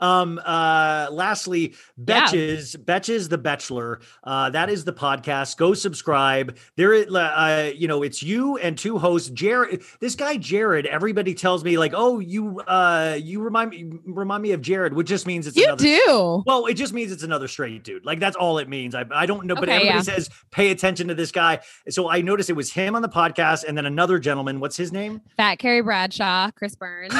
Um, uh, lastly, Yeah. Betches, Betches the Betchelor. Uh, that is the podcast. Go subscribe. There, uh, you know, it's you and two hosts. Jared, this guy Jared. Everybody tells me like, oh, you, uh, you remind me, remind me of Jared, which just means it's You another, do. Well, it just means it's another straight dude. Like that's all it means. I, I don't know, but Okay, everybody yeah. says pay attention to this guy. So I noticed it was him on the podcast, and then another gentleman. What's his name? Fat Carrie Bradshaw, Chris Burns.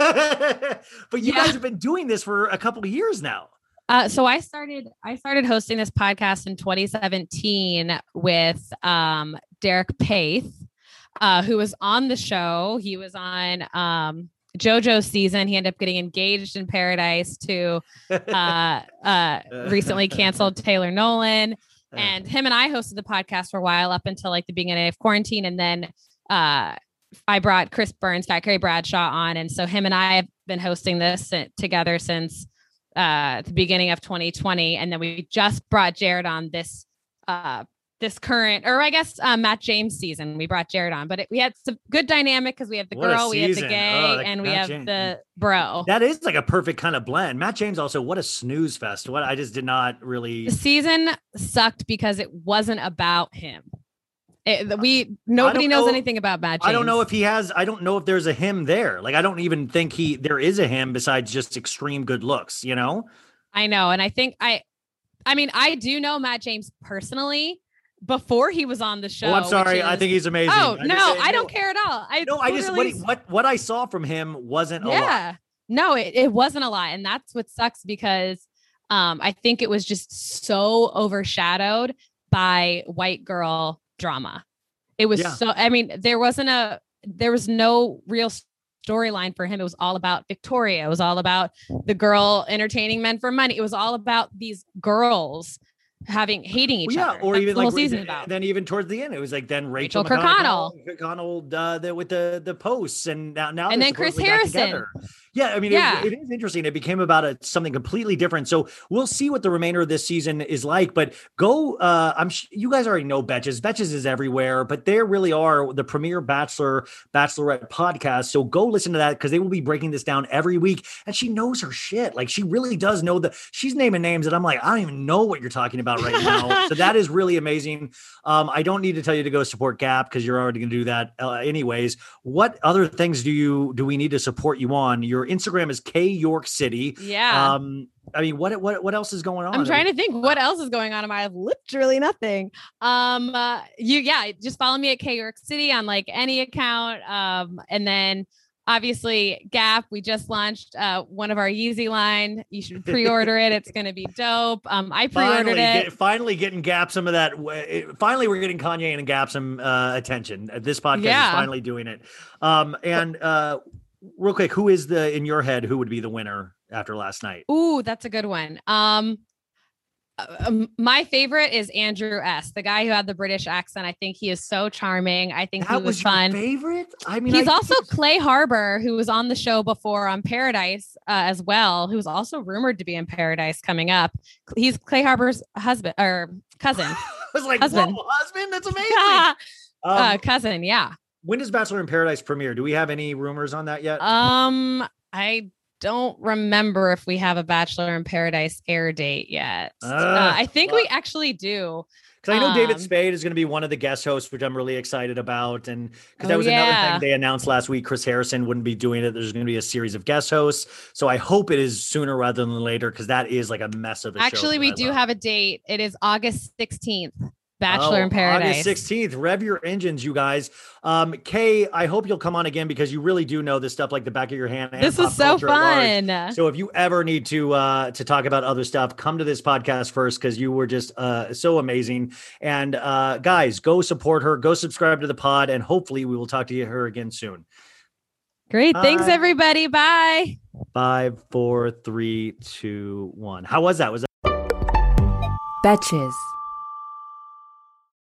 but you Yeah. guys have been doing this for a couple of years now. Uh, so I started I started hosting this podcast in 2017 with um, Derek Peth, uh, who was on the show. He was on um, JoJo's season. He ended up getting engaged in Paradise to uh, uh, recently canceled Taylor Nolan. And him and I hosted the podcast for a while up until like the beginning of quarantine. And then uh, I brought Chris Burns, Fat Carrie Bradshaw on. And so him and I have been hosting this together since uh, the beginning of 2020. And then we just brought Jared on this uh, this current, or I guess uh, Matt James season. We brought Jared on, but it, we had some good dynamic because we have the What girl, we have the gay, Oh, and we Matt have James. the bro. That is like a perfect kind of blend. Matt James also, what a snooze fest. What I just did not really. the season sucked because it wasn't about him. It, we nobody knows know- anything about Matt James. I don't know if he has. I don't know if there's a him there. Like I don't even think he there is a him besides just extreme good looks. You know. I know, and I think I, I mean, I do know Matt James personally before he was on the show. oh, I'm sorry. I think he's amazing. Oh I no, just I don't care at all. I No, I just what, he- what what I saw from him wasn't a lot. yeah no it, it wasn't a lot and that's what sucks because um i think it was just so overshadowed by white girl drama. It was Yeah. so i mean there wasn't a there was no real storyline for him. It was all about victoria. It was all about the girl entertaining men for money. It was all about these girls having hating each Well, yeah, other or That's even the whole like season th- about then even towards the end, it was like then Rachel, Rachel McConnell, McConnell uh, the, with the the posts, and now now And then Chris Harrison. Yeah, I mean, Yeah. It, it is interesting. It became about a, something completely different. So we'll see what the remainder of this season is like. But go, uh, I'm sh- you guys already know Betches. Betches is everywhere, but there really are the premier Bachelor Bachelorette podcast. So go listen to that because they will be breaking this down every week. And she knows her shit. Like she really does know the. She's naming names that I'm like, I don't even know what you're talking about right now. so that is really amazing. Um, I don't need to tell you to go support Gap because you're already going to do that uh, anyways. What other things do you do we need to support you on? Your Instagram is Kay York City. yeah Um, I mean, what what what else is going on? I'm trying to think what else is going on. in my life. literally nothing. Um, uh, you yeah, just follow me at Kay York City on like any account. Um, and then obviously Gap. We just launched uh one of our Yeezy line. You should pre-order it. It's gonna be dope. Um, I pre-ordered Finally, it. get- finally getting Gap some of that. w- Finally, we're getting Kanye and Gap some uh, attention. Uh, This podcast Yeah. is finally doing it. Um, and uh, real quick, who is the in your head? Who would be the winner after last night? Ooh, that's a good one. Um, uh, um, my favorite is Andrew S, the guy who had the British accent. I think he is so charming. I think That he was, was fun. favorite. I mean, He's I- also Clay Harbor, who was on the show before on Paradise uh, as well, who's also rumored to be in Paradise coming up. He's Clay Harbor's husband or cousin. I was like, husband. whoa, husband, that's amazing. uh, Um, cousin, yeah. When does Bachelor in Paradise premiere? Do we have any rumors on that yet? Um, I don't remember if we have a Bachelor in Paradise air date yet. Uh, Ah, I think we actually do. Because I know David Um, Spade is going to be one of the guest hosts, which I'm really excited about. And because that Oh, was another thing they announced last week, Chris Harrison wouldn't be doing it. There's going to be a series of guest hosts. So I hope it is sooner rather than later because that is like a mess of a show. Actually, we I do love. have a date. It is August 16th. Bachelor Oh, in Paradise. August 16th. Rev your engines, you guys. Um, Kay, I hope you'll come on again because you really do know this stuff like the back of your hand. and This pop was so culture at large. fun. So if you ever need to uh to talk about other stuff, come to this podcast first because you were just uh so amazing. And uh guys, go support her, go subscribe to the pod, and hopefully we will talk to her again soon. Great. Thanks, everybody. Bye. Five, four, three, two, one. How was that? Was that Betches.